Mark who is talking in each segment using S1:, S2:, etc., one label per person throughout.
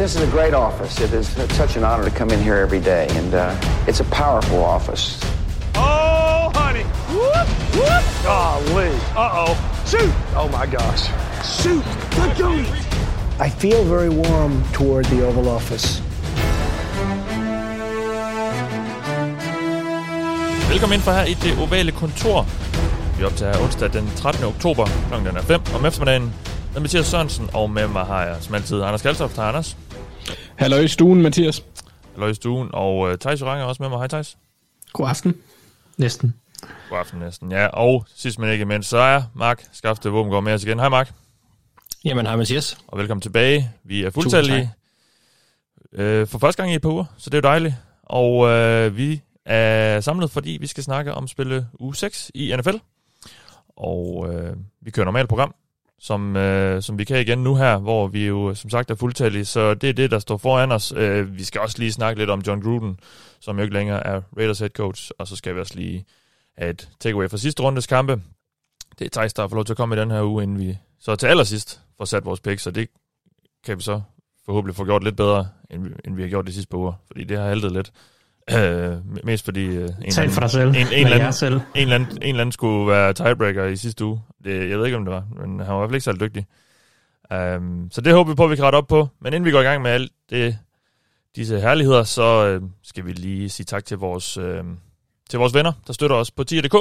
S1: This is a great office. It is such an honor to come in here every day, and uh, it's a powerful office.
S2: Oh, honey. Whoop, whoop. Golly. Uh-oh. Shoot. Oh, my gosh. Shoot. Let go.
S3: I feel very warm toward the Oval Office.
S4: Velkommen ind for her i det ovale kontor. Vi optager onsdag den 13. oktober, klokken er 5 om eftermiddagen. Med Mathias Sørensen, og med mig har jeg som altid Anders Kaltoft. Hej Anders.
S5: Hallo i stuen, Mathias.
S4: Hallo i stuen, og uh, Thijs Joranger er også med mig. Hej Thijs.
S6: God aften. Næsten.
S4: God aften næsten, ja. Og sidst men ikke mindst, så er Mark Skafte Våbengård med os igen. Hej Mark.
S6: Jamen, hej Mathias.
S4: Og velkommen tilbage. Vi er fuldtallige øh, for første gang i et par uger, så det er jo dejligt. Og øh, vi er samlet, fordi vi skal snakke om spille uge 6 i NFL. Og øh, vi kører normalt program, som, øh, som vi kan igen nu her, hvor vi jo øh, som sagt er fuldtallige, så det er det, der står foran os. Øh, vi skal også lige snakke lidt om John Gruden, som jo ikke længere er Raiders head coach, og så skal vi også lige have et takeaway fra sidste rundes kampe. Det er Thijs, der har lov til at komme i den her uge, inden vi så til allersidst får sat vores pick, så det kan vi så forhåbentlig få gjort lidt bedre, end vi, end vi har gjort de sidste par uger, fordi det har haltet lidt. Øh, mest fordi... Øh, en
S6: Tal for dig selv.
S4: En, en, eller
S6: selv.
S4: en, eller anden, en eller anden skulle være tiebreaker i sidste uge. Det, jeg ved ikke, om det var, men han var i hvert fald ikke særlig dygtig. Um, så det håber vi på, at vi kan rette op på. Men inden vi går i gang med alt det, disse herligheder, så øh, skal vi lige sige tak til vores, øh, til vores venner, der støtter os på tier.dk.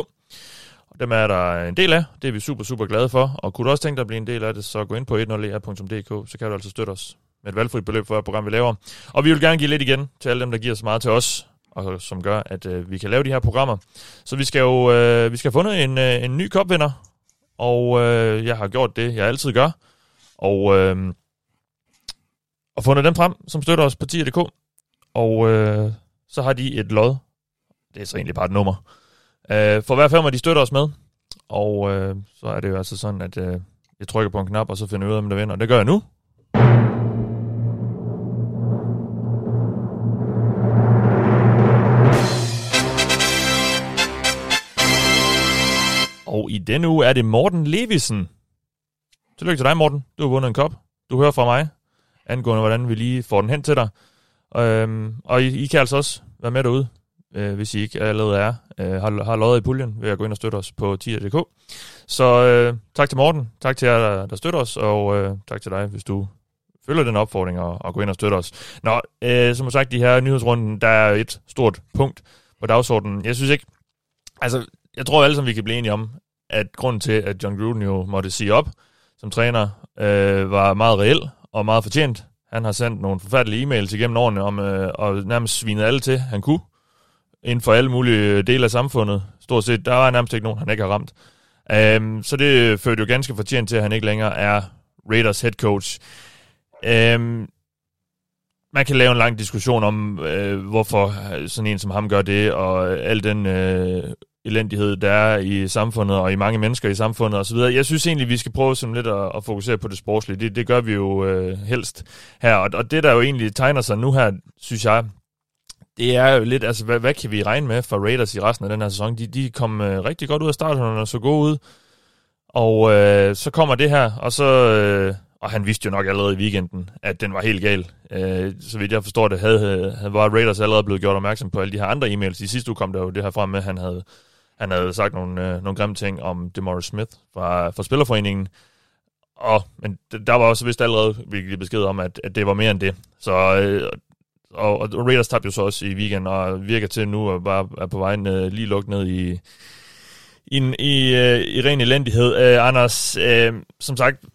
S4: Og dem er der en del af. Det er vi super, super glade for. Og kunne du også tænke dig at blive en del af det, så gå ind på 10er.dk, så kan du altså støtte os med et valgfrit beløb for et program, vi laver. Og vi vil gerne give lidt igen til alle dem, der giver så meget til os, og som gør, at øh, vi kan lave de her programmer. Så vi skal jo øh, vi skal have fundet en, øh, en ny kopvinder, og øh, jeg har gjort det, jeg altid gør, og, øh, og fundet dem frem, som støtter os på 10.dk, og øh, så har de et lod, det er så egentlig bare et nummer, øh, for hver femmer, de støtter os med, og øh, så er det jo altså sådan, at øh, jeg trykker på en knap, og så finder jeg ud af, om der vinder, det gør jeg nu. Og i denne uge er det Morten Levisen. Tillykke til dig, Morten. Du har vundet en kop. Du hører fra mig, angående hvordan vi lige får den hen til dig. Øhm, og I, I kan altså også være med derude, øh, hvis I ikke allerede er, øh, har, har løjet i puljen, ved at gå ind og støtte os på tier.dk. Så øh, tak til Morten, tak til jer, der, der støtter os, og øh, tak til dig, hvis du følger den opfordring og, og gå ind og støtte os. Nå, øh, som sagt, de her nyhedsrunden, der er et stort punkt på dagsordenen. Jeg synes ikke, altså, jeg tror alle sammen, vi kan blive enige om, at grunden til, at John Gruden jo måtte sige op som træner, øh, var meget reel og meget fortjent. Han har sendt nogle forfærdelige e-mails igennem årene om, øh, og nærmest svinet alle til, han kunne, inden for alle mulige dele af samfundet. Stort set, der var nærmest ikke nogen, han ikke har ramt. Um, så det førte jo ganske fortjent til, at han ikke længere er Raiders head coach. Um, man kan lave en lang diskussion om, øh, hvorfor sådan en som ham gør det, og al den øh, elendighed, der er i samfundet, og i mange mennesker i samfundet osv. Jeg synes egentlig, vi skal prøve sådan lidt at, at fokusere på det sportslige. Det, det gør vi jo øh, helst her. Og, og det, der jo egentlig tegner sig nu her, synes jeg, det er jo lidt, altså hvad, hvad kan vi regne med for Raiders i resten af den her sæson? De, de kom øh, rigtig godt ud af starten, og så gode ud. Og øh, så kommer det her, og så... Øh, og han vidste jo nok allerede i weekenden, at den var helt gal. Øh, så vidt jeg forstår det, havde, havde var Raiders allerede blevet gjort opmærksom på alle de her andre e-mails. I sidste uge kom der jo det her frem med, at han havde, han havde sagt nogle, øh, nogle grimme ting om Demore Smith fra, fra Spillerforeningen. Og, men der var også vist allerede virkelig besked om, at, at det var mere end det. Så, øh, og, og Raiders tabte jo så også i weekend, og virker til nu at bare er på vej øh, lige lukket ned i, i, i, øh, i ren elendighed. Øh, Anders, øh, som sagt,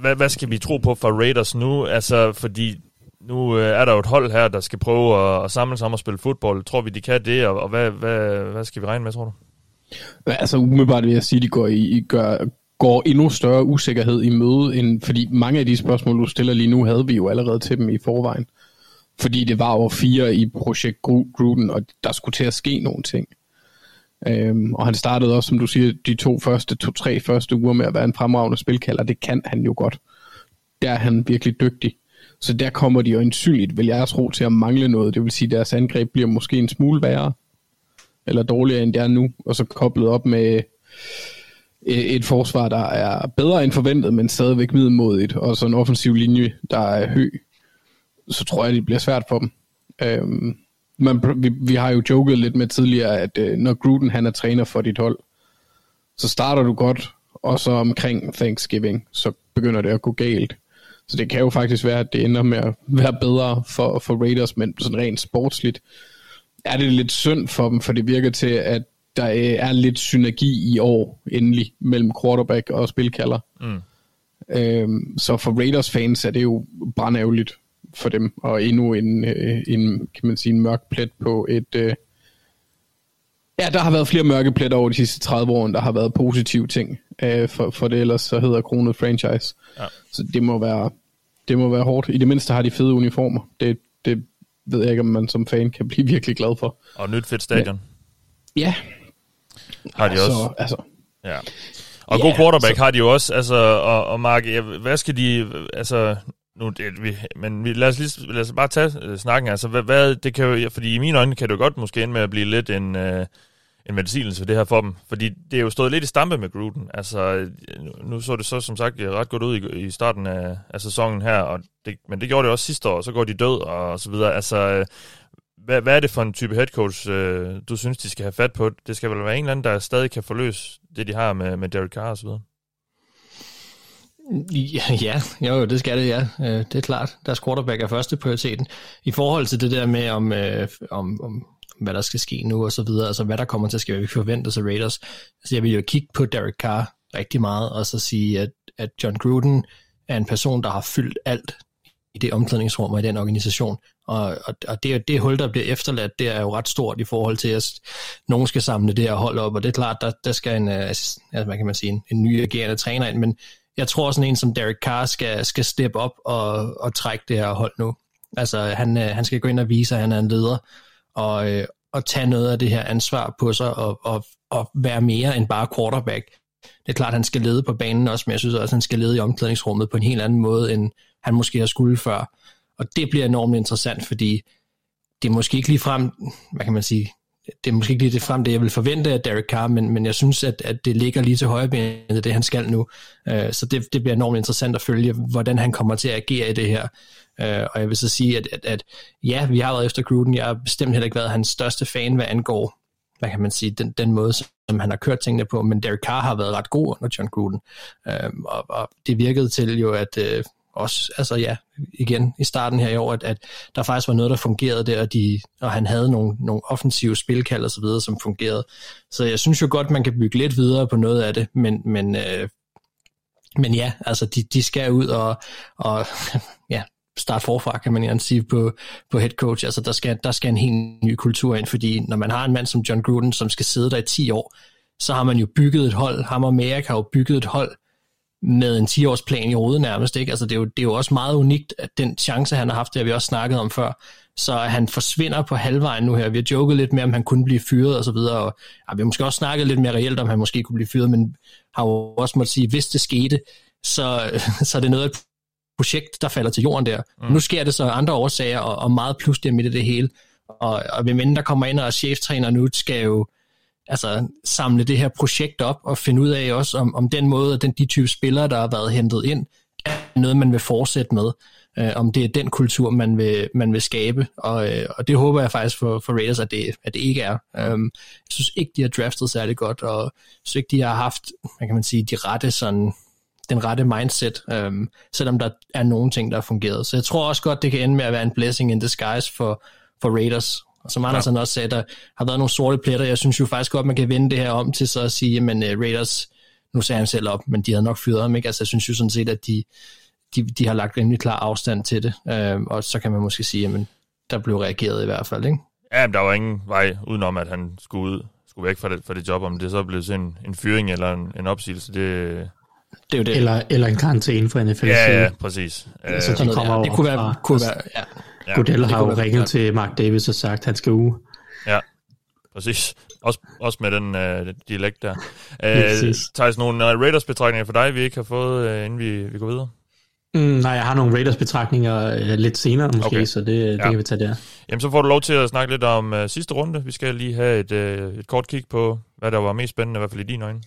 S4: hvad, hvad skal vi tro på for Raiders nu? Altså, fordi nu øh, er der jo et hold her, der skal prøve at, at samle sig om at spille fodbold. Tror vi, de kan det, og, og hvad, hvad, hvad skal vi regne med, tror du?
S5: Altså umiddelbart vil jeg sige, at de går, i, gør, går endnu større usikkerhed i møde, end, fordi mange af de spørgsmål, du stiller lige nu, havde vi jo allerede til dem i forvejen. Fordi det var over fire i projekt Gruden, og der skulle til at ske nogle ting. Øhm, og han startede også, som du siger, de to første, to-tre første uger med at være en fremragende spilkalder. Det kan han jo godt. Der er han virkelig dygtig. Så der kommer de jo ansynligt, vil jeg tro, til at mangle noget. Det vil sige, at deres angreb bliver måske en smule værre, eller dårligere end det er nu, og så koblet op med øh, et forsvar, der er bedre end forventet, men stadigvæk middelmodigt, og så en offensiv linje, der er høj. så tror jeg, det bliver svært for dem. Øhm, man, vi, vi har jo joket lidt med tidligere, at øh, når Gruden han er træner for dit hold, så starter du godt, og så omkring Thanksgiving, så begynder det at gå galt. Så det kan jo faktisk være, at det ender med at være bedre for, for Raiders, men sådan rent sportsligt er det lidt synd for dem, for det virker til, at der er lidt synergi i år endelig mellem quarterback og spilkalder. Mm. Øhm, så for Raiders fans er det jo brandærgerligt for dem, og endnu en, øh, en, kan man sige, en mørk plet på et... Øh, ja, der har været flere mørke pletter over de sidste 30 år, end der har været positive ting øh, for, for det, ellers så hedder kronet franchise. Ja. Så det må være det må være hårdt. I det mindste har de fede uniformer. Det, det ved jeg ikke, om man som fan kan blive virkelig glad for.
S4: Og nyt fedt stadion.
S5: Ja. ja.
S4: Har de altså, også. Altså, ja. Og ja, god quarterback så... har de jo også, altså, og, og Mark, ja, hvad skal de, altså, nu, det, vi, men vi, lad, os lige, lad os bare tage uh, snakken, altså, hvad, hvad, det kan jo, fordi i mine øjne kan det jo godt måske ende med at blive lidt en, uh, en velsignelse det her for dem. Fordi det er jo stået lidt i stampe med Gruden. Altså, nu så det så som sagt øh, ret godt ud i, i starten af, af sæsonen her, og det, men det gjorde det også sidste år, og så går de død og, så videre. Altså, øh, hvad, hvad er det for en type head coach, øh, du synes, de skal have fat på? Det skal vel være en eller anden, der stadig kan forløse det, de har med, med Derek Carr og så videre.
S6: Ja, ja, jo, det skal det, ja. Øh, det er klart. Deres quarterback er første prioriteten. I forhold til det der med, om, øh, om, om hvad der skal ske nu og så videre, altså hvad der kommer til at ske, hvad vi forventer sig Raiders. Så jeg vil jo kigge på Derek Carr rigtig meget, og så sige, at, at John Gruden er en person, der har fyldt alt i det omklædningsrum og i den organisation. Og, og, og det, det hul, der bliver efterladt, det er jo ret stort i forhold til, at nogen skal samle det her hold op, og det er klart, der, der skal en, altså, hvad kan man sige, en, en ny agerende træner ind, men jeg tror sådan en som Derek Carr skal, skal steppe op og, og trække det her hold nu. Altså han, øh, han skal gå ind og vise, at han er en leder, og, øh, og tage noget af det her ansvar på sig og, og, og være mere end bare quarterback. Det er klart, at han skal lede på banen også, men jeg synes også, at han skal lede i omklædningsrummet på en helt anden måde, end han måske har skulle før. Og det bliver enormt interessant, fordi det er måske ikke lige frem, hvad kan man sige, det er måske ikke lige det frem, det jeg vil forvente af Derek Carr, men, men jeg synes, at, at det ligger lige til højre benet, det han skal nu. Uh, så det, det bliver enormt interessant at følge, hvordan han kommer til at agere i det her. Øh, og jeg vil så sige, at, at, at ja, vi har været efter Gruden. Jeg har bestemt heller ikke været hans største fan, hvad angår, hvad kan man sige, den, den måde, som han har kørt tingene på, men Derek Carr har været ret god under John Gruden. Uh, og, og det virkede til jo, at øh, også, altså ja, igen i starten her i år, at, at der faktisk var noget, der fungerede der, og, de, og han havde nogle, nogle offensive spilkald og så videre, som fungerede. Så jeg synes jo godt, man kan bygge lidt videre på noget af det, men, men, øh, men ja, altså de, de skal ud og, og ja, starte forfra, kan man gerne sige, på, på head coach. Altså der skal, der skal en helt ny kultur ind, fordi når man har en mand som John Gruden, som skal sidde der i 10 år, så har man jo bygget et hold, ham og Merrick har jo bygget et hold, med en 10-års plan i hovedet nærmest. Ikke? Altså, det, er jo, det er jo også meget unikt, at den chance, han har haft, det har vi også snakket om før, så han forsvinder på halvvejen nu her. Vi har joket lidt med, om han kunne blive fyret og så videre, og ja, vi har måske også snakket lidt mere reelt, om han måske kunne blive fyret, men har jo også måttet sige, hvis det skete, så, så er det noget af et projekt, der falder til jorden der. Mm. Nu sker det så andre årsager, og, og meget pludselig midt i det hele. Og, og hvem der kommer ind og er cheftræner nu, skal jo altså, samle det her projekt op og finde ud af også, om, om den måde, og den, de type spillere, der har været hentet ind, er noget, man vil fortsætte med. Øh, om det er den kultur, man vil, man vil skabe. Og, øh, og det håber jeg faktisk for, for Raiders, at det, at det ikke er. Um, jeg synes ikke, de har draftet særlig godt, og jeg synes ikke, de har haft, hvad kan man sige, de rette sådan, den rette mindset, um, selvom der er nogle ting, der har fungeret. Så jeg tror også godt, det kan ende med at være en blessing in disguise for, for Raiders, og som Andersen ja. også sagde, der har været nogle sorte pletter. Jeg synes jo faktisk godt, man kan vende det her om til så at sige, men uh, Raiders, nu sagde han selv op, men de havde nok fyret ham, ikke? Altså jeg synes jo sådan set, at de, de, de har lagt rimelig klar afstand til det. Uh, og så kan man måske sige, at der blev reageret i hvert fald, ikke?
S4: Ja, men der var ingen vej udenom, at han skulle ud, skulle væk fra det, fra det job, om det så blev sådan en, en fyring eller en, en opsigelse, det,
S6: det er jo det.
S7: Eller, eller en karantæne for NFL.
S4: Ja, ja, præcis.
S7: Så de kommer
S6: ja, det kunne være, kunne være ja.
S7: Ja, Godell har jo ringet til Mark Davis og sagt, at han skal uge.
S4: Ja, præcis. Også, også med den uh, dialekt der. Uh, Thijs, nogle uh, Raiders-betragtninger for dig, vi ikke har fået, uh, inden vi, vi går videre?
S7: Mm, nej, jeg har nogle Raiders-betragtninger uh, lidt senere måske, okay. så det, det ja. kan vi tage der.
S4: Jamen, så får du lov til at snakke lidt om uh, sidste runde. Vi skal lige have et, uh, et kort kig på, hvad der var mest spændende, i hvert fald i dine øjne.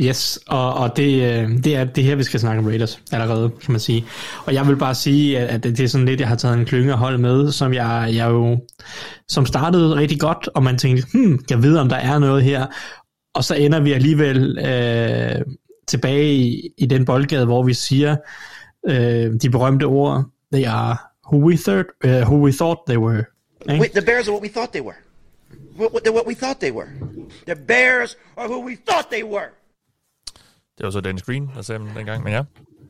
S7: Yes, og, og det, øh, det er det her, vi skal snakke om Raiders allerede, kan man sige. Og jeg vil bare sige, at det er sådan lidt, jeg har taget en klynge hold med, som jeg, jeg jo, som startede rigtig godt, og man tænkte, hmm, jeg ved, om der er noget her. Og så ender vi alligevel øh, tilbage i, i den boldgade, hvor vi siger øh, de berømte ord, they are who we, thought, uh, who we thought they were.
S8: Ikke? Wait, the Bears are what we thought they were. What, they're what we thought they were. The Bears are who we thought they were.
S4: Det var så Dennis Green, der sagde dem dengang, men ja.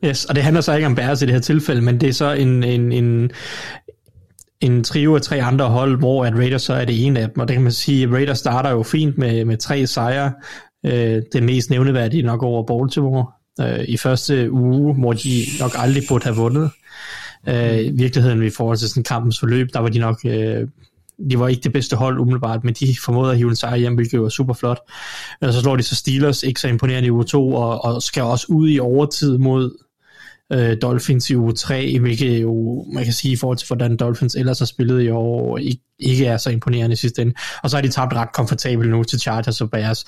S7: Yes, og det handler så ikke om Bears i det her tilfælde, men det er så en, en, en, en trio af tre andre hold, hvor at Raiders så er det ene af dem, og det kan man sige, at Raiders starter jo fint med, med tre sejre, øh, det mest nævneværdige nok over Baltimore, øh, i første uge, hvor de nok aldrig burde have vundet. Øh, I virkeligheden i forhold til sådan kampens forløb, der var de nok øh, de var ikke det bedste hold umiddelbart, men de formåede at hive en sejr hjem, hvilket var super flot. Og så slår de så Steelers, ikke så imponerende i uge 2, og, og skal også ud i overtid mod øh, Dolphins i uge 3, hvilket jo, man kan sige, i forhold til hvordan Dolphins ellers har spillet i år, ikke, ikke er så imponerende i sidste ende. Og så har de tabt ret komfortabelt nu til Chargers og Bears.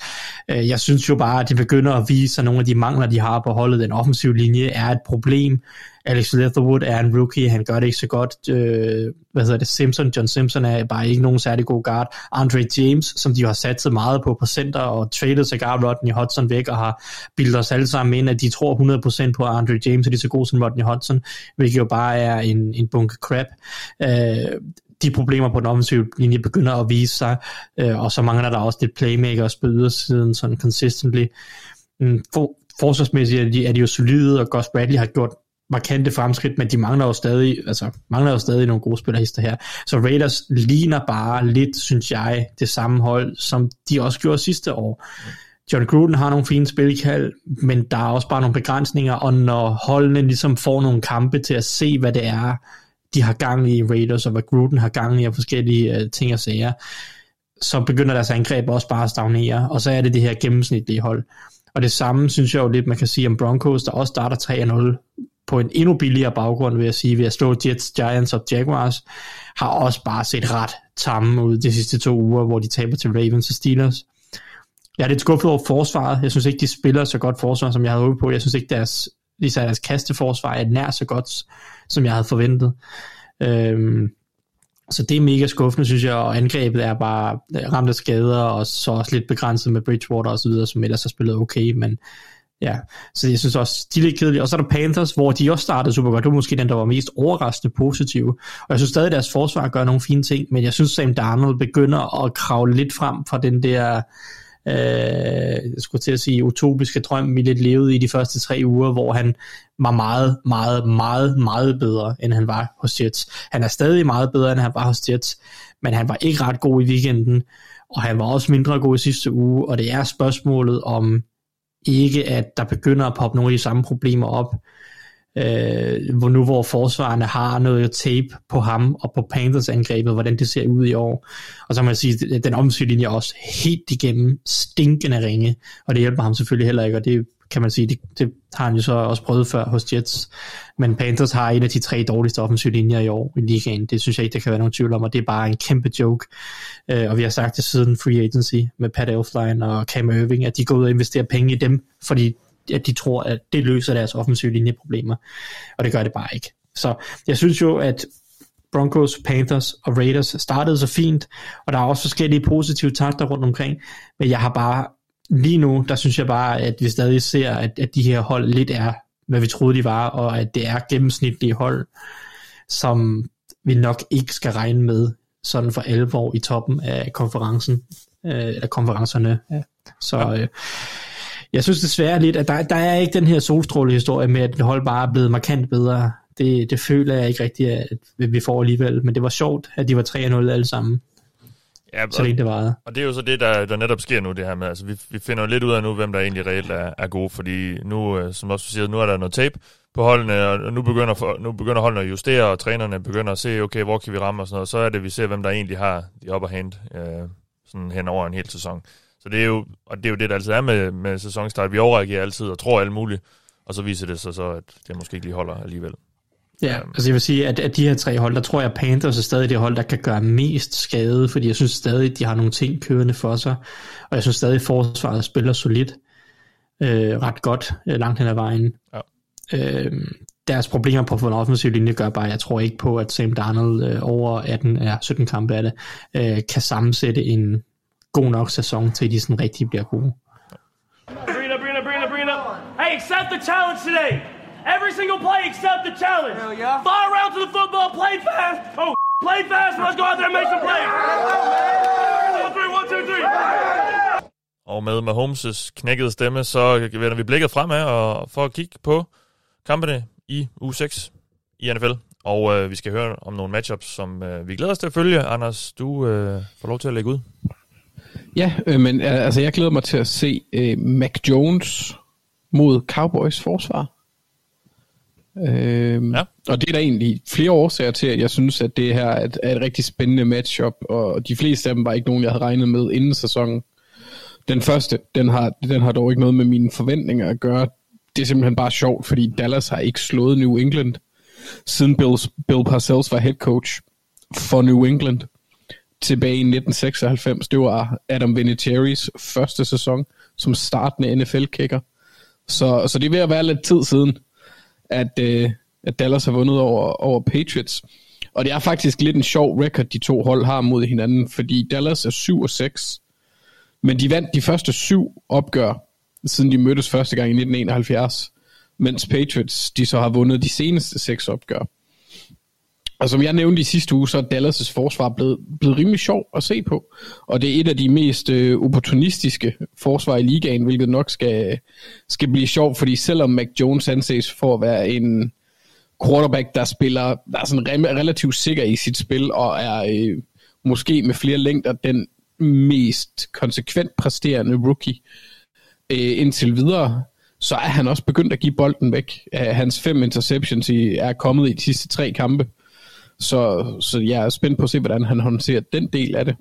S7: Øh, jeg synes jo bare, at de begynder at vise, at nogle af de mangler, de har på holdet, den offensive linje, er et problem. Alex Leatherwood er en rookie, han gør det ikke så godt. Øh, hvad hedder det, Simpson, John Simpson er bare ikke nogen særlig god guard. Andre James, som de har sat så meget på på center, og traded cigar Rodney Hudson væk, og har bildet os alle sammen ind, at de tror 100% på Andre James, er lige så god som Rodney Hudson, hvilket jo bare er en, en bunke crap. Øh, de problemer på den offensive linje begynder at vise sig, øh, og så mangler der også lidt playmakers på ydersiden, sådan consistently. Mm, for, forsvarsmæssigt er de, er de jo solide, og Gus Bradley har gjort markante fremskridt, men de mangler jo stadig, altså, mangler jo stadig nogle gode spillerhister her. Så Raiders ligner bare lidt, synes jeg, det samme hold, som de også gjorde sidste år. John Gruden har nogle fine spilkald, men der er også bare nogle begrænsninger, og når holdene ligesom får nogle kampe til at se, hvad det er, de har gang i Raiders, og hvad Gruden har gang i, og forskellige øh, ting og sager, så begynder deres angreb også bare at stagnere, og så er det det her gennemsnitlige hold. Og det samme synes jeg jo lidt, man kan sige om Broncos, der også starter 3-0 på en endnu billigere baggrund, vil jeg sige, ved at slå Jets, Giants og Jaguars, har også bare set ret tamme ud de sidste to uger, hvor de taber til Ravens og Steelers. Jeg er lidt skuffet over forsvaret. Jeg synes ikke, de spiller så godt forsvar, som jeg havde håbet på. Jeg synes ikke, deres, især deres kasteforsvar er nær så godt, som jeg havde forventet. Øhm, så det er mega skuffende, synes jeg, og angrebet er bare ramt af skader, og så også lidt begrænset med Bridgewater og så videre, som ellers har spillet okay, men Ja, så jeg synes også, de er lidt kedelige. Og så er der Panthers, hvor de også startede super godt. Det var måske den, der var mest overraskende positiv. Og jeg synes stadig, at deres forsvar gør nogle fine ting, men jeg synes, Sam Darnold begynder at kravle lidt frem fra den der, øh, jeg skulle til at sige, utopiske drøm, vi lidt levede i de første tre uger, hvor han var meget, meget, meget, meget bedre, end han var hos Jets. Han er stadig meget bedre, end han var hos Jets, men han var ikke ret god i weekenden, og han var også mindre god i sidste uge, og det er spørgsmålet om, ikke, at der begynder at poppe nogle af de samme problemer op, øh, hvor nu hvor forsvarerne har noget tape på ham og på Panthers angrebet, hvordan det ser ud i år. Og så må jeg sige, at den omsynlinje er også helt igennem stinkende ringe, og det hjælper ham selvfølgelig heller ikke, og det kan man sige, det, det har han jo så også prøvet før hos Jets. Men Panthers har en af de tre dårligste offensive linjer i år i ligaen. Det synes jeg ikke, der kan være nogen tvivl om, og det er bare en kæmpe joke. Øh, og vi har sagt det siden free agency med Pat Elfline og Cam Irving, at de går ud og investerer penge i dem, fordi at de tror, at det løser deres offensive linjeproblemer. Og det gør det bare ikke. Så jeg synes jo, at Broncos, Panthers og Raiders startede så fint, og der er også forskellige positive takter rundt omkring, men jeg har bare lige nu, der synes jeg bare, at vi stadig ser, at, at de her hold lidt er, hvad vi troede de var, og at det er gennemsnitlige hold, som vi nok ikke skal regne med sådan for alvor i toppen af konferencen, øh, eller konferencerne. Ja. Så øh, jeg synes desværre lidt, at der, der er ikke den her solstråle-historie med, at det hold bare er blevet markant bedre. Det, det føler jeg ikke rigtigt, at vi får alligevel. Men det var sjovt, at de var 3-0 alle sammen. Ja, så længe det varede.
S4: Og det er jo så det, der, der netop sker nu, det her med, altså vi, vi finder jo lidt ud af nu, hvem der egentlig reelt er, er gode, fordi nu, øh, som også siger, nu er der noget tape på holdene, og nu begynder, nu begynder holdene at justere, og trænerne begynder at se, okay, hvor kan vi ramme og sådan noget, så er det, vi ser, hvem der egentlig har de upper hand øh, sådan hen over en hel sæson. Så det er jo, og det er jo det, der altid er med, med sæsonstart. Vi overreagerer altid og tror alt muligt, og så viser det sig så, at det måske ikke lige holder alligevel.
S7: Ja, um, altså jeg vil sige, at, at de her tre hold, der tror jeg, Panthers er stadig det hold, der kan gøre mest skade, fordi jeg synes stadig, de har nogle ting kørende for sig, og jeg synes stadig, forsvaret spiller solidt. øh, ret godt øh, langt hen ad vejen.
S4: Ja.
S7: Øh, deres problemer på den offensive linje gør bare, jeg tror ikke på, at Sam Darnold øh, over 18 er 17 kampe af det, øh, kan sammensætte en god nok sæson til, at de sådan rigtig bliver gode.
S9: Brina, Brina, Brina, Brina. Hey, accept the challenge today. Every single play, accept the challenge. Hell yeah. Fire around to the football, play fast. Oh, play fast. Let's go out there and make some plays. One, two, three, one, two, three.
S4: Og med Mahomes' knækkede stemme, så vender vi blikket fremad og for at kigge på kampene i uge 6 i NFL. Og øh, vi skal høre om nogle matchups, som øh, vi glæder os til at følge. Anders, du øh, får lov til at lægge ud.
S5: Ja, øh, men øh, altså, jeg glæder mig til at se øh, Mac Jones mod Cowboys forsvar. Øh,
S4: Ja.
S5: Og det er der egentlig flere årsager til, at jeg synes, at det her er et, er et rigtig spændende matchup, og de fleste af dem var ikke nogen, jeg havde regnet med inden sæsonen. Den første, den har, den har dog ikke noget med mine forventninger at gøre. Det er simpelthen bare sjovt, fordi Dallas har ikke slået New England, siden Bill, Bill Parcells var head coach for New England tilbage i 1996. Det var Adam Vinatieri's første sæson som startende NFL-kicker. Så, så det er ved at være lidt tid siden, at, øh, at Dallas har vundet over, over Patriots. Og det er faktisk lidt en sjov record, de to hold har mod hinanden, fordi Dallas er 7 og 6, men de vandt de første syv opgør, siden de mødtes første gang i 1971, mens Patriots de så har vundet de seneste seks opgør. Og som jeg nævnte i sidste uge, så er Dallas' forsvar blevet, blevet rimelig sjov at se på. Og det er et af de mest øh, opportunistiske forsvar i ligaen, hvilket nok skal, skal blive sjovt, fordi selvom Mac Jones anses for at være en quarterback, der spiller, der er sådan re- relativt sikker i sit spil, og er øh, måske med flere længder den mest konsekvent præsterende rookie øh, indtil videre, så er han også begyndt at give bolden væk. Øh, hans fem interceptions i, er kommet i de sidste tre kampe. Så, så jeg er spændt på at se, hvordan han håndterer den del af det.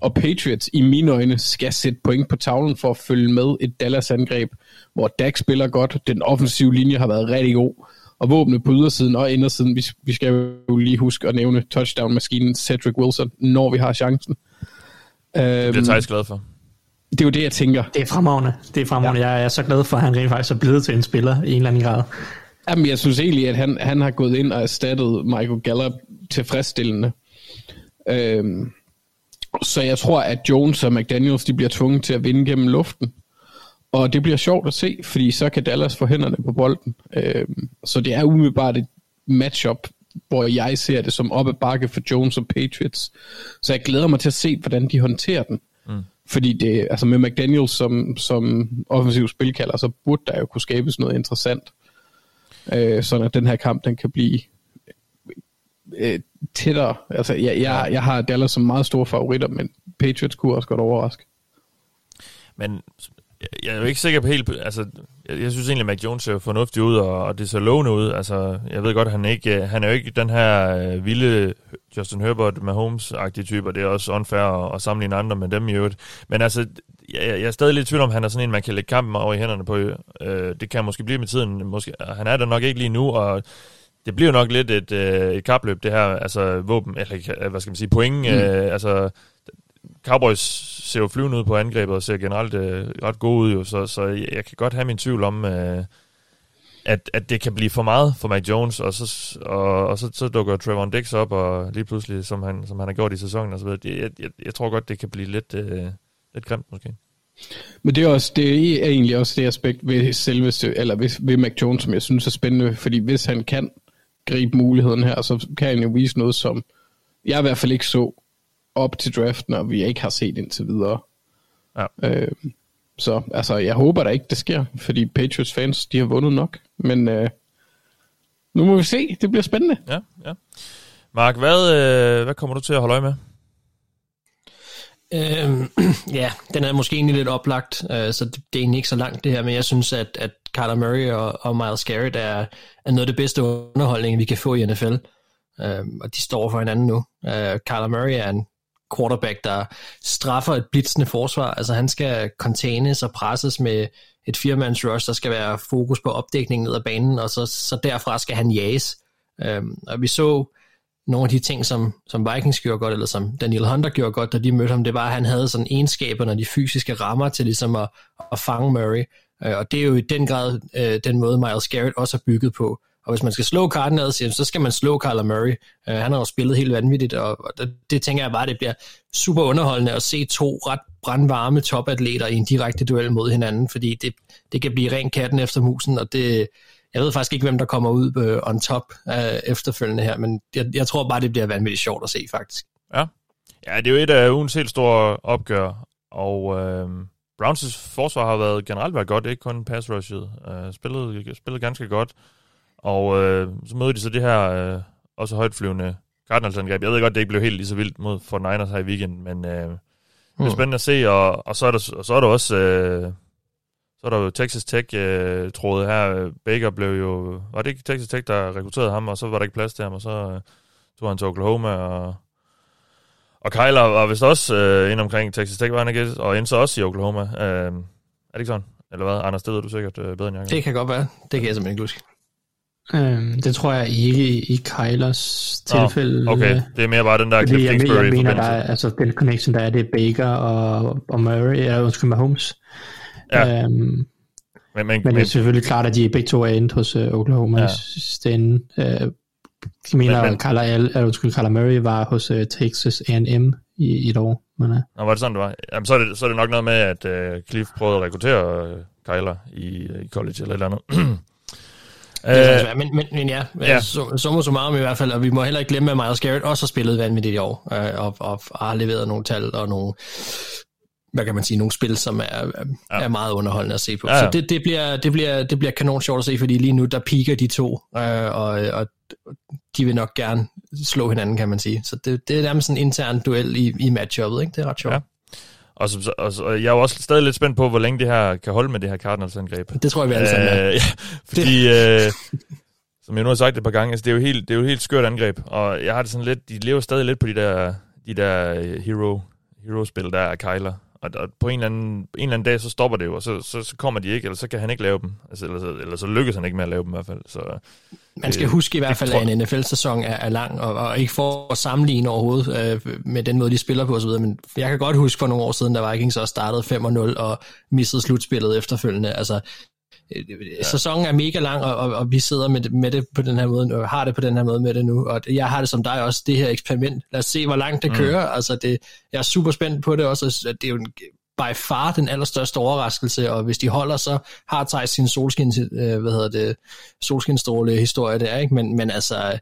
S5: Og Patriots i mine øjne skal sætte point på tavlen for at følge med et Dallas-angreb, hvor Dak spiller godt, den offensive linje har været rigtig god, og våbnet på ydersiden og indersiden, vi, vi skal jo lige huske at nævne touchdown-maskinen Cedric Wilson, når vi har chancen.
S4: Det bliver
S5: Øhm,
S4: Thijs glad for.
S5: det er jo det, jeg tænker.
S7: Det er fremragende. Det er fremragende. Ja. Jeg er så glad for, at han rent faktisk er blevet til en spiller i en eller anden grad.
S5: Jamen, jeg synes egentlig, at han, han har gået ind og erstattet Michael Gallup tilfredsstillende. Øhm, så jeg tror, at Jones og McDaniels de bliver tvunget til at vinde gennem luften. Og det bliver sjovt at se, fordi så kan Dallas få hænderne på bolden. Øhm, så det er umiddelbart et matchup, hvor jeg ser det som op ad bakke for Jones og Patriots. Så jeg glæder mig til at se, hvordan de håndterer den. Mm. Fordi det, altså med McDaniels som, som offensiv spilkalder, så burde der jo kunne skabes noget interessant. Øh, sådan at den her kamp, den kan blive øh, tættere. Altså, jeg, jeg, jeg har Dallas som meget store favoritter, men Patriots kunne også godt overraske.
S4: Men jeg- er jo ikke sikker på helt... Altså, jeg, jeg synes egentlig, at Mac Jones ser fornuftig ud, og, og det ser lovende ud. Altså, jeg ved godt, han, ikke, øh, han er jo ikke den her øh, vilde Justin Herbert Mahomes-agtige type, og det er også unfair at, at sammenligne andre med dem i øvrigt. Men altså, jeg, jeg er stadig lidt i tvivl om, han er sådan en, man kan lægge kampen over i hænderne på. Øh, det kan måske blive med tiden. Måske, han er der nok ikke lige nu, og det bliver nok lidt et, øh, et kapløb, det her, altså våben, eller hvad skal man sige, point, mm. øh, altså Cowboys ser jo flyvende ud på angrebet og ser generelt øh, ret gode ud, jo, så, så jeg, jeg kan godt have min tvivl om, øh, at, at det kan blive for meget for Mac Jones, og så, og, og så, så dukker Trevor Dix op, og lige pludselig, som han, som han har gjort i sæsonen og så videre. Jeg, jeg, jeg tror godt, det kan blive lidt, øh, lidt grimt måske.
S5: Men det er, også, det er egentlig også det aspekt ved selveste, eller ved, ved Mac Jones, som jeg synes er spændende, fordi hvis han kan gribe muligheden her, så kan han jo vise noget, som jeg i hvert fald ikke så op til draften, og vi ikke har set indtil videre.
S4: Ja.
S5: Øh, så altså, jeg håber da ikke, det sker, fordi Patriots fans, de har vundet nok. Men øh, nu må vi se, det bliver spændende.
S4: Ja, ja. Mark, hvad, øh, hvad kommer du til at holde øje med?
S6: Øhm, ja, den er måske egentlig lidt oplagt, øh, så det, det er egentlig ikke så langt det her, men jeg synes, at, at Kyler Murray og, og Miles Garrett er, er noget af det bedste underholdning, vi kan få i NFL. Øhm, og de står for hinanden nu. Øh, Kyler Murray er en quarterback, der straffer et blitzende forsvar. Altså han skal containes og presses med et firmands rush, der skal være fokus på opdækningen ned ad banen, og så, så derfra skal han jages. Øhm, og vi så nogle af de ting, som, som Vikings gjorde godt, eller som Daniel Hunter gjorde godt, da de mødte ham, det var, at han havde sådan egenskaberne og de fysiske rammer til ligesom at, at fange Murray. Øh, og det er jo i den grad øh, den måde, Miles Garrett også er bygget på. Og hvis man skal slå Cardinals, så skal man slå Kyler Murray. Uh, han har jo spillet helt vanvittigt, og, og det, det tænker jeg bare, det bliver super underholdende at se to ret brandvarme topatleter i en direkte duel mod hinanden, fordi det, det kan blive ren katten efter musen, og det, jeg ved faktisk ikke, hvem der kommer ud uh, on top uh, efterfølgende her, men jeg, jeg tror bare, det bliver vanvittigt sjovt at se, faktisk.
S4: Ja, ja det er jo et af ugens helt store opgør, og øh, Browns' forsvar har været generelt været godt, ikke kun pass rushet. Uh, spillet, spillet ganske godt. Og øh, så møder de så det her øh, også højtflyvende Cardinals-angreb. Jeg ved godt, det ikke blev helt lige så vildt mod for Niners her i weekenden, men øh, det er mm. spændende at se, og, og, så, er der, og så er der også... Øh, så er der jo Texas Tech øh, her. Baker blev jo... Var det ikke Texas Tech, der rekrutterede ham, og så var der ikke plads til ham, og så øh, tog han til Oklahoma, og, og Kyler var vist også øh, ind omkring Texas Tech, var han ikke? Og endte så også i Oklahoma. Øh, er det ikke sådan? Eller hvad? Anders, det ved du sikkert øh, bedre end jeg
S6: kan. Det kan godt være. Det kan jeg simpelthen ikke huske.
S7: Øhm, det tror jeg ikke i, i Kylers tilfælde.
S4: Oh, okay, det er mere bare den der
S7: Cliff jeg, jeg, jeg mener, der er, altså den connection, der er, det er Baker og, og Murray, eller undskyld, Mahomes. Ja. Øhm, men, men, men, det er selvfølgelig klart, at de begge to er endt hos uh, Oklahoma ja. sten. Uh, jeg mener, men, men, Kyler, eller, undskyld, Kyler Murray var hos uh, Texas A&M i, i et år. Men, uh.
S4: Nå, var det sådan, det var? Jamen, så er det, så er det nok noget med, at uh, Cliff prøvede at rekruttere uh, Kyler i, i college eller et eller andet.
S6: Øh, men, men, men ja, ja. Så, så så meget i hvert fald, og vi må heller ikke glemme, at Miles Garrett også har spillet vanvittigt i år, øh, og, og, og har leveret nogle tal og nogle, hvad kan man sige, nogle spil, som er, ja. er meget underholdende at se på. Ja, ja. Så det, det, bliver, det, bliver, det bliver kanon sjovt at se, fordi lige nu, der piker de to, øh, og, og de vil nok gerne slå hinanden, kan man sige. Så det, det er nærmest en intern duel i, i matchuppet, ikke? Det er ret sjovt. Ja.
S4: Og, så, og, og jeg er jo også stadig lidt spændt på, hvor længe det her kan holde med det her Cardinals-angreb.
S6: Det tror jeg, vi alle sammen er.
S4: Øh, ja, fordi, øh, som jeg nu har sagt et par gange, altså, det, er jo helt, det er jo helt skørt angreb, og jeg har det sådan lidt, de lever stadig lidt på de der, de der øh, hero, hero-spil, der er Kyler. Og, og på en eller, anden, en eller anden dag, så stopper det jo, og så, så, så kommer de ikke, eller så kan han ikke lave dem. Altså, eller, så, eller så lykkes han ikke med at lave dem i hvert fald. Så,
S6: Man skal øh, huske i hvert fald, at en NFL-sæson er, er lang, og, og ikke for at sammenligne overhovedet øh, med den måde, de spiller på osv., men jeg kan godt huske for nogle år siden, da Vikings også startede 5-0 og missede slutspillet efterfølgende. Altså, ja. sæsonen er mega lang, og, og, og vi sidder med det, med det på den her måde, og har det på den her måde med det nu, og jeg har det som dig også, det her eksperiment. Lad os se, hvor langt det mm. kører. Altså, det, jeg er super spændt på det også. Det er jo en, by far den allerstørste overraskelse, og hvis de holder, så har Thijs sin solskin, øh, hvad hedder det, solskinstråle historie der, ikke? Men, men altså,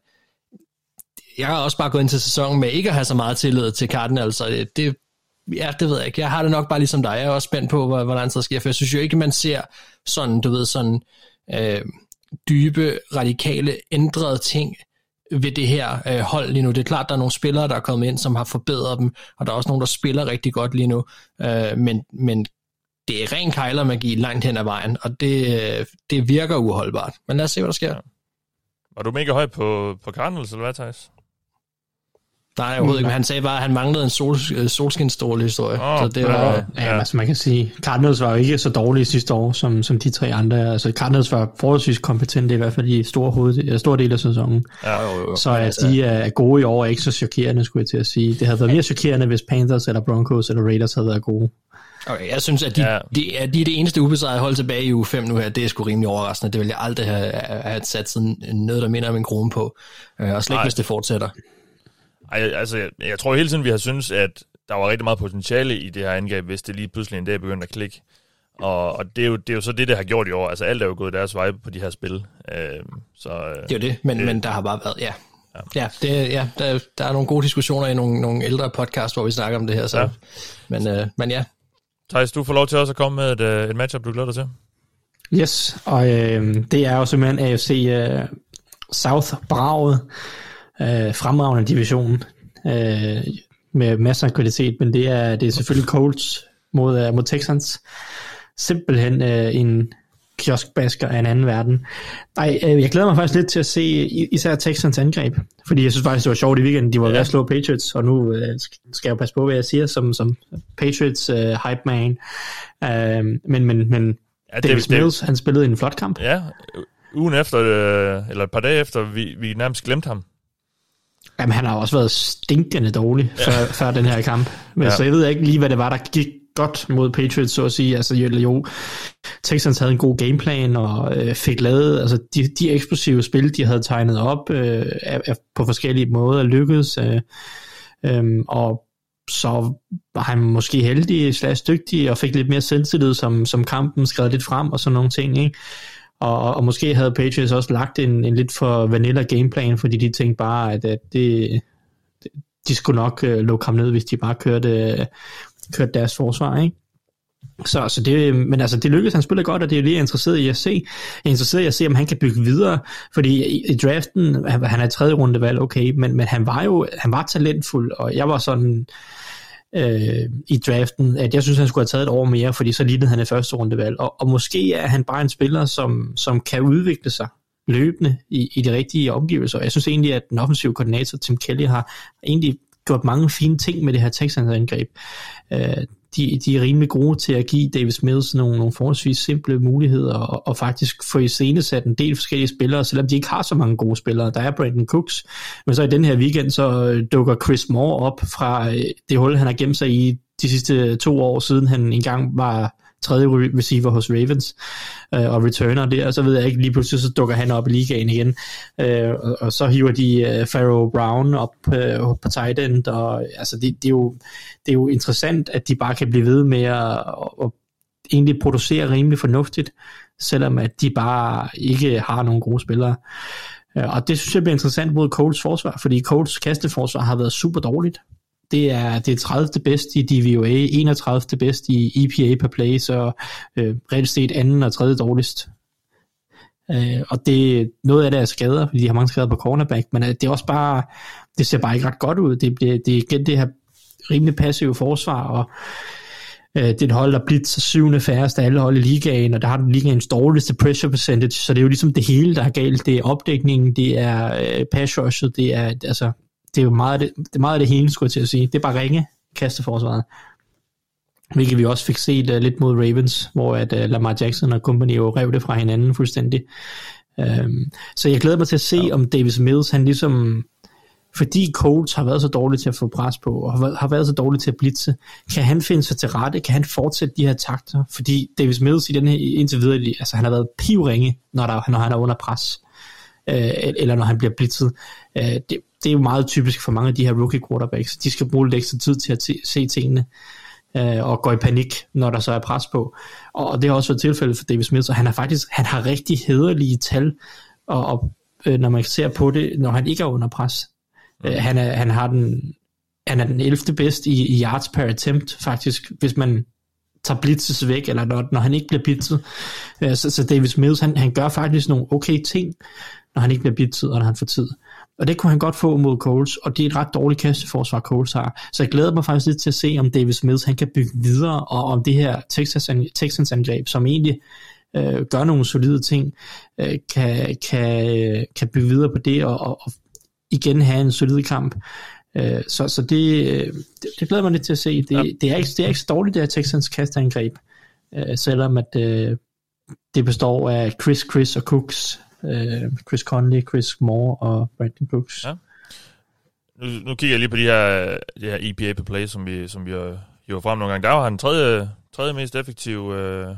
S6: jeg har også bare gået ind til sæsonen med ikke at have så meget tillid til Cardinals, og det, ja, det ved jeg ikke. Jeg har det nok bare ligesom dig. Jeg er også spændt på, hvordan det sker, for jeg synes jo ikke, man ser sådan, du ved, sådan øh, dybe, radikale, ændrede ting ved det her øh, hold lige nu. Det er klart, der er nogle spillere, der er kommet ind, som har forbedret dem, og der er også nogen, der spiller rigtig godt lige nu, øh, men, men det er ren kejlermagi langt hen ad vejen, og det, det virker uholdbart. Men lad os se, hvad der sker. Ja.
S4: Var du mega høj på, på Cardinals, eller hvad, Thijs?
S6: Nej, overhovedet ikke, men han sagde bare, at han manglede en sol, øh, solskinstråle historie. Oh, så det var,
S7: ja, ja, altså man kan sige, Cardinals var jo ikke så dårlige sidste år, som, som de tre andre. Altså Cardinals var forholdsvis kompetente, i hvert fald i store, hoved, store del af sæsonen. Ja, jo, jo. Så at altså, de er gode i år er ikke så chokerende, skulle jeg til at sige. Det havde været mere chokerende, hvis Panthers eller Broncos eller Raiders havde været gode.
S6: Okay, jeg synes, at de, ja. de, er, de er det eneste ubesejrede hold tilbage i uge 5 nu her. Det er sgu rimelig overraskende. Det vil jeg aldrig have, have sat sådan noget, der minder om en krone på. Øh, og slet ikke, hvis det fortsætter.
S4: Ej, altså, jeg, jeg tror hele tiden, vi har synes, at der var rigtig meget potentiale i det her angreb, hvis det lige pludselig en dag begyndte at klikke. Og, og det, er jo, det er jo så det, det har gjort i år. Altså alt er jo gået deres vej på de her spil. Øh, så,
S6: det er jo det, men, det, men der har bare været, ja. Ja, ja, det, ja der, der er nogle gode diskussioner i nogle, nogle ældre podcast, hvor vi snakker om det her. Så. Ja. Men, øh, men ja.
S4: Thijs, du får lov til også at komme med et, øh, et matchup, du glæder dig til.
S7: Yes, og øh, det er jo simpelthen AFC øh, South Braget øh, fremragende division øh, med masser af kvalitet, men det er, det er selvfølgelig Colts mod, uh, mod Texans. Simpelthen øh, en kioskbasker af en anden verden. Nej, øh, jeg glæder mig faktisk lidt til at se især Texans angreb, fordi jeg synes faktisk, det var sjovt i weekenden. De var ja. ved at slå Patriots, og nu øh, skal jeg passe på, hvad jeg siger som, som Patriots øh, hype man. Øh, men men, men ja, Davis Mills, han spillede en flot kamp.
S4: Ja, ugen efter, øh, eller et par dage efter, vi, vi nærmest glemte ham.
S7: Jamen, han har også været stinkende dårlig ja. før, før den her kamp. Men ja. så jeg ved ikke lige, hvad det var, der gik godt mod Patriots, så at sige. Altså jo, jo Texans havde en god gameplan og øh, fik lavet, altså de, de eksplosive spil, de havde tegnet op øh, er, er på forskellige måder lykkedes. Øh, øh, og så var han måske heldig, slags dygtig, og fik lidt mere selvtillid, som, som kampen skred lidt frem, og sådan nogle ting, ikke? Og, og måske havde Patriots også lagt en, en lidt for vanilla gameplan, fordi de tænkte bare, at, at det, de skulle nok øh, lukke ham ned, hvis de bare kørte, øh, kørte deres forsvar, ikke? Så, så det, men altså, det lykkedes, han spiller godt, og det er lige interesseret i at se. Jeg er interesseret i at se, om han kan bygge videre, fordi i, i draften, han, han er tredje rundevalg, okay, men, men han var jo han var talentfuld, og jeg var sådan øh, Øh, i draften, at jeg synes, han skulle have taget et år mere, fordi så lignede han et første rundevalg, og, og måske er han bare en spiller, som, som kan udvikle sig løbende i, i de rigtige omgivelser. Jeg synes egentlig, at den offensive koordinator, Tim Kelly, har egentlig gjort mange fine ting med det her Texans angreb. Øh, de, de er rimelig gode til at give Davis Mills nogle, nogle forholdsvis simple muligheder og, og faktisk få i sat en del forskellige spillere, selvom de ikke har så mange gode spillere. Der er Brandon Cooks, men så i den her weekend så øh, dukker Chris Moore op fra øh, det hul, han har gemt sig i de sidste to år siden han engang var tredje receiver hos Ravens øh, og returner der, og så ved jeg ikke, lige pludselig så dukker han op i ligaen igen, øh, og, og så hiver de øh, Pharaoh Brown op øh, på tight end, og altså det, det, er jo, det er jo interessant, at de bare kan blive ved med at, at egentlig producere rimelig fornuftigt, selvom at de bare ikke har nogen gode spillere. Øh, og det synes jeg bliver interessant mod Colts forsvar, fordi Colts kasteforsvar har været super dårligt det er det er 30. bedst i DVOA, 31. bedst i EPA per play, så øh, reelt set anden og tredje dårligst. Øh, og det noget af det er skader, fordi de har mange skader på cornerback, men øh, det er også bare, det ser bare ikke ret godt ud. Det, det, det er igen det her rimelig passive forsvar, og øh, det er et hold, der bliver så syvende færreste af alle hold i ligaen, og der har den ligaens dårligste pressure percentage, så det er jo ligesom det hele, der er galt. Det er opdækningen, det er øh, pass rushet, det er, altså, det er jo meget af det, det, er meget af det hele, skulle jeg til at sige. Det er bare ringe kasteforsvaret. Hvilket vi også fik set uh, lidt mod Ravens, hvor at uh, Lamar Jackson og company jo rev det fra hinanden fuldstændig. Um, så jeg glæder mig til at se, ja. om Davis Mills, han ligesom, fordi Colts har været så dårlig til at få pres på, og har været så dårlig til at blitse, kan han finde sig til rette, kan han fortsætte de her takter, fordi Davis Mills i den her indtil videre, altså han har været pivringe, når, der, når han er under pres, øh, eller når han bliver blitzet. Øh, det, det er jo meget typisk for mange af de her rookie quarterbacks. De skal bruge lidt ekstra tid til at se tingene øh, og gå i panik, når der så er pres på. Og det har også været tilfældet for David Smith, og han har faktisk han har rigtig hederlige tal, og, og øh, når man ser på det, når han ikke er under pres. Mm. Øh, han, er, han har den han er den 11. bedst i, i yards per attempt, faktisk, hvis man tager blitzes væk, eller når, når han ikke bliver blitzet. Øh, så, så David Mills, han, han gør faktisk nogle okay ting, når han ikke bliver blitzet, og når han får tid. Og det kunne han godt få mod Coles, og det er et ret dårligt kasteforsvar, Coles har. Så jeg glæder mig faktisk lidt til at se, om Davis Mills han kan bygge videre, og om det her Texas, Texans angreb, som egentlig øh, gør nogle solide ting, øh, kan, kan, kan bygge videre på det, og, og, og igen have en solid kamp. Øh, så så det, det, det glæder mig lidt til at se. Det, ja. det, er, ikke, det er ikke så dårligt, det her Texans kastangreb, øh, selvom at øh, det består af Chris, Chris og Cooks, øh, Chris Conley, Chris Moore og Brandon Brooks. Ja.
S4: Nu, nu kigger jeg lige på de her, de her EPA per play, som vi, som vi har hiver frem nogle gange. Der var han tredje, tredje mest effektiv... Øh,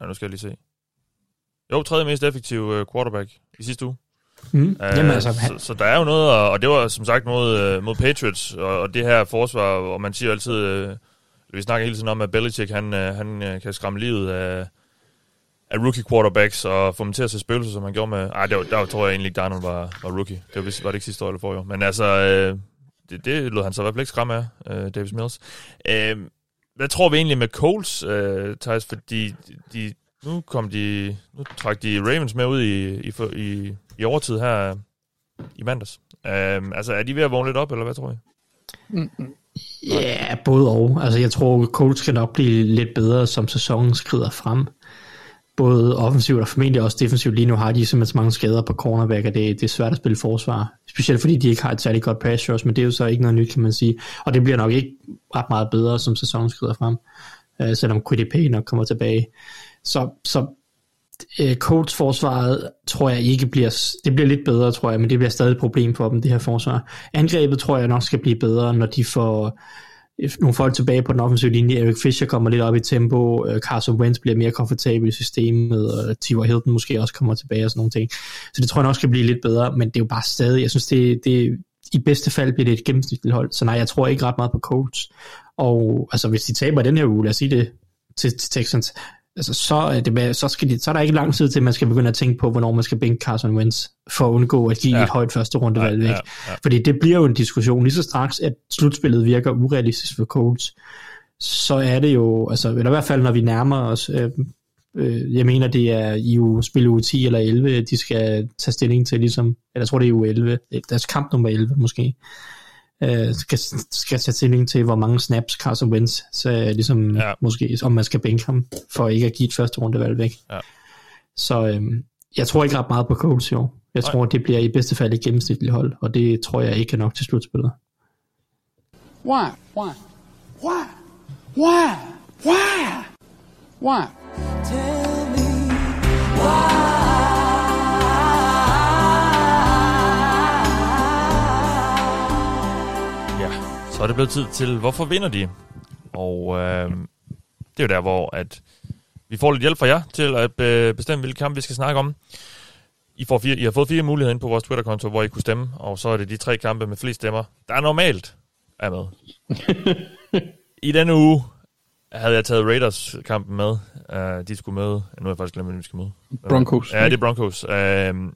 S4: ja, nu skal jeg lige se. Jo, tredje mest effektiv øh, quarterback i sidste uge.
S7: Mm. Uh, Jamen, altså,
S4: så, så der er jo noget, og det var som sagt mod, øh, mod Patriots, og, og det her forsvar, og man siger altid, øh, vi snakker hele tiden om, at Belichick, han, øh, han kan skræmme livet af, af rookie quarterbacks og få dem til at se spøgelser, som han gjorde med... Ej, der, der tror jeg egentlig ikke, Darnold var, var rookie. Det var, var det ikke sidste år eller forrige år. Men altså, øh, det, det lod han så i hvert fald ikke skræmme af, øh, Davis Mills. Øh, hvad tror vi egentlig med Coles, øh, Thijs? Fordi de, nu kom de... Nu trak de Ravens med ud i, i, i, i overtid her øh, i mandags. Øh, altså, er de ved at vågne lidt op, eller hvad tror I?
S7: Ja, yeah, både og. Altså, jeg tror, Colts kan nok blive lidt bedre, som sæsonen skrider frem både offensivt og formentlig også defensivt. Lige nu har de simpelthen så mange skader på cornerback, og det, det er svært at spille forsvar. Specielt fordi de ikke har et særligt godt pass rush, men det er jo så ikke noget nyt, kan man sige. Og det bliver nok ikke ret meget bedre, som sæsonen skrider frem, øh, selvom QDP nok kommer tilbage. Så, så øh, Colts forsvaret tror jeg ikke bliver, det bliver lidt bedre, tror jeg, men det bliver stadig et problem for dem, det her forsvar. Angrebet tror jeg nok skal blive bedre, når de får nogle folk tilbage på den offensive linje. Eric Fisher kommer lidt op i tempo. Øh, Carson Wentz bliver mere komfortabel i systemet. Og Tivor Hilton måske også kommer tilbage og sådan nogle ting. Så det tror jeg nok skal blive lidt bedre. Men det er jo bare stadig, jeg synes, det, det i bedste fald bliver det et gennemsnitligt hold. Så nej, jeg tror ikke ret meget på Colts. Og altså, hvis de taber den her uge, lad os sige det til, til Texans, altså, så, er det, så, skal de, så er der ikke lang tid til, at man skal begynde at tænke på, hvornår man skal bænke Carson Wentz, for at undgå at give ja. et højt første rundevalg væk. Ja, ja, ja. Fordi det bliver jo en diskussion. Lige så straks, at slutspillet virker urealistisk for Colts, så er det jo, altså, eller i hvert fald, når vi nærmer os, øh, øh, jeg mener, det er i u, spil u 10 eller 11, de skal tage stilling til, ligesom, eller jeg tror, det er u 11, deres kamp nummer 11 måske, øh, skal, skal tage stilling til, hvor mange snaps Carson Wentz, så ligesom ja. måske, om man skal bænke ham, for ikke at give et første rundevalg væk. Ja. Så øh, jeg tror ikke ret meget på Colts i år. Jeg Nej. tror, det bliver i bedste fald et gennemsnitligt hold, og det tror jeg ikke er nok til slutspillet.
S10: Why? Why? Why? Why? Why? Why? Tell me why?
S4: Så er det blevet tid til, hvorfor vinder de? Og øh, det er jo der, hvor at vi får lidt hjælp fra jer til at øh, bestemme, hvilke kamp vi skal snakke om. I, får fire, I har fået fire muligheder ind på vores Twitter-konto, hvor I kunne stemme, og så er det de tre kampe med flest stemmer, der er normalt er med. I denne uge havde jeg taget Raiders-kampen med. Uh, de skulle møde... Nu har jeg faktisk glemt, hvem de skal møde.
S5: Broncos.
S4: Ja, det er Broncos. Uh,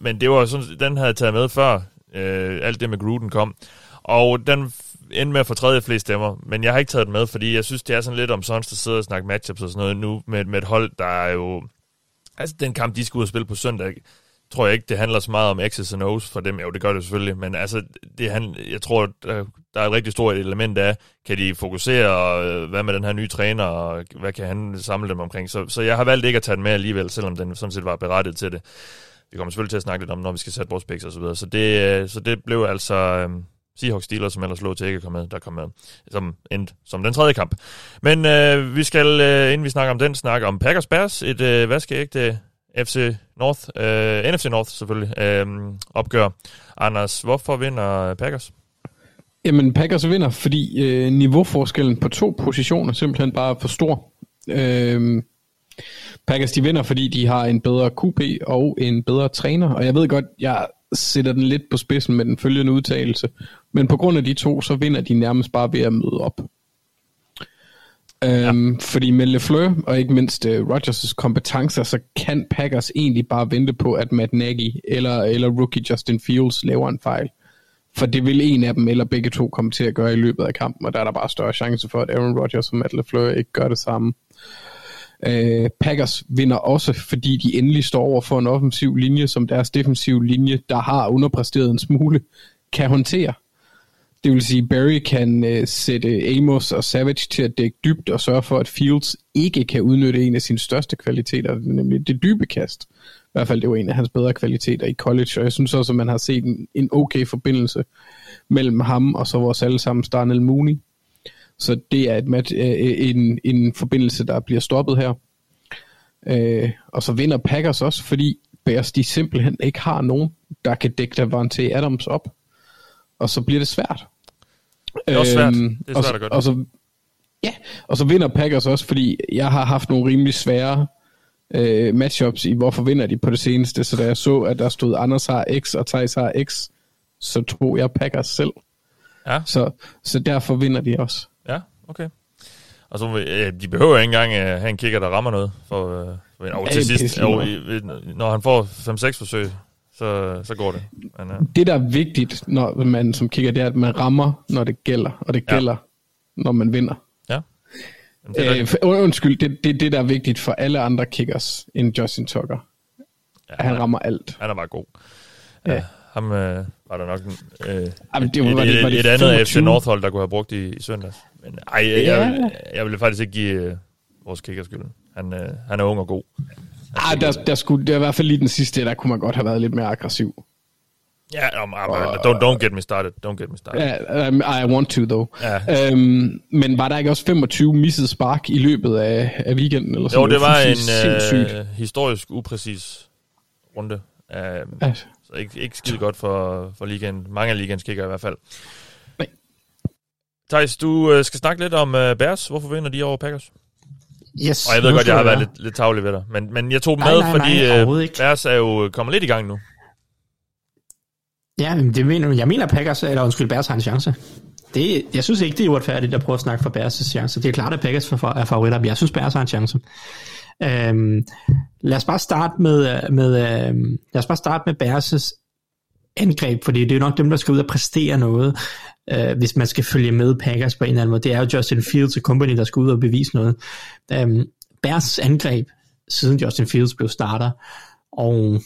S4: men det var sådan, den havde jeg taget med før uh, alt det med Gruden kom. Og den endte med at få tredje flest stemmer, men jeg har ikke taget den med, fordi jeg synes, det er sådan lidt om sådan, der sidder og snakker matchups og sådan noget nu med, med et hold, der er jo... Altså, den kamp, de skal ud og spille på søndag, tror jeg ikke, det handler så meget om X's and O's for dem. Jo, det gør det selvfølgelig, men altså, det han, jeg tror, der, der er et rigtig stort element af, kan de fokusere, og øh, hvad med den her nye træner, og hvad kan han samle dem omkring. Så, så jeg har valgt ikke at tage den med alligevel, selvom den sådan set var berettet til det. Vi kommer selvfølgelig til at snakke lidt om, når vi skal sætte vores picks og så videre. Så det, øh, så det blev altså... Øhm, Seahawks Steelers, som ellers lå til ikke at komme med, der kom med, som endte som den tredje kamp. Men øh, vi skal, øh, inden vi snakker om den, snakke om Packers Bears, et øh, vaskeægte FC North, øh, NFC North selvfølgelig, øh, opgør. Anders, hvorfor vinder Packers?
S5: Jamen, Packers vinder, fordi øh, niveauforskellen på to positioner simpelthen bare er for stor. Øh, Packers de vinder, fordi de har en bedre QB og en bedre træner, og jeg ved godt, jeg sætter den lidt på spidsen med den følgende udtalelse. Men på grund af de to, så vinder de nærmest bare ved at møde op. Ja. Øhm, fordi med LeFleur og ikke mindst uh, Rodgers' kompetencer, så kan Packers egentlig bare vente på, at Matt Nagy eller, eller rookie Justin Fields laver en fejl. For det vil en af dem eller begge to komme til at gøre i løbet af kampen, og der er der bare større chance for, at Aaron Rodgers og Matt LeFleur ikke gør det samme. Øh, Packers vinder også, fordi de endelig står over for en offensiv linje, som deres defensiv linje, der har underpræsteret en smule, kan håndtere. Det vil sige, Barry kan øh, sætte Amos og Savage til at dække dybt og sørge for, at Fields ikke kan udnytte en af sine største kvaliteter, nemlig det dybe kast. I hvert fald det var en af hans bedre kvaliteter i college, og jeg synes også, at man har set en, en okay forbindelse mellem ham og så vores allesammen Darnell Mooney. Så det er et match, uh, en, en forbindelse, der bliver stoppet her. Uh, og så vinder Packers også, fordi Bears de simpelthen ikke har nogen, der kan dække Davante Adams op og så bliver det svært.
S4: Det er også svært. Øhm, det er svært at gøre
S5: og så, Ja, og så vinder Packers også, fordi jeg har haft nogle rimelig svære øh, matchups i, hvorfor vinder de på det seneste. Så da jeg så, at der stod, Anders har X og Thijs har X, så tog jeg Packers selv. Ja. Så, så derfor vinder de også.
S4: Ja, okay. Og så, de behøver ikke engang uh, have en kicker, der rammer noget. For, uh, for, og til sidst, jo, når han får 5-6 forsøg, så, så går det. Men, ja.
S5: Det, der er vigtigt, når man som kigger, det er, at man rammer, når det gælder, og det gælder, ja. når man vinder.
S4: Ja.
S5: Jamen, det øh, undskyld, det er det, det, der er vigtigt for alle andre kickers end Justin Tucker. Ja, han, han rammer alt.
S4: Han er bare god. Ja. ja ham øh, var der nok øh,
S5: Jamen, det var, et, var det, var det
S4: et, et andet FC Northhold, der kunne have brugt i, i søndags. Men ej, jeg, ja. jeg, jeg ville faktisk ikke give øh, vores kicker skylden. Han, øh, han er ung og god.
S5: Ah, der, der skulle, det er i hvert fald lige den sidste, der kunne man godt have været lidt mere aggressiv.
S4: Ja, um, um, don't, don't get me started. Don't get me started.
S5: Yeah, um, I want to, though. Ja. Um, men var der ikke også 25 misset spark i løbet af, af weekenden? Eller sådan
S4: jo, det var en uh, historisk upræcis runde. Um, ja. Så ikke, ikke skide godt for, for ligaen. Mange af ligaens kigger i hvert fald. Thijs, du øh, skal snakke lidt om øh, Bears. Hvorfor vinder de over Packers?
S7: Yes,
S4: Og jeg ved godt, jeg har været
S7: være.
S4: lidt, lidt tavlig ved dig. Men, men jeg tog dem
S7: Nej,
S4: med,
S7: nej,
S4: fordi
S7: nej,
S4: øh. Bears er jo kommet lidt i gang nu.
S7: Ja, men det mener, jeg mener, Packers, eller undskyld, Bears har en chance. Det, jeg synes ikke, det er uretfærdigt at prøve at snakke for Bears' chance. Det er klart, at Packers er favoritter, men jeg synes, Bears har en chance. Øhm, lad os bare starte med, med, øhm, lad os bare starte med Bears' angreb, fordi det er jo nok dem, der skal ud og præstere noget, øh, hvis man skal følge med Packers på en eller anden måde. Det er jo Justin Fields og company, der skal ud og bevise noget. Øhm, Bears' angreb, siden Justin Fields blev starter, og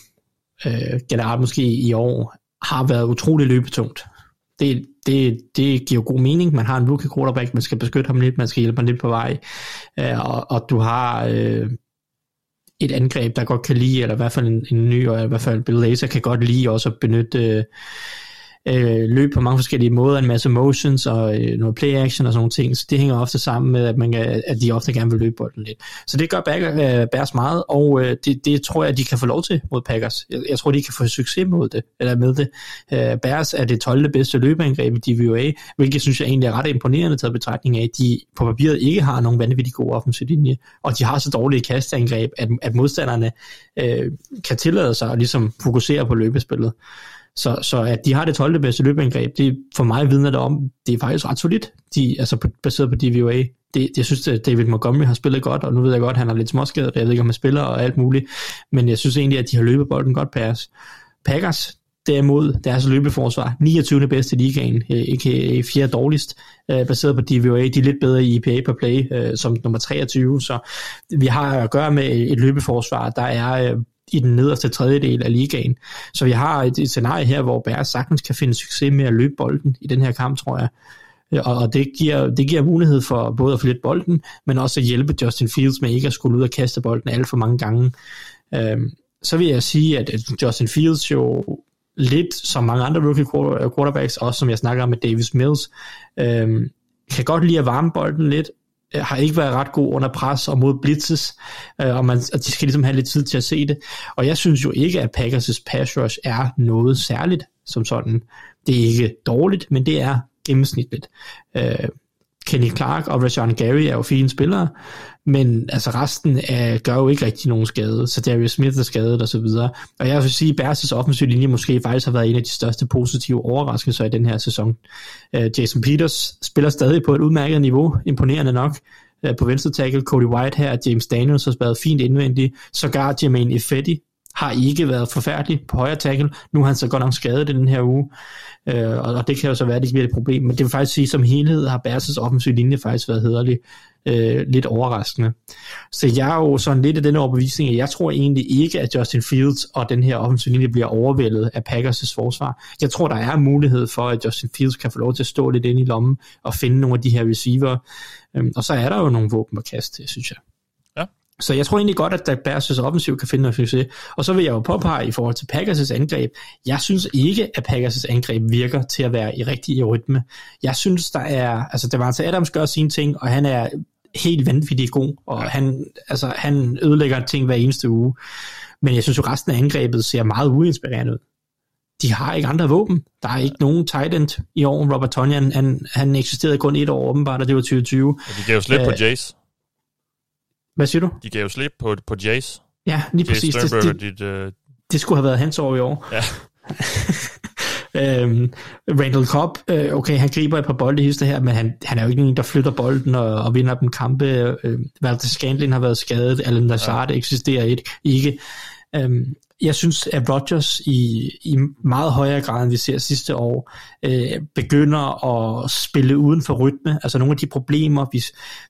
S7: øh, generelt måske i år, har været utrolig løbetungt. Det, det, det giver god mening. Man har en rookie quarterback, man skal beskytte ham lidt, man skal hjælpe ham lidt på vej, øh, og, og du har øh, et angreb, der godt kan lide, eller i hvert fald en, en ny, og i hvert fald Bill Laser kan godt lide også at benytte øh, øh, løb på mange forskellige måder, en masse motions og øh, noget play action og sådan nogle ting, så det hænger ofte sammen med, at, man kan, at de ofte gerne vil løbe bolden lidt. Så det gør Backer, øh, Bears meget, og øh, det, det tror jeg, at de kan få lov til mod Packers. Jeg, jeg tror, de kan få succes mod det, eller med det. Øh, Bears er det 12. bedste løbeangreb i DVOA, hvilket synes jeg egentlig er ret imponerende taget betragtning af, at de på papiret ikke har nogen vanvittigt gode offensiv linje, og de har så dårlige kastangreb, at, at modstanderne øh, kan tillade sig at ligesom fokusere på løbespillet. Så, så at de har det 12. bedste løbeangreb, det for mig vidner det om, det er faktisk ret solidt, de, altså på, baseret på DVOA. Det, jeg synes, at David Montgomery har spillet godt, og nu ved jeg godt, at han er lidt småskadet, jeg ved ikke, om han spiller og alt muligt, men jeg synes egentlig, at de har løbet bolden godt Packers. Packers, derimod, deres løbeforsvar, 29. bedste i ligaen, øh, ikke fjerde dårligst, øh, baseret på DVOA, de er lidt bedre i EPA per play, øh, som nummer 23, så vi har at gøre med et løbeforsvar, der er i den nederste tredjedel af ligaen. Så vi har et, et scenarie her, hvor Bears sagtens kan finde succes med at løbe bolden i den her kamp, tror jeg. Og, og det, giver, det giver mulighed for både at flytte bolden, men også at hjælpe Justin Fields med ikke at skulle ud og kaste bolden alt for mange gange. Øhm, så vil jeg sige, at Justin Fields jo lidt som mange andre rookie quarterbacks, også som jeg snakker om med Davis Mills, øhm, kan godt lide at varme bolden lidt, Øh, har ikke været ret god under pres og mod blitzes, øh, og, man, og de skal ligesom have lidt tid til at se det. Og jeg synes jo ikke, at Packers' pass rush er noget særligt som sådan. Det er ikke dårligt, men det er gennemsnitligt. Øh, Kenny Clark og Rashawn Gary er jo fine spillere, men altså resten er, gør jo ikke rigtig nogen skade, så Darius Smith er skadet og så videre. Og jeg vil sige, at Bears' offensiv linje måske faktisk har været en af de største positive overraskelser i den her sæson. Øh, Jason Peters spiller stadig på et udmærket niveau, imponerende nok, øh, på venstre tackle, Cody White her, James Daniels har spillet fint indvendigt, sågar Jermaine Effetti har ikke været forfærdelig på højre tackle. Nu er han så godt nok skadet i den her uge, øh, og det kan jo så være, at det bliver et problem, men det vil faktisk sige, at som helhed har Bears' offensiv linje faktisk været hederlig, øh, lidt overraskende. Så jeg er jo sådan lidt af den overbevisning, at jeg tror egentlig ikke, at Justin Fields og den her offensiv linje bliver overvældet af Packers' forsvar. Jeg tror, der er mulighed for, at Justin Fields kan få lov til at stå lidt ind i lommen og finde nogle af de her receiver. Øh, og så er der jo nogle våben at kaste, synes jeg. Så jeg tror egentlig godt, at Bears' offensiv kan finde noget succes. Og så vil jeg jo påpege i forhold til Packers' angreb, jeg synes ikke, at Packers' angreb virker til at være i rigtig i rytme. Jeg synes, der er, altså Devante Adams gør sine ting, og han er helt vanvittigt god, og han, altså, han ødelægger ting hver eneste uge. Men jeg synes jo, resten af angrebet ser meget uinspirerende ud. De har ikke andre våben. Der er ikke nogen tight end i år. Robert Tonyan, han, han eksisterede kun et år åbenbart, og det var 2020.
S4: Og de gav jo slip uh, på Jace.
S7: Hvad siger du?
S4: De gav jo slip på, på Jace.
S7: Ja, lige
S4: Jace
S7: præcis. Det,
S4: Sternberg,
S7: det,
S4: dit, uh...
S7: det skulle have været hans år i år.
S4: Ja.
S7: øhm, Randall Cobb, øh, okay, han griber et par bolde hister her, men han, han er jo ikke en, der flytter bolden og, og vinder dem kampe. Øh, Walter Scantlin har været skadet, Alan Lazard ja. eksisterer ikke. ikke. Øhm, jeg synes, at Rodgers i, i meget højere grad, end vi ser sidste år, øh, begynder at spille uden for rytme. Altså nogle af de problemer, vi,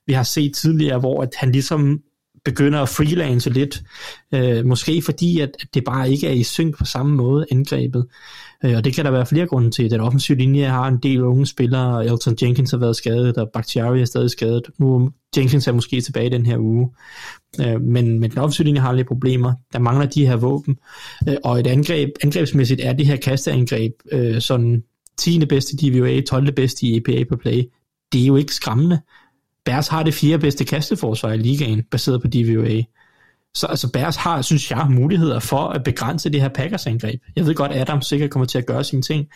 S7: vi har set tidligere, hvor at han ligesom begynder at freelance lidt. Øh, måske fordi, at, at det bare ikke er i synk på samme måde, angrebet. Øh, og det kan der være flere grunde til. Den offensive linje har en del unge spillere. Elton Jenkins har været skadet, og Bakhtiari er stadig skadet. Nu Jenkins er måske tilbage den her uge. Øh, men, men den offensive linje har lidt problemer. Der mangler de her våben. Øh, og et angreb, angrebsmæssigt er det her kasteangreb sådan 10. bedste DVOA, 12. bedste i EPA per play. Det er jo ikke skræmmende. Bears har det fjerde bedste kasteforsvar i ligaen, baseret på DVOA. Så altså Bears har, synes jeg, muligheder for at begrænse det her Packers angreb. Jeg ved godt, at Adam sikkert kommer til at gøre sine ting,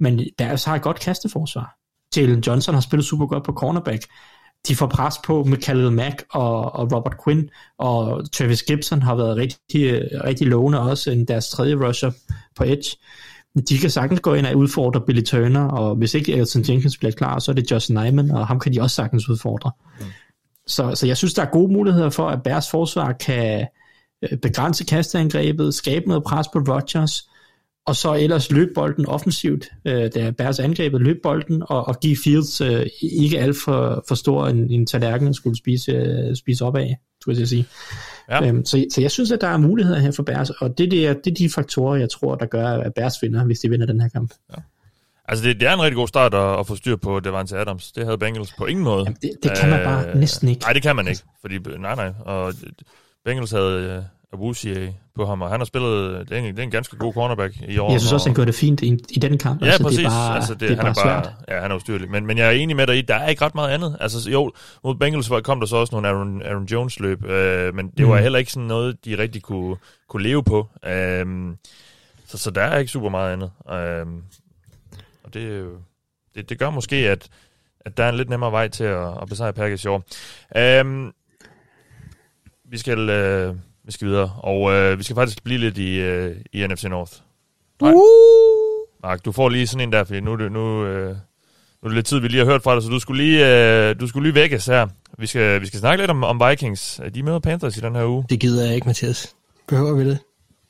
S7: men Bears har et godt kasteforsvar. Jalen Johnson har spillet super godt på cornerback. De får pres på med Khalil Mack og, og Robert Quinn, og Travis Gibson har været rigtig, rigtig lovende også end deres tredje rusher på edge. De kan sagtens gå ind og udfordre Billy Turner, og hvis ikke Elton Jenkins bliver klar, så er det Josh Nyman, og ham kan de også sagtens udfordre. Mm. Så, så jeg synes, der er gode muligheder for, at Bærs forsvar kan øh, begrænse kasteangrebet, skabe noget pres på Rodgers, og så ellers løbe bolden offensivt, øh, da Bærs angrebet løb bolden, og, og give Fields øh, ikke alt for, for stor en, en tallerken skulle spise, øh, spise op af, skulle jeg sige. Ja. Øhm, så, så jeg synes, at der er muligheder her for Bærs, og det, det, er, det er de faktorer, jeg tror, der gør, at Bærs vinder, hvis de vinder den her kamp. Ja.
S4: Altså, det, det er en rigtig god start at, at få styr på Devante Adams. Det havde Bengals på ingen måde. Jamen,
S7: det, det kan man bare øh, næsten ikke.
S4: Nej, det kan man ikke. Fordi, nej, nej. Og Bengals havde uh, Abusi på ham, og han har spillet, det er, en, det er en ganske god cornerback i år.
S7: Jeg synes også, han gjorde det fint i, i den kamp.
S4: Ja, altså, præcis. Det er bare, altså, det, det er han bare er bare, svært. Ja, han er ustyrlig. Men, men jeg er enig med dig i, der er ikke ret meget andet. Altså, jo, mod Bengals kom der så også nogle Aaron, Aaron Jones løb, øh, men det var mm. heller ikke sådan noget, de rigtig kunne, kunne leve på. Øh, så, så der er ikke super meget andet. Øh, og det, det, det gør måske, at, at der er en lidt nemmere vej til at, at besejre Packers i år. Øh, vi skal... Øh, vi skal videre. Og øh, vi skal faktisk blive lidt i, øh, i NFC North. Nej. Uh! Mark, du får lige sådan en der, fordi nu, nu, nu, øh, nu er det lidt tid, vi lige har hørt fra dig, så du skulle lige, øh, du skulle lige vækkes her. Vi skal, vi skal snakke lidt om, om Vikings. De møder Panthers i den her uge.
S6: Det gider jeg ikke, Mathias. Behøver vi det?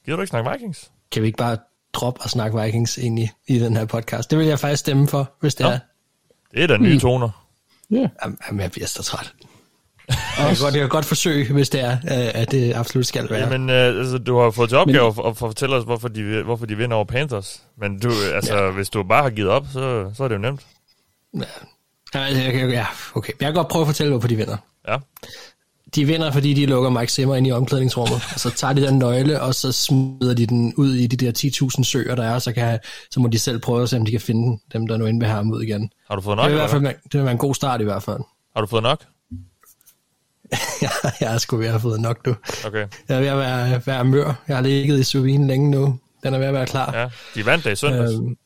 S4: Gider du ikke snakke Vikings?
S6: Kan vi ikke bare droppe og snakke Vikings ind i, i den her podcast? Det vil jeg faktisk stemme for, hvis det ja. er.
S4: Det er da nye mm. toner.
S6: Ja. Yeah. Jamen, jeg bliver så træt. jeg, kan godt, jeg kan godt forsøge, hvis det er, øh, at det absolut skal være.
S4: Jamen, øh, altså, du har fået til opgave Men, at, fortælle os, hvorfor de, hvorfor de vinder over Panthers. Men du, altså, ja. hvis du bare har givet op, så, så er det jo nemt.
S6: Ja, ja, okay. Jeg kan godt prøve at fortælle, hvorfor de vinder.
S4: Ja.
S6: De vinder, fordi de lukker Mike Zimmer ind i omklædningsrummet, og så tager de den nøgle, og så smider de den ud i de der 10.000 søer, der er, så, kan, så må de selv prøve at se, om de kan finde dem, der nu inde vil have ham ud igen.
S4: Har du fået nok?
S6: Det vil, i hvert fald, det vil være en god start i hvert fald.
S4: Har du fået nok?
S6: jeg, jeg er sgu ved at have fået nok, du.
S4: Okay.
S6: Jeg er ved at være, være mør. Jeg har ligget i sous længe nu. Den er ved at være klar.
S4: Ja, de vandt det i søndags. Øhm,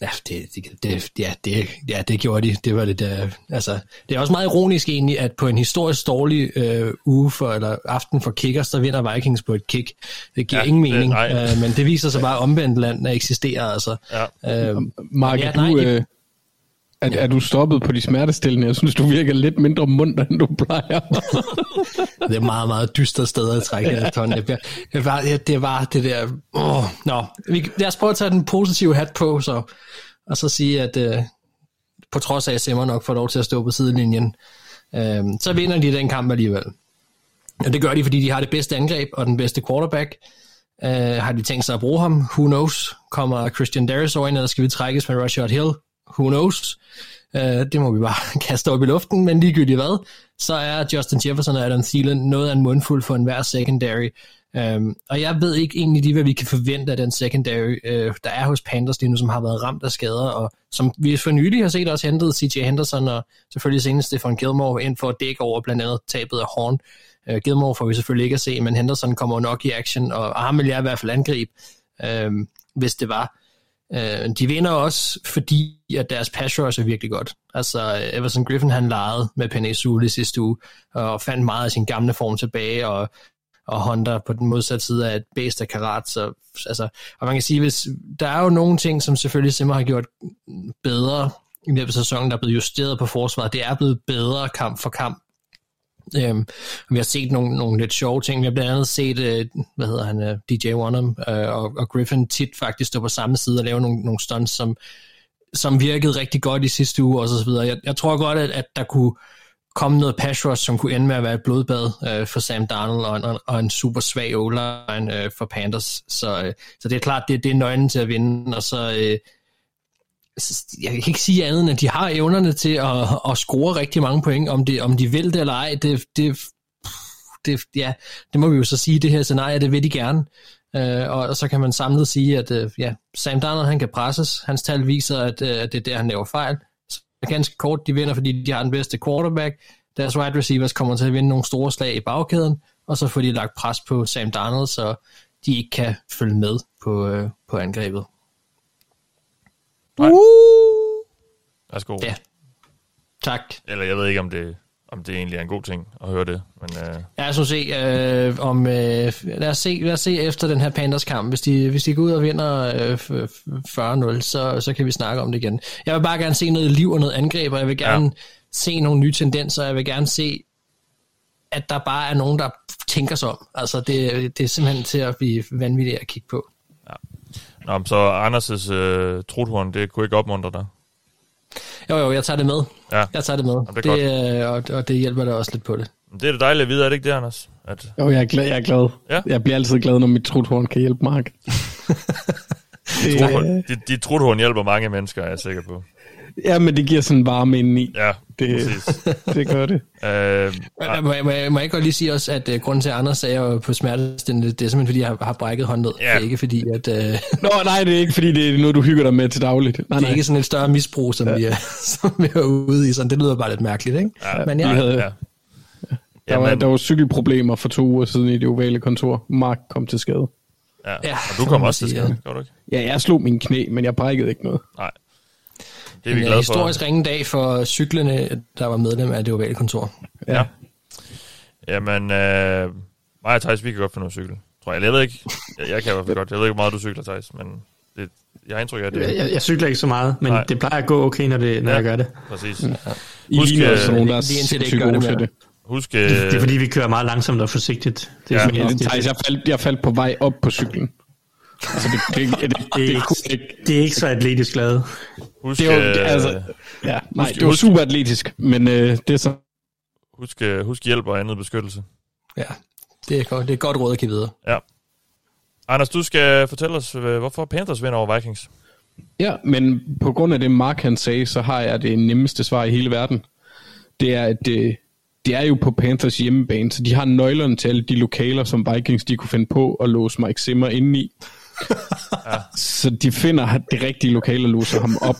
S6: ja, det, det, det, ja, det, ja, det gjorde de. Det var det der, altså, det er også meget ironisk egentlig, at på en historisk dårlig øh, uge for, eller aften for kickers, der vinder Vikings på et kick. Det giver ja, ingen mening, det, øh, men det viser sig bare omvendt land, eksisterer. Altså.
S5: Ja. Øh, Mark, ja, nej, du, øh, er, ja. er du stoppet på de smertestillende? Jeg synes, du virker lidt mindre munter, end du plejer.
S6: det er meget, meget dystre steder at trække ja. ton. Det, det, var, det var det der... Åh, nå. Vi, lad os prøve at tage den positive hat på, så, og så sige, at uh, på trods af, at Simmer nok får lov til at stå på sidelinjen, uh, så vinder de den kamp alligevel. Og det gør de, fordi de har det bedste angreb og den bedste quarterback. Uh, har de tænkt sig at bruge ham? Who knows? Kommer Christian Darius over ind, eller skal vi trækkes med Rashad Hill? Who knows? Uh, det må vi bare kaste op i luften, men ligegyldigt hvad, så er Justin Jefferson og Adam Thielen noget af en mundfuld for enhver secondary. Um, og jeg ved ikke egentlig lige, hvad vi kan forvente af den secondary, uh, der er hos Panthers lige nu, som har været ramt af skader, og som vi for nylig har set også hentet CJ Henderson og selvfølgelig senest Stefan Gilmore ind for at dække over blandt andet tabet af Horn. Uh, Gilmore får vi selvfølgelig ikke at se, men Henderson kommer nok i action, og, og ham vil jeg i hvert fald angribe, um, hvis det var. Øh, de vinder også, fordi at deres pass rush er virkelig godt. Altså, Everson Griffin han legede med Penny Sule sidste uge, og fandt meget af sin gamle form tilbage, og, og Honda på den modsatte side af et bæst af karat. Så, altså, og man kan sige, hvis der er jo nogle ting, som selvfølgelig Simmer har gjort bedre i løbet af sæsonen, der er blevet justeret på forsvaret. Det er blevet bedre kamp for kamp. Øhm, vi har set nogle, nogle lidt sjove ting. Vi har blandt andet set, øh, hvad hedder han, øh, DJ Wanham øh, og, og Griffin tit faktisk stå på samme side og lave nogle, nogle stunts, som, som virkede rigtig godt i sidste uge og så videre. Jeg, jeg tror godt, at, at der kunne komme noget pass rush, som kunne ende med at være et blodbad øh, for Sam Darnold og, og, og en super svag o øh, for Panthers. Så, øh, så det er klart, det, det er nøglen til at vinde, og så... Øh, Altså, jeg kan ikke sige andet end, at de har evnerne til at, at score rigtig mange point. Om, det, om de vil det eller ej, det, det, det, ja, det må vi jo så sige, det her scenarie, det vil de gerne. Øh, og så kan man samlet sige, at øh, ja, Sam Darnold han kan presses. Hans tal viser, at, øh, at det er der, han laver fejl. Så ganske kort, de vinder, fordi de har den bedste quarterback. Deres wide receivers kommer til at vinde nogle store slag i bagkæden, og så får de lagt pres på Sam Darnold, så de ikke kan følge med på, øh, på angrebet.
S4: Nej. Værsgo.
S6: Ja. Tak.
S4: Eller jeg ved ikke, om det, om det egentlig er en god ting at høre det. Men, øh,
S6: Ja, så se, øh, om, øh, lad, os se, lad os se efter den her Panthers kamp. Hvis de, hvis de går ud og vinder øh, f- f- 40-0, så, så kan vi snakke om det igen. Jeg vil bare gerne se noget liv og noget angreb, og jeg vil gerne ja. se nogle nye tendenser. Jeg vil gerne se, at der bare er nogen, der tænker sig om. Altså, det, det er simpelthen til at blive vanvittigt at kigge på.
S4: Nå, men så Anders' øh, truthorn, det kunne ikke opmuntre dig.
S6: Jo, jo, jeg tager det med.
S4: Ja.
S6: Jeg tager det med.
S4: Jamen, det er
S6: det, og, og det hjælper da også lidt på det.
S4: Det er da dejligt at vide, er det ikke det, Anders? At,
S5: Jo, jeg er glad. Jeg, er glad.
S4: Ja.
S5: jeg bliver altid glad, når mit truthorn kan hjælpe Mark. det,
S4: truthorn, dit, dit truthorn hjælper mange mennesker, er jeg sikker på.
S5: Ja, men det giver sådan en varme indeni.
S4: Ja,
S5: Det,
S4: præcis.
S5: det gør det.
S4: Øh,
S6: Må, må, må, jeg- må jeg ikke godt lige sige også, at uh, grunden til, at Anders sagde jo på smertestillende, det er simpelthen, fordi jeg har, har brækket håndled.
S4: Ja.
S6: Det er ikke fordi, at... Uh, det
S5: Nå, nej, det er ikke, fordi det er noget, du hygger dig med til dagligt. Nej,
S6: er
S5: nej.
S6: ikke sådan et større misbrug, som, ja. vi, er, som vi er ude i. Sådan, det lyder bare lidt mærkeligt, ikke?
S4: Ja,
S6: Men
S5: vi
S6: ja,
S5: havde-
S4: ja.
S5: Der var,
S4: Jamen,
S5: der var cykelproblemer for to uger siden i det ovale kontor. Mark kom til skade.
S4: ja.
S6: Ja,
S4: Og du kom også til skade,
S6: ja.
S4: gør du ikke?
S5: Ja, jeg slog min knæ, men jeg brækkede ikke noget.
S4: Nej. Det er vi
S6: en uh,
S4: glade for.
S6: historisk ringe dag for cyklerne, der var medlem af det ovale kontor.
S4: Ja. Jamen, øh, mig og Thijs, vi kan godt finde noget cykel. Tror jeg. Jeg ved ikke, jeg, jeg kan i hvert fald godt. Jeg ved ikke, hvor meget du cykler, Thijs, men det, jeg har indtryk af, det
S7: Jeg, jeg cykler ikke så meget, men
S4: Nej.
S7: Det plejer at gå okay, når, det, når
S4: Ja.
S7: ja. jeg gør det.
S4: præcis.
S5: I
S4: Husk,
S5: ligner
S4: øh,
S5: også sådan nogen, der er sindssygt
S6: gør det
S5: gode til det.
S4: Husk,
S7: Det, det er
S4: øh,
S7: fordi, vi kører meget langsomt og forsigtigt. Det er
S4: Ja.
S7: sådan,
S5: Ja,
S7: jeg,
S5: det,
S7: det,
S5: Thijs, jeg, faldt, jeg faldt på vej op på cyklen. Altså, det, det, det, det,
S7: det, er
S5: det,
S7: det er ikke så atletisk lavet.
S4: husk,
S5: Det var,
S4: øh,
S5: altså, ja, nej,
S4: husk-
S5: det var super atletisk, men øh, det er så...
S4: husk, øh, husk hjælp og andet beskyttelse.
S6: Ja, det er, godt, det er godt råd at give videre.
S4: Ja. Anders, du skal fortælle os, øh, hvorfor Panthers vinder over Vikings.
S5: Ja, men på grund af det, Mark han sagde, så har jeg det nemmeste svar i hele verden. Det er, at det, det er jo på Panthers hjemmebane, så de har nøglerne til alle de lokaler, som Vikings de kunne finde på at låse Mike Zimmer indeni. Ja. Så de finder det rigtige lokale og låser ham op,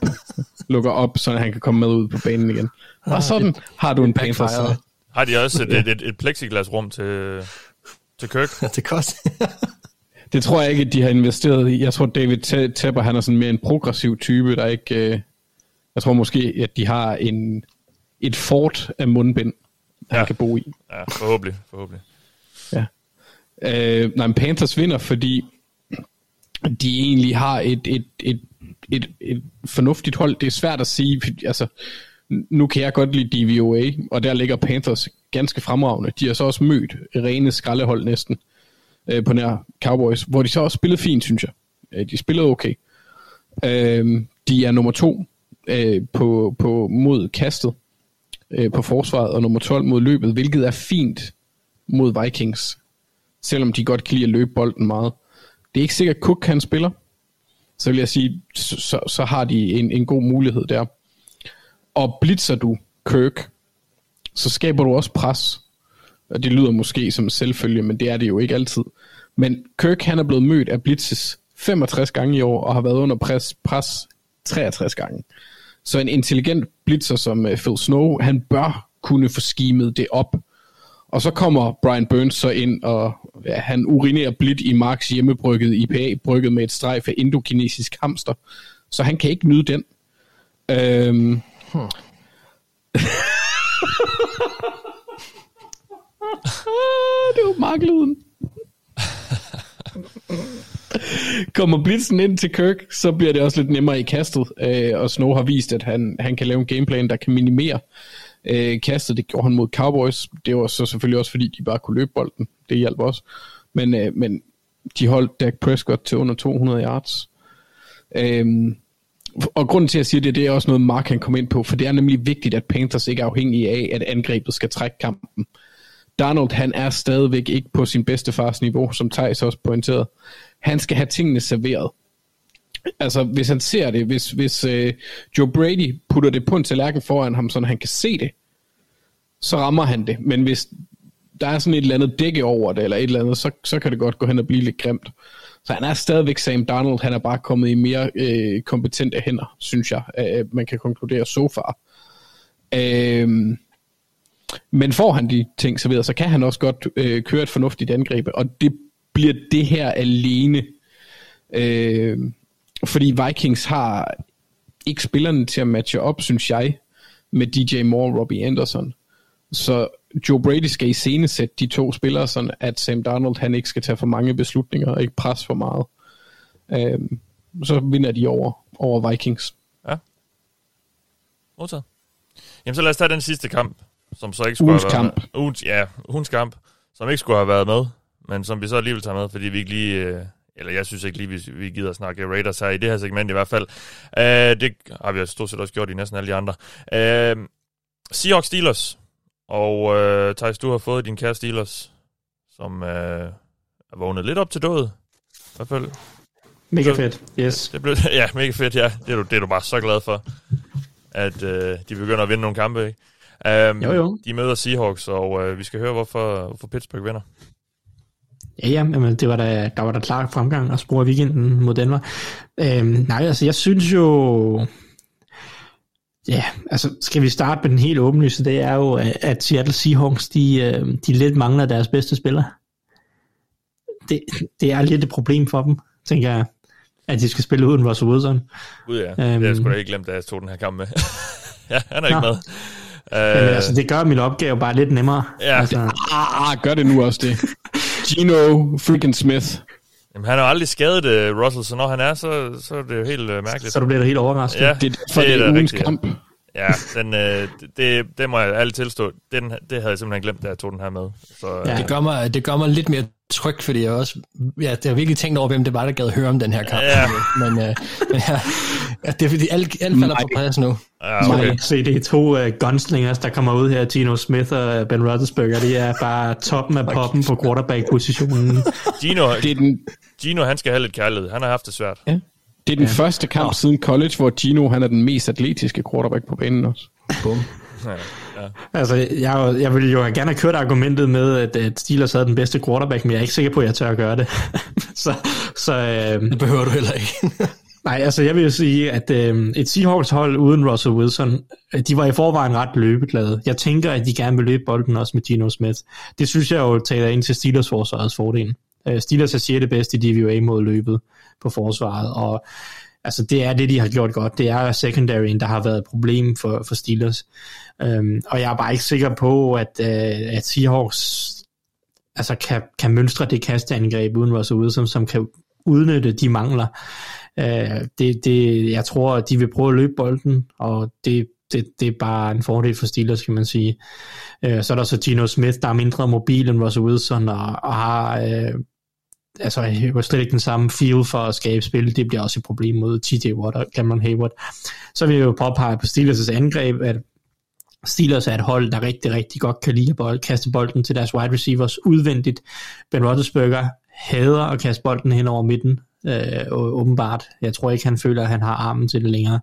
S5: lukker op, så han kan komme med ud på banen igen. Og sådan har du en Panthers.
S6: backfired.
S4: Har de også et, et, et, et plexiglasrum til, til Kirk?
S6: det koster.
S5: Det tror jeg ikke, at de har investeret i. Jeg tror, David Te- Tepper, han er sådan mere en progressiv type, der ikke... Øh, jeg tror måske, at de har en, et fort af mundbind, han
S4: Ja.
S5: kan bo i.
S4: Ja, forhåbentlig. forhåbentlig.
S5: Øh, nej, men Panthers vinder, fordi de egentlig har et, et, et, et, et fornuftigt hold. Det er svært at sige, altså, nu kan jeg godt lide DVOA, og der ligger Panthers ganske fremragende. De har så også mødt rene skraldehold næsten øh, på nær Cowboys, hvor de så også spillede fint, synes jeg. Øh, de spillede okay. Øh, de er nummer to øh, på, på mod kastet øh, på forsvaret, og nummer 12 mod løbet, hvilket er fint mod Vikings, selvom de godt kan lide at løbe bolden meget. Det er ikke sikkert, at Cook kan spiller, så vil jeg sige, så, så, så har de en, en god mulighed der. Og blitzer du Kirk, så skaber du også pres. Og det lyder måske som selvfølge, men det er det jo ikke altid. Men Kirk han er blevet mødt af blitzes 65 gange i år, og har været under pres, pres 63 gange. Så en intelligent blitzer som øh, Phil Snow, han bør kunne få skimet det op. Og så kommer Brian Burns så ind, og ja, han urinerer blidt i Marks hjemmebrygget IPA, brygget med et strejf af indokinesisk hamster. Så han kan ikke nyde den. Øhm,
S6: Hmm.
S5: det var Mark-lyden. Kommer blitzen ind til Kirk, så bliver det også lidt nemmere i kastet, øh, og Snow har vist, at han, han kan lave en gameplan, der kan minimere øh, øh, kastet. Det gjorde han mod Cowboys. Det var så selvfølgelig også, fordi de bare kunne løbe bolden. Det hjalp også. Men, øh, men de holdt Dak Prescott til under 200 yards. Øhm, og grunden til, at jeg siger det, det er også noget, Mark kan komme ind på, for det er nemlig vigtigt, at Panthers ikke er afhængige af, at angrebet skal trække kampen. Donald, han er stadigvæk ikke på sin bedste fars niveau, som Thijs også pointerede. Han skal have tingene serveret. Altså, hvis han ser det, hvis, hvis øh, Joe Brady putter det på en tallerken foran ham, så han kan se det, så rammer han det. Men hvis der er sådan et eller andet dække over det, eller et eller andet, så, så kan det godt gå hen og blive lidt grimt. Så han er stadigvæk Sam Donald, han er bare kommet i mere øh, kompetente hænder, synes jeg, øh, man kan konkludere så far. Øh, men får han de ting serveret, så kan han også godt øh, køre et fornuftigt angreb, og det bliver det her alene. Øh, fordi Vikings har ikke spillerne til at matche op, synes jeg, med DJ Moore og Robbie Anderson. Så Joe Brady skal i scene sætte de to spillere, sådan at Sam Darnold han ikke skal tage for mange beslutninger og ikke presse for meget. Øhm, så vinder de over, over Vikings.
S4: Ja. Modtaget. Jamen så lad os tage den sidste kamp, som så ikke skulle
S5: Ugens
S4: have været
S5: kamp.
S4: Ugens, ja, ugens kamp, som ikke skulle have været med, men som vi så alligevel tager med, fordi vi ikke lige, øh, eller jeg synes ikke lige, vi, vi gider at snakke Raiders her i det her segment i hvert fald. Øh, det har vi stort set også gjort i næsten alle de andre. Øh, Seahawks Steelers, og øh, Thijs, du har fået din kære Steelers, som øh, er vågnet lidt op til død, i hvert fald.
S7: Mega fedt, yes.
S4: Det blev, ja, mega fedt, ja. Det er du, det er du bare så glad for, at øh, de begynder at vinde nogle kampe, ikke? Um,
S7: Jo, jo.
S4: De møder Seahawks, og øh, vi skal høre, hvorfor, hvorfor Pittsburgh vinder.
S7: Ja, ja, men det var da, der var der klar fremgang og spore weekenden mod Denver. Øhm, nej, altså jeg synes jo... Ja, altså skal vi starte med den helt åbenlyse, det er jo, at- at Seattle Seahawks, de, øh, de lidt mangler deres bedste spiller. Det, det er lidt et problem for dem, tænker jeg, at de skal spille uden Russell Wilson.
S4: Gud ja,
S7: Øhm.
S4: det har jeg sgu da ikke glemt, da jeg tog den her kamp med. ja, han er ikke med.
S7: Men altså, det gør min opgave bare lidt nemmere.
S4: Ja.
S7: altså,
S5: Ah, ah, gør det nu også det. Gino freaking Smith.
S4: Jamen, han har aldrig skadet uh, Russell, så når han er, så, så er det jo helt uh, mærkeligt.
S7: så du bliver da helt overrasket.
S4: Ja,
S5: Det er derfor, det er
S4: da
S5: ugens
S4: rigtigt,
S5: kamp.
S4: Ja, den, øh, det, det må jeg ærligt tilstå. Den, det havde jeg simpelthen glemt, da jeg tog den her med. Så,
S7: Ja.
S4: ja.
S6: Det gør, mig, det gør mig lidt mere tryg, fordi jeg også ja, jeg har virkelig tænkt over, hvem det var, der gad høre om den her kamp.
S4: Ja.
S6: Men, øh, men ja, ja, det er fordi, alt, alt falder på plads nu.
S4: ja, okay.
S7: Se, det er to uh, gunslingers, der kommer ud her, Gino Smith og øh, Ben Roethlisberger. De er bare toppen af poppen på quarterback-positionen.
S4: Gino,
S5: Det er den,
S4: Gino, han skal have lidt kærlighed. Han har haft det svært.
S5: Det er den ja. første kamp siden college, hvor Gino han er den mest atletiske quarterback på banen også.
S6: Bum.
S4: Ja, ja.
S7: altså, jeg, jeg ville jo gerne have kørt argumentet med, at, at Steelers havde den bedste quarterback, men jeg er ikke sikker på, at jeg tør at gøre det. så så øh,
S6: Det behøver du heller ikke.
S7: nej, altså jeg vil jo sige, at øh, et Seahawks-hold uden Russell Wilson, øh, de var i forvejen ret løbeglade. Jeg tænker, at de gerne vil løbe bolden også med Gino Smith. Det synes jeg jo taler ind til Steelers forsvarets fordel. Øh, Steelers er 6. bedste i DVOA mod løbet på forsvaret, og altså det er det, de har gjort godt. Det er secondaryen, der har været et problem for, for Steelers. Øhm, og jeg er bare ikke sikker på, at, øh, at Seahawks altså kan, kan mønstre det kasteangreb uden Russell Wilson, som kan udnytte de mangler. Øh, det, det, jeg tror, at de vil prøve at løbe bolden, og det, det, det er bare en fordel for Steelers, kan man sige. Øh, så er der så Gino Smith, der er mindre mobil end Russell Wilson, og, og har øh, altså jo slet ikke den samme feel for at skabe spil. Det bliver også et problem mod TJ Watt og Cameron Hayward. Så vil jeg jo påpege på Steelers' angreb, at Steelers er et hold, der rigtig, rigtig godt kan lide at bold, kaste bolden til deres wide receivers udvendigt. Ben Roethlisberger hader at kaste bolden hen over midten, øh, åbenbart. Jeg tror ikke, han føler, at han har armen til det længere.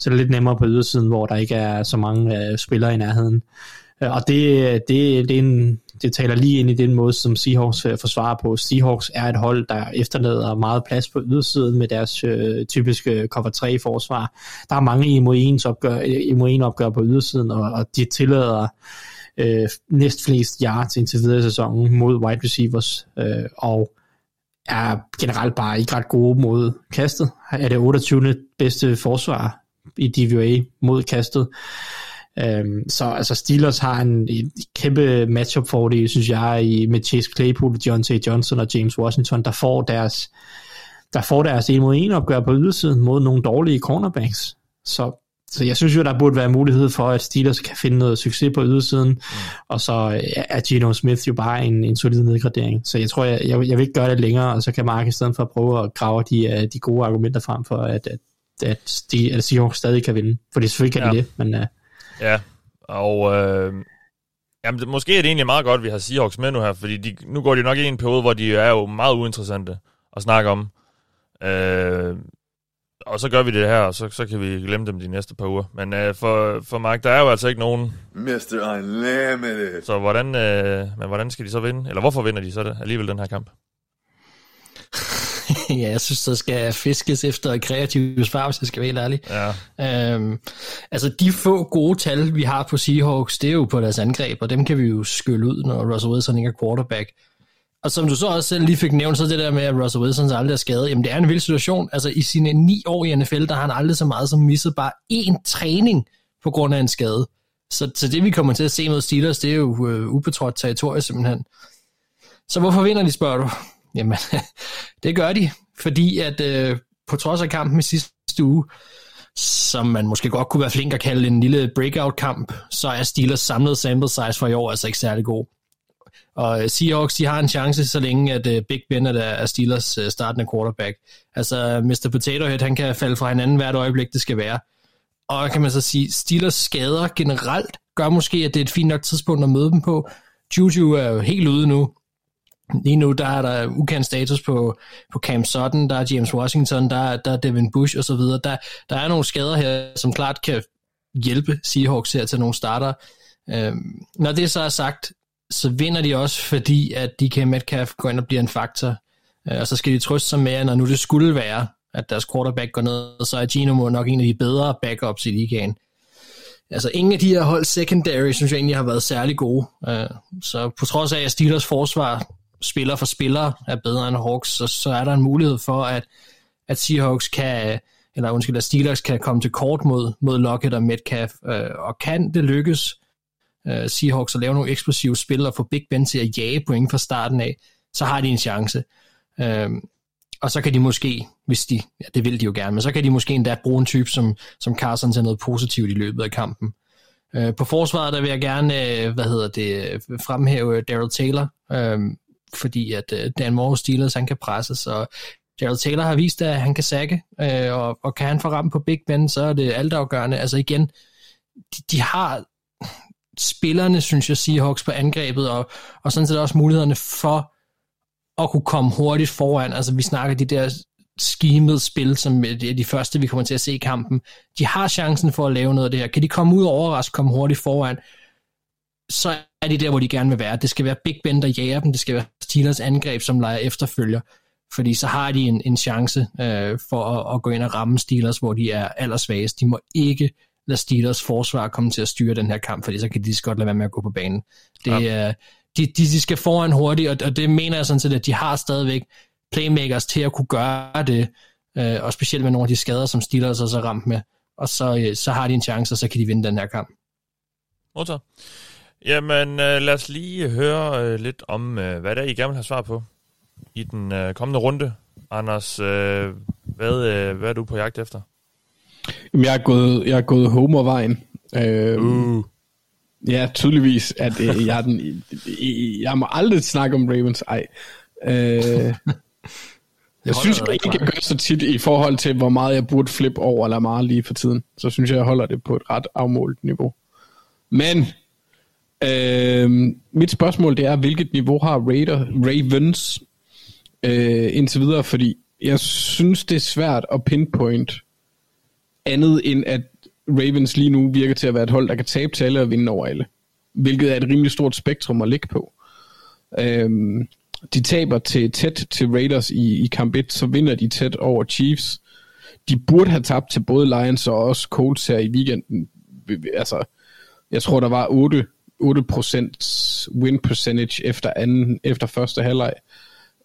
S7: Så det er lidt nemmere på ydersiden, hvor der ikke er så mange øh, spillere i nærheden. Øh, og det, det, det, er en, det taler lige ind i den måde, som Seahawks forsvarer på. Seahawks er et hold, der efterlader meget plads på ydersiden med deres øh, typiske cover 3 forsvar. Der er mange imod 1 opgør, imod opgør på ydersiden, og, og de tillader øh, næst flest yards indtil videre i sæsonen mod wide receivers, øh, og er generelt bare ikke ret gode mod kastet. Er det 28. bedste forsvar i DVA mod kastet. Øhm, så altså Steelers har en, en kæmpe matchup fordel, synes jeg, i, med Chase Claypool, John T. Johnson og James Washington, der får deres der får deres en mod en opgør på ydersiden mod nogle dårlige cornerbacks. Så, så jeg synes jo, der burde være mulighed for, at Steelers kan finde noget succes på ydersiden, mm. og så er Gino Smith jo bare en, en solid nedgradering. Så jeg tror, jeg, jeg, jeg vil ikke gøre det længere, og så kan Mark i stedet for at prøve at grave de, øh, de gode argumenter frem for, at, at, at, de, at Seahawks stadig kan vinde. For det selvfølgelig kan
S4: Ja.
S7: de det, men uh,
S4: Ja, og øh, jamen, det, måske er det egentlig meget godt, at vi har Seahawks med nu her, fordi de, nu går de nok i en periode, hvor de er jo meget uinteressante at snakke om. Øh, og så gør vi det her, og så, så kan vi glemme dem de næste par uger. Men øh, for, for Mark, der er jo altså ikke nogen.
S11: Mr. Unlimited.
S4: Så hvordan, øh, men hvordan skal de så vinde? Eller hvorfor vinder de så det, alligevel den her kamp?
S6: ja, jeg synes, der skal fiskes efter kreative svar, hvis jeg skal være helt ærlig.
S4: Ja.
S6: Øhm, altså, de få gode tal, vi har på Seahawks, det er jo på deres angreb, og dem kan vi jo skylle ud, når Russell Wilson ikke er quarterback. Og som du så også selv lige fik nævnt, så det der med, at Russell Wilson aldrig er skadet, jamen det er en vild situation. Altså i sine ni år i NFL, der har han aldrig så meget som misset bare én træning på grund af en skade. Så, så det vi kommer til at se mod Steelers, det er jo uh, ubetrådt territorie simpelthen. Så hvorfor vinder de, spørger du? Jamen, det gør de, fordi at øh, på trods af kampen i sidste uge, som man måske godt kunne være flink at kalde en lille breakout-kamp, så er Steelers samlede sample size for i år altså ikke særlig god. Og øh, Seahawks, de har en chance, så længe at uh, Big Ben er Steelers uh, startende quarterback. Altså, Mr. Potato Head, han kan falde fra hinanden hvert øjeblik, det skal være. Og kan man så sige, Steelers skader generelt gør måske, at det er et fint nok tidspunkt at møde dem på. Juju er jo helt ude nu. Lige nu, der er der ukendt status på, på Cam Sutton, der er James Washington, der, der er Devin Bush osv. Der, der er nogle skader her, som klart kan hjælpe Seahawks her til nogle starter. Øhm, når det så er sagt, så vinder de også, fordi at DK Metcalf går ind og bliver en faktor. Øh, og så skal de trøste sig med, at når nu det skulle være, at deres quarterback går ned, så er Gino nok en af de bedre backups i ligaen. Altså ingen af de her hold secondary, synes jeg egentlig har været særlig gode. Øh, så på trods af, at Steelers forsvar spiller for spiller er bedre end Hawks, så, så er der en mulighed for, at, at Seahawks kan, eller undskyld, at Steelers kan komme til kort mod, mod Lockett og Metcalf. Øh, og kan det lykkes uh, Seahawks at lave nogle eksplosive spil og få Big Ben til at jage point fra starten af, så har de en chance. Uh, og så kan de måske, hvis de, ja, det vil de jo gerne, men så kan de måske endda bruge en type som, som Carson til noget positivt i løbet af kampen. Uh, på forsvaret, der vil jeg gerne, hvad hedder det, fremhæve Daryl Taylor, uh, fordi at øh, Dan Moore Steelers, han kan presse, så Gerald Taylor har vist, at han kan sække, øh, og, og kan han få ramt på Big Ben, så er det altafgørende. Altså igen, de, de har spillerne, synes jeg, Seahawks på angrebet, og, og sådan set også mulighederne for at kunne komme hurtigt foran. Altså vi snakker de der skimet spil, som er de første, vi kommer til at se i kampen. De har chancen for at lave noget af det her. Kan de komme ud og overraske, komme hurtigt foran, så er de der, hvor de gerne vil være. Det skal være Big Ben, der jager dem. Det skal være Steelers angreb, som leger efterfølger. Fordi så har de en, en chance øh, for at, at gå ind og ramme Steelers, hvor de er allersvagest. De må ikke lade Steelers forsvar komme til at styre den her kamp, fordi så kan de godt lade være med at gå på banen. Det, ja. uh, de, de, de skal foran hurtigt, og, og det mener jeg sådan set, at de har stadigvæk playmakers til at kunne gøre det, uh, og specielt med nogle af de skader, som Steelers også har ramt med, og så, uh, så har de en chance, og så kan de vinde den her kamp.
S4: Modtaget. Jamen, uh, lad os lige høre uh, lidt om, uh, hvad det er, I gerne vil have svar på i den uh, kommende runde. Anders, uh, hvad, uh, hvad er du på jagt efter?
S5: Jamen, jeg er gået, jeg er gået Homer-vejen. Øh, uh. Ja, tydeligvis, at øh, jeg, er den, jeg må aldrig snakke om Ravens. Ej. Øh, jeg synes jeg ikke, jeg gør så tit i forhold til, hvor meget jeg burde flippe over Lamar lige for tiden. Så synes jeg, jeg holder det på et ret afmålt niveau. Men øh, mit spørgsmål det er, hvilket niveau har Raider, Ravens øh, indtil videre? Fordi jeg synes, det er svært at pinpoint andet end at Ravens lige nu virker til at være et hold, der kan tabe til alle og vinde over alle. Hvilket er et rimelig stort spektrum at ligge på. Øhm, de taber til tæt til Raiders i, i kamp 1, så vinder de tæt over Chiefs. De burde have tabt til både Lions og også Colts her i weekenden. Altså, jeg tror, der var 8, 8% win percentage efter, anden, efter første halvleg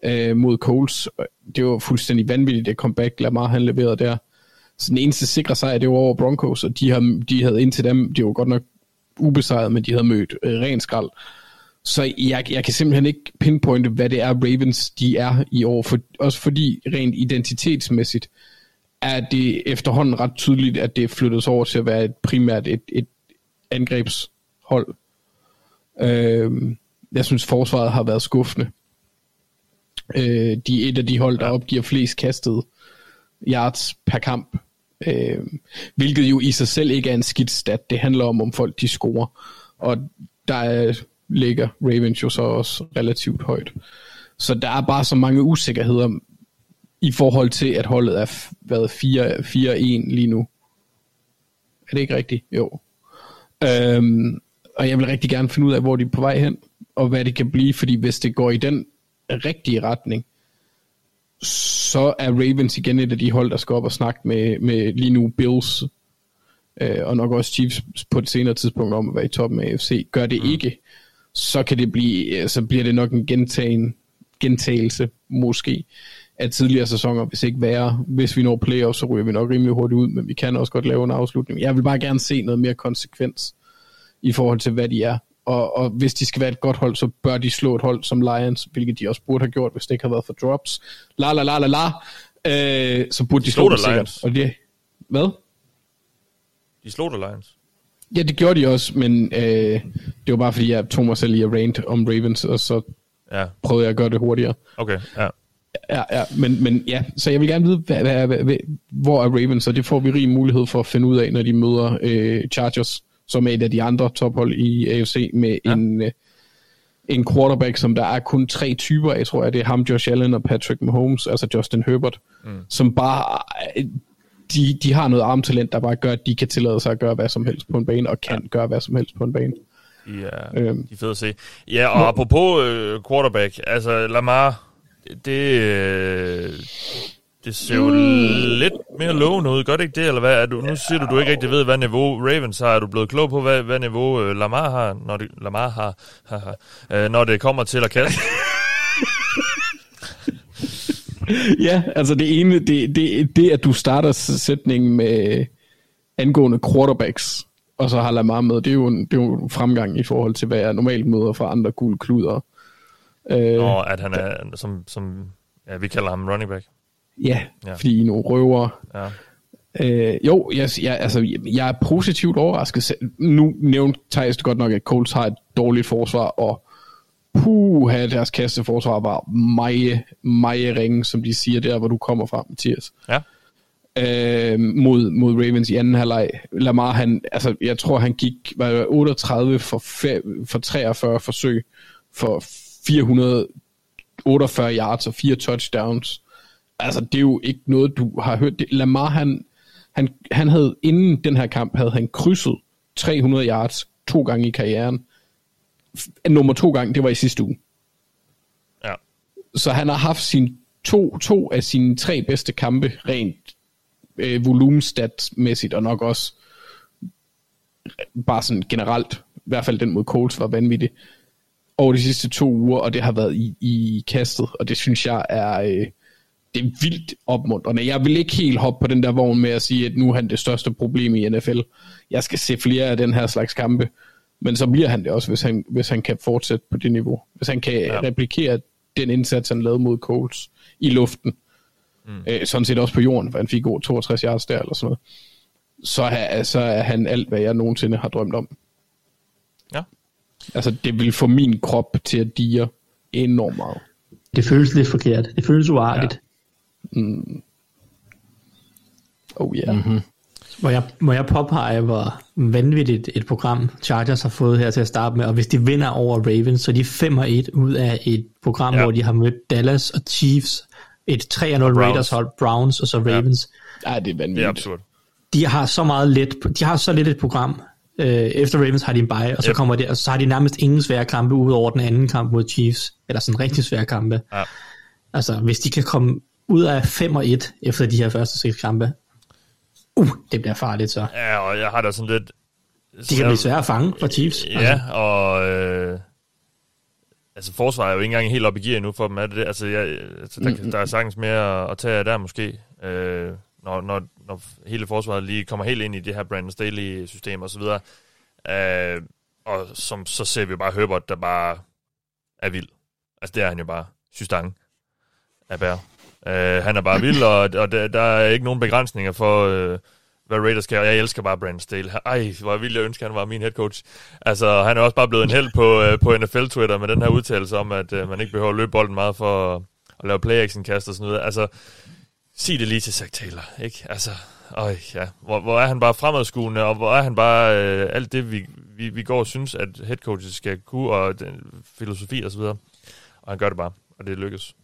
S5: øh, mod Colts. Det var fuldstændig vanvittigt, det comeback Lamar han leverede der. Så den eneste sikre sejr, det var over Broncos, og de, havde, de havde indtil dem, de var godt nok ubesejret, men de havde mødt øh, ren skrald. Så jeg, jeg kan simpelthen ikke pinpointe, hvad det er, Ravens de er i år. For, også fordi rent identitetsmæssigt er det efterhånden ret tydeligt, at det er flyttet over til at være et primært et, et angrebshold. Øh, jeg synes, forsvaret har været skuffende. Øh, de er et af de hold, der opgiver flest kastede yards per kamp Øh, hvilket jo i sig selv ikke er en skidt stat. Det handler om, om folk de scorer. Og der ligger Ravens jo så også relativt højt. Så der er bare så mange usikkerheder i forhold til, at holdet er været 4-1 lige nu. Er det ikke rigtigt? Jo. Øhm, og jeg vil rigtig gerne finde ud af, hvor de er på vej hen, og hvad det kan blive, fordi hvis det går i den rigtige retning, så er Ravens igen et af de hold, der skal op og snakke med, med lige nu Bills, øh, og nok også Chiefs på et senere tidspunkt om at være i toppen af AFC. Gør det mm. ikke, så kan det blive, så bliver det nok en gentagen gentagelse, måske, af tidligere sæsoner, hvis ikke værre. Hvis vi når playoffs, så ryger vi nok rimelig hurtigt ud, men vi kan også godt lave en afslutning. Jeg vil bare gerne se noget mere konsekvens i forhold til, hvad de er. Og, og hvis de skal være et godt hold, så bør de slå et hold som Lions, hvilket de også burde have gjort, hvis det ikke havde været for drops. La la la la la. Øh, så burde de, de slå det sikkert. Og det, hvad?
S4: De slog der Lions.
S5: Ja, det gjorde de også, men øh, det var bare fordi, jeg tog mig selv i at rant om Ravens, og så
S4: Ja,
S5: prøvede jeg at gøre det hurtigere.
S4: okay. Ja.
S5: Ja, ja, men, men ja, så jeg vil gerne vide, hvad, hvad, hvad, hvor er Ravens, og det får vi rig mulighed for at finde ud af, når de møder øh, Chargers, som er et af de andre tophold i AFC, med ja. en, øh, en quarterback, som der er kun tre typer af, tror jeg, det er ham, Josh Allen og Patrick Mahomes, altså Justin Herbert, mm. som bare, de, de har noget armtalent, der bare gør, at de kan tillade sig at gøre hvad som helst på en bane, og kan ja. gøre hvad som helst på en bane.
S4: Er,
S5: Øhm.
S4: de er fede at se. Ja, og apropos øh, quarterback, altså Lamar, det, øh, det ser jo lidt mere lovende ud. Gør det ikke det, eller hvad? Er du, nu siger du, du ikke rigtig ved, hvad niveau Ravens har. Er du blevet klog på, hvad, hvad niveau øh, Lamar har, når det, Lamar har, haha, øh, når det kommer til at kaste?
S5: ja, altså det ene, det, det, det at du starter sætningen med angående quarterbacks, og så har Lamar med, det er jo en, det er jo en fremgang i forhold til, hvad jeg normalt møder fra andre gule kluder. Øh,
S4: Og at han er, som, som ja, vi kalder ham running back.
S5: Ja,
S4: Ja.
S5: fordi I er nogle røver.
S4: Ja.
S5: Øh, jo, jeg, jeg, altså, jeg er positivt overrasket. Nu nævnte Thijs godt nok, at Colts har et dårligt forsvar, og puha, deres kasteforsvar var meget, meget ringe, som de siger der, hvor du kommer fra, Mathias.
S4: Ja.
S5: øh, mod, mod Ravens i anden halvleg. Lamar, han, altså, jeg tror, han gik var det 38 for, fe, for 43 forsøg for 448 yards og fire touchdowns. Altså, det er jo ikke noget, du har hørt. Lamar, han, han, han havde inden den her kamp, havde han krydset 300 yards to gange i karrieren. Nummer to gang, det var i sidste uge.
S4: Ja.
S5: Så han har haft sin to, to af sine tre bedste kampe rent øh, volumenstatsmæssigt, og nok også bare sådan generelt, i hvert fald den mod Colts var vanvittig, over de sidste to uger, og det har været i, i kastet, og det synes jeg er, øh, det er vildt opmuntrende. Jeg vil ikke helt hoppe på den der vogn med at sige, at nu er han det største problem i NFL. Jeg skal se flere af den her slags kampe, men så bliver han det også, hvis han, hvis han kan fortsætte på det niveau. Hvis han kan
S4: Ja.
S5: replikere den indsats, han lavede mod Colts i luften. Mm. Øh, sådan set også på jorden, for han fik over 62 yards der, eller sådan noget. Så er, så er han alt, hvad jeg nogensinde har drømt om.
S4: Ja.
S5: Altså, det vil få min krop til at dire enormt meget.
S7: Det føles lidt forkert. Det føles uartigt.
S5: Mm. Oh yeah.
S7: Mm-hmm. Må jeg, må jeg påpege, hvor vanvittigt et program Chargers har fået her til at starte med, og hvis de vinder over Ravens, så er de 5 1 ud af et program,
S4: Ja.
S7: ja. hvor de har mødt Dallas og Chiefs, et 3-0
S4: Browns.
S7: Raiders hold, Browns og så Ravens.
S5: Ja, det er
S4: Det er
S5: vanvittigt.
S4: absurd.
S7: De har så meget let, de har så lidt et program. Øh, efter Ravens har de en bye, og så
S4: Yep.
S7: kommer det, og så har de nærmest ingen svære kampe ud over den anden kamp mod Chiefs, eller sådan rigtig svære kampe.
S4: Ja.
S7: Altså, hvis de kan komme ud af 5 og 1 efter de her første seks kampe, uh, det bliver farligt så.
S4: Ja, og jeg har da sådan lidt...
S7: De kan blive svære at fange for Chiefs. Altså,
S4: Ja, og... Øh, altså, forsvaret er jo ikke engang helt op i gear endnu for dem, er det det? Altså, jeg, altså der, mm. der er sagtens mere at, at tage der måske, øh, når, når, når hele forsvaret lige kommer helt ind i det her Brandon Staley-system og så videre. Øh, og som, så ser vi bare Herbert, der bare er vild. Altså, det er han jo bare. Systange af bær. Øh, han er bare vild, og, og der, der er ikke nogen begrænsninger for, øh, hvad Raiders kan. Jeg elsker bare Brandon Staley. Ej, hvor vildt jeg ønsker, han var min head coach. Altså, han er også bare blevet en held på, øh, på NFL-Twitter med den her udtalelse om, at øh, man ikke behøver at løbe bolden meget for at, at lave play-action-kast og sådan noget. Altså, sig det lige til Zach Taylor, ikke? Altså, øj, ja. Hvor, hvor er han bare fremadskuende, og hvor er han bare øh, alt det, vi, vi, vi går og synes, at head coaches skal kunne, og den, filosofi og så videre. Og han gør det bare, og det lykkes.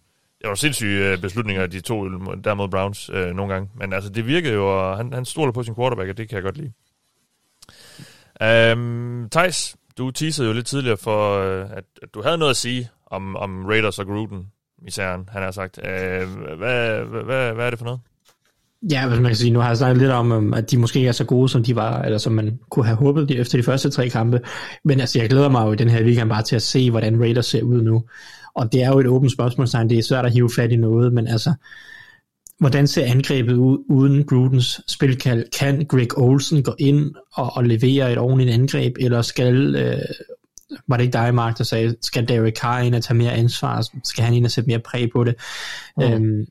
S4: Det var sindssyge øh, beslutninger, de to der mod Browns øh, nogle gange. Men altså, det virkede jo, og han, han stoler på sin quarterback, og det kan jeg godt lide. Øhm, Thijs, du teasede jo lidt tidligere for, øh, at, at du havde noget at sige om, om Raiders og Gruden, især han har sagt. Øh, hvad, hvad, hvad, hvad er det for noget?
S7: Ja, hvis man kan sige, nu har jeg snakket lidt om, øhm, at de måske ikke er så gode, som de var, eller som man kunne have håbet de efter de første tre kampe. Men altså, jeg glæder mig jo i den her weekend bare til at se, hvordan Raiders ser ud nu. Og det er jo et åbent spørgsmålstegn, det er svært at hive fat i noget, men altså, hvordan ser angrebet ud uden Grudens spilkald? Kan Greg Olsen gå ind og, og levere et ordentligt angreb, eller skal, øh, var det ikke dig, Mark, der sagde, skal Derek Carr ind og tage mere ansvar? Skal han ind og sætte mere præg på det? Mm. Øhm,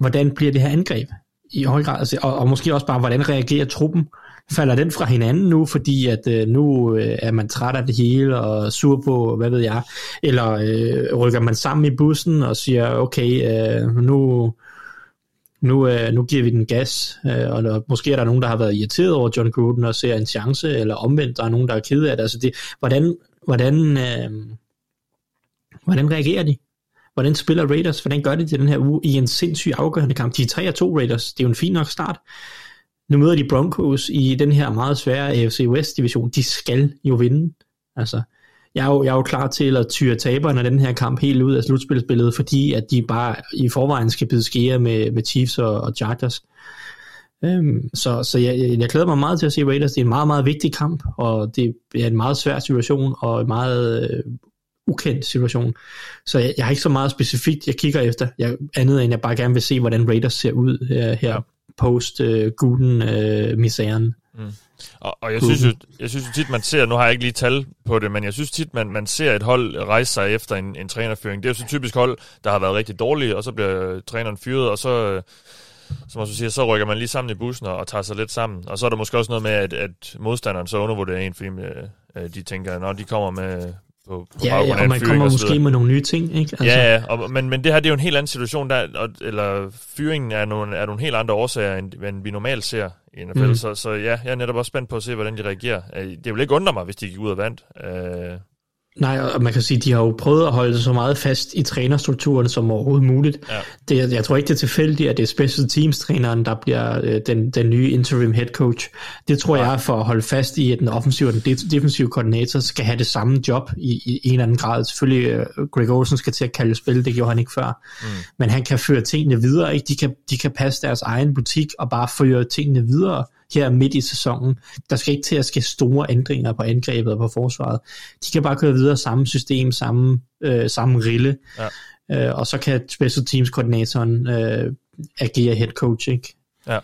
S7: hvordan bliver det her angreb? I høj grad, altså, og, og måske også bare, hvordan reagerer truppen? Falder den fra hinanden nu, fordi at øh, nu øh, er man træt af det hele og sur på, hvad ved jeg, eller øh, rykker man sammen i bussen og siger, okay, øh, nu, nu, øh, nu giver vi den gas, øh, og der, måske er der nogen, der har været irriteret over John Gruden og ser en chance, eller omvendt, der er nogen, der er ked af det. Altså det hvordan, hvordan, øh, hvordan reagerer de? Hvordan spiller Raiders? Hvordan gør de det den her uge i en sindssygt afgørende kamp? De er 3-2 Raiders. Det er jo en fin nok start. Nu møder de Broncos i den her meget svære AFC West division. De skal jo vinde. Altså, jeg er jo, jeg er jo klar til at tyre taberne af den her kamp helt ud af slutspilsbilledet, fordi at de bare i forvejen skal bide skære med, med Chiefs og, og Chargers. Øhm, så så jeg, jeg glæder mig meget til at se Raiders. Det er en meget, meget vigtig kamp, og det er en meget svær situation, og en meget øh, ukendt situation. Så jeg, jeg har ikke så meget specifikt, jeg kigger efter, jeg, andet end jeg bare gerne vil se, hvordan Raiders ser ud øh, her post øh, øh. Mm.
S4: Og, og jeg, synes jo, jeg synes jo tit, man ser, nu har jeg ikke lige tal på det, men jeg synes tit, man, man ser et hold rejse sig efter en, en trænerføring. Det er jo så typisk hold, der har været rigtig dårlige, og så bliver træneren fyret, og så, som man siger, så rykker man lige sammen i bussen og, og tager sig lidt sammen. Og så er der måske også noget med, at, at modstanderen så undervurderer en, fordi øh, de tænker, når de kommer med, på, på
S7: ja, ja, og man kommer og måske med nogle nye ting, ikke?
S4: Altså. Ja, ja og, men, men det her det er jo en helt anden situation, der, og, eller fyringen er nogle, er nogle helt andre årsager, end, end vi normalt ser i NFL, mm. så, så ja, jeg er netop også spændt på at se, hvordan de reagerer. Øh, det vil ikke undre mig, hvis de gik ud og vandt. Øh,
S7: Nej, og man kan sige, de har jo prøvet at holde sig så meget fast i trænerstrukturen som overhovedet muligt. Ja. Det, jeg tror ikke, det er tilfældigt, at det er special teams træneren, der bliver øh, den, den nye interim head coach. Det tror ja. jeg er for at holde fast i, at den offensive og den defensive koordinator skal have det samme job i, i en eller anden grad. Selvfølgelig, øh, Greg Olsen skal til at kalde spil, det gjorde han ikke før. Mm. Men han kan føre tingene videre, ikke? De kan, de kan passe deres egen butik og bare føre tingene videre her midt i sæsonen. Der skal ikke til at ske store ændringer på angrebet og på forsvaret. De kan bare køre videre samme system, samme, øh, samme rille, ja. øh, og så kan special teams koordinatoren øh, agere head coach, ikke?
S4: Ja.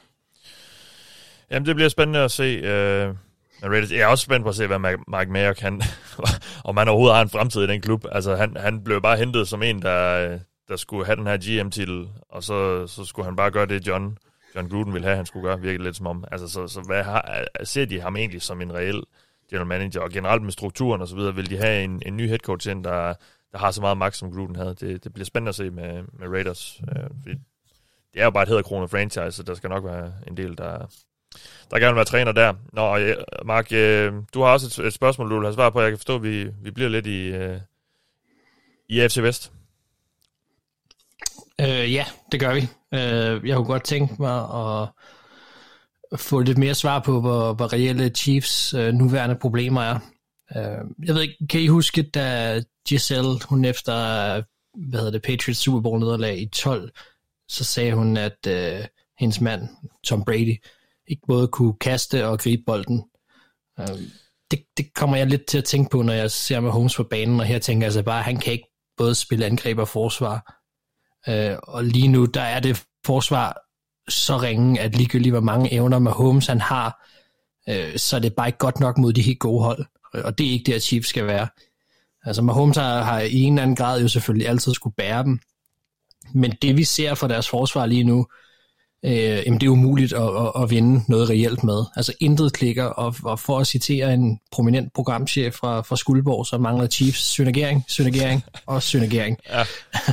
S4: Jamen, det bliver spændende at se. Øh, jeg er også spændt på at se, hvad Mike Mayer kan, om han overhovedet har en fremtid i den klub. Altså, han, han blev bare hentet som en, der, der skulle have den her GM-titel, og så, så skulle han bare gøre det, John John Gruden ville have, han skulle gøre, virkelig lidt som om. Altså, så, så hvad har, ser de ham egentlig som en reel general manager, og generelt med strukturen og så videre, vil de have en, en ny head coach ind, der, der har så meget magt, som Gruden havde. Det, det bliver spændende at se med, med Raiders, øh, fordi det er jo bare et hedderkrone franchise, så der skal nok være en del, der, der gerne vil være træner der. Nå, og øh, Mark, øh, du har også et, et spørgsmål, du vil have svar på. Jeg kan forstå, at vi, vi bliver lidt i, øh, i AFC Vest.
S6: Øh, ja, det gør vi. Øh, jeg kunne godt tænke mig at få lidt mere svar på, hvor, hvor reelle Chiefs øh, nuværende problemer er. Øh, jeg ved ikke, kan I huske, da Giselle, hun efter, hvad hedder det, Patriots Super Bowl nederlag i 12, så sagde hun, at øh, hendes mand, Tom Brady, ikke både kunne kaste og gribe bolden. Øh, det, det kommer jeg lidt til at tænke på, når jeg ser med Holmes på banen, og her tænker jeg altså bare, at han kan ikke både spille angreb og forsvar. Øh, og lige nu, der er det forsvar så ringe, at ligegyldigt hvor mange evner med Holmes han har, øh, så er det bare ikke godt nok mod de helt gode hold. Og det er ikke det, at Chiefs skal være. Altså Mahomes har, har i en eller anden grad jo selvfølgelig altid skulle bære dem. Men det vi ser fra deres forsvar lige nu, øh, jamen det er umuligt at, at, at vinde noget reelt med. Altså intet klikker, og, og for at citere en prominent programchef fra, fra Skuldborg, så mangler Chiefs synergering, synergering og synergering. Ja.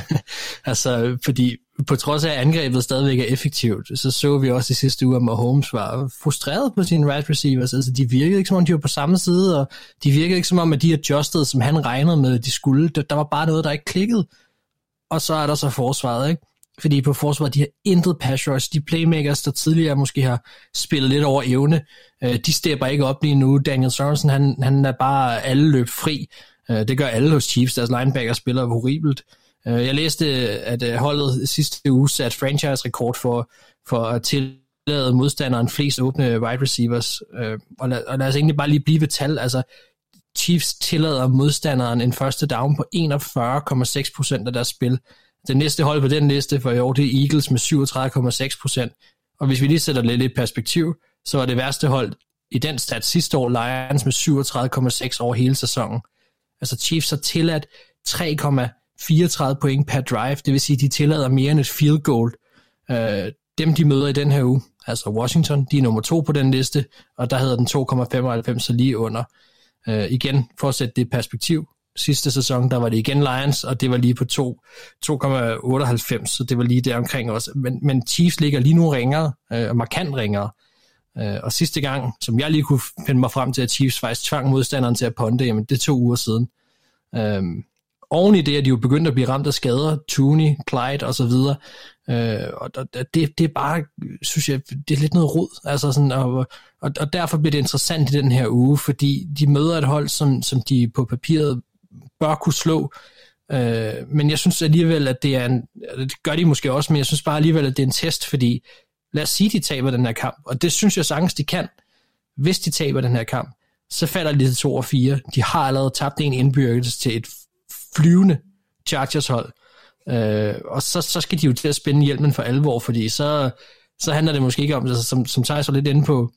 S6: altså, fordi på trods af, at angrebet stadigvæk er effektivt, så så vi også i sidste uge, at Mahomes var frustreret på sine right receivers. Altså, de virkede ikke som om, de var på samme side, og de virkede ikke som om, at de adjusted, som han regnede med, de skulle. Der, der var bare noget, der ikke klikkede. Og så er der så forsvaret, ikke? Fordi på forsvaret, de har intet pass rush. De playmakers, der tidligere måske har spillet lidt over evne, øh, de stepper ikke op lige nu. Daniel Sørensen, han, han er bare alle løb fri. Øh, det gør alle hos Chiefs. Deres linebacker spiller horribelt. Øh, jeg læste, at øh, holdet sidste uge satte franchise-rekord for, for at tillade modstanderen flest åbne wide receivers. Øh, og lad, og lad os egentlig bare lige blive ved tal. Altså, Chiefs tillader modstanderen en første down på 41,6% af deres spil. Det næste hold på den liste for i år, det er Eagles med 37,6%. Og hvis vi lige sætter lidt i perspektiv, så var det værste hold i den stat sidste år Lions med 37,6 over hele sæsonen. Altså Chiefs har tilladt 3,34 point per drive, det vil sige, de tillader mere end et field goal. Øh, dem, de møder i den her uge, altså Washington, de er nummer to på den liste, og der hedder den 2,95, så lige under. Øh, igen, for at sætte det i perspektiv, sidste sæson, der var det igen Lions, og det var lige på 2,98, så det var lige der omkring også. Men, men Chiefs ligger lige nu ringere, øh, markant ringere. Øh, og sidste gang, som jeg lige kunne finde mig frem til, at Chiefs faktisk tvang modstanderen til at ponde, jamen det er to uger siden. Øh, oven i det, at de jo begyndte at blive ramt af skader, Tooney, Clyde osv., øh, og det, det er bare, synes jeg, det er lidt noget rod, altså sådan, og, og, og derfor bliver det interessant i den her uge, fordi de møder et hold, som, som de på papiret bør kunne slå, øh, men jeg synes alligevel, at det er en, det gør de måske også, men jeg synes bare alligevel, at det er en test, fordi lad os sige, at de taber den her kamp, og det synes jeg sagtens, de kan, hvis de taber den her kamp, så falder de til 2 og 4. De har allerede tabt en indbyrdes til et flyvende Chargers hold. Øh, og så, så skal de jo til at spænde hjelmen for alvor, fordi så, så handler det måske ikke om, altså, som, som Thijs var lidt inde på,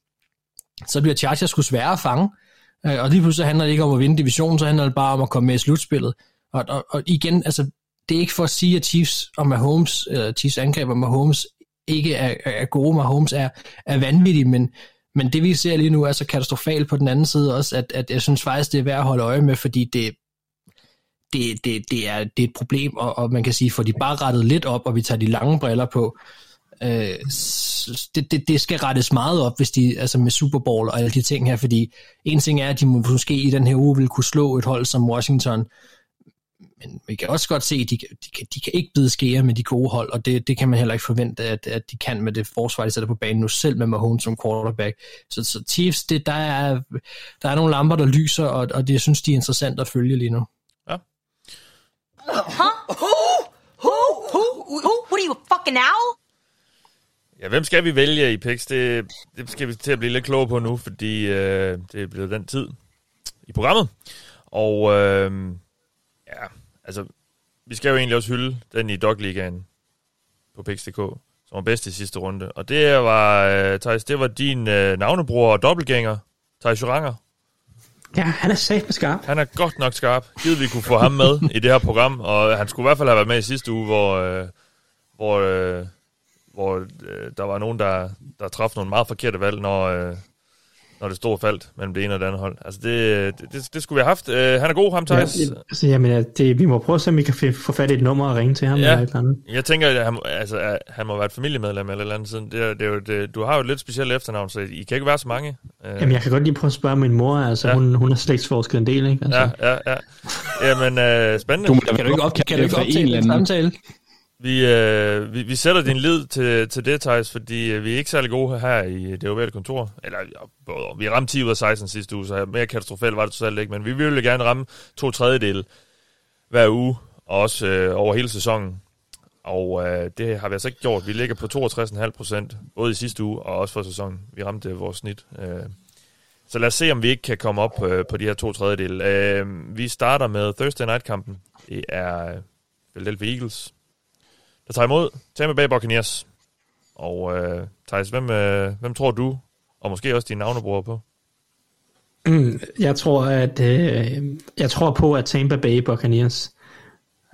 S6: så bliver Chargers sgu svære at fange, øh, og lige pludselig handler det ikke om at vinde divisionen, så handler det bare om at komme med i slutspillet. Og, og, og igen, altså, det er ikke for at sige, at Chiefs og Mahomes, eller Chiefs angreber Mahomes ikke er, er gode, Mahomes er, er vanvittig, men, men det vi ser lige nu er så katastrofalt på den anden side også, at, at jeg synes faktisk, det er værd at holde øje med, fordi det, det, det, det, er, det er et problem, og, og man kan sige, får de bare rettet lidt op, og vi tager de lange briller på, øh, det, det, det skal rettes meget op, hvis de, altså med Super Bowl og alle de ting her, fordi en ting er, at de måske i den her uge vil kunne slå et hold som Washington, men vi kan også godt se, at de, de, kan, de kan ikke bide skære med de gode hold, og det, det kan man heller ikke forvente, at, at de kan med det forsvar, de sætter på banen nu, selv med Mahomes som quarterback. Så, så Chiefs, det, der, er, der er nogle lamper, der lyser, og, og det jeg synes, de er interessant at følge lige nu.
S4: Ja.
S12: Huh? Who? Who? Who? Who? What are you, a fucking owl?
S4: Ja, hvem skal vi vælge i picks? Det, det skal vi til at blive lidt klogere på nu, fordi øh, det er blevet den tid i programmet. Og øh, ja, altså, vi skal jo egentlig også hylde den i Dogligaen på Pix.dk, som var bedst i sidste runde. Og det var, øh, Thijs, det var din øh, navnebror og dobbeltgænger, Thijs Joranger.
S7: Ja, han er safe skarp.
S4: Han er godt nok skarp. Givet vi kunne få ham med i det her program, og han skulle i hvert fald have været med i sidste uge, hvor, øh, hvor, øh, hvor øh, der var nogen, der, der traf nogle meget forkerte valg, når, øh, når det stod faldt mellem det ene og det andet hold. Altså, det, det, det, det skulle vi have haft. Øh, han er god, ham, Thijs.
S7: Ja, altså, jamen, det, vi må prøve at se, om vi kan få fat i et nummer og ringe til ham.
S4: Ja,
S7: eller et eller andet.
S4: jeg tænker, at han, altså, at han må være et familiemedlem eller et eller andet. Sådan. Det, er- det er jo, det, du har jo et lidt specielt efternavn, så I kan ikke være så mange. Øh,
S7: Jamen, jeg kan godt lige prøve at spørge min mor. Altså,
S4: Ja.
S7: hun, hun har slægtsforsket en del, ikke? Altså.
S4: Ja, ja, ja. Jamen, øh, spændende.
S5: Du
S6: Kan du ikke, op, kan du ikke optage en samtale?
S4: Vi, øh, vi, vi sætter din lid til, til det, Thijs, fordi øh, vi er ikke særlig gode her i det ovale kontor. Eller ja, både, vi ramte 10 ud af 16 sidste uge, så mere katastrofalt var det totalt ikke. Men vi ville gerne ramme to tredjedel hver uge, og også øh, over hele sæsonen. Og øh, det har vi altså ikke gjort. Vi ligger på 62,5 procent, både i sidste uge og også for sæsonen. Vi ramte øh, vores snit. Øh. Så lad os se, om vi ikke kan komme op øh, på de her to tredjedele. Øh, vi starter med Thursday Night-kampen. Det er øh, Philadelphia Eagles, der tager imod Tampa Bay Buccaneers. Og øh, Thijs, hvem, øh, hvem tror du, og måske også dine navnebror på?
S7: Mm, jeg tror, at øh, jeg tror på, at Tampa Bay Buccaneers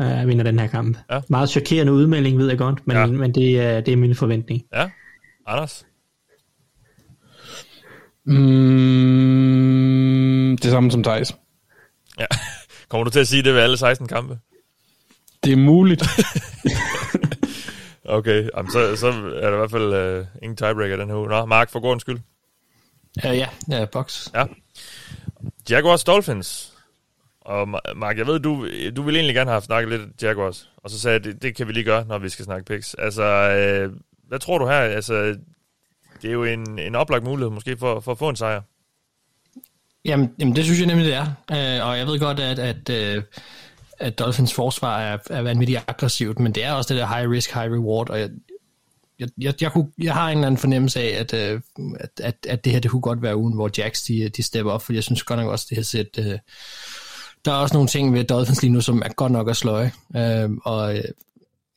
S7: øh, vinder den her kamp.
S4: Ja.
S7: Meget chokerende udmelding, ved jeg godt, men,
S4: Ja.
S7: ja. men det, er, det er min forventning.
S4: Ja, Anders?
S5: Mm, det samme som Thijs.
S4: Ja. Kommer du til at sige det ved alle 16 kampe?
S5: Det er muligt.
S4: Okay, jamen, så, så er der i hvert fald øh, ingen tiebreaker den her uge. Nå, Mark, for god skyld.
S6: Ja, ja, ja, box.
S4: Ja. Jaguars Dolphins. Og Ma- Mark, jeg ved, du, du ville egentlig gerne have snakket lidt Jaguars. Og så sagde jeg, det, det kan vi lige gøre, når vi skal snakke picks. Altså, øh, hvad tror du her? Altså, det er jo en, en oplagt mulighed måske for, for at få en sejr.
S6: Jamen, jamen, det synes jeg nemlig, det er. Øh, og jeg ved godt, at, at, øh, at Dolphins forsvar er, er vanvittigt aggressivt, men det er også det der high risk, high reward, og jeg, jeg, jeg, jeg, kunne, jeg har en eller anden fornemmelse af, at, øh, at, at, at det her det kunne godt være ugen, hvor Jacks de, de stepper op, fordi jeg synes godt nok også, det her sæt... Øh, der er også nogle ting ved Dolphins lige nu, som er godt nok at sløje, øh, og øh,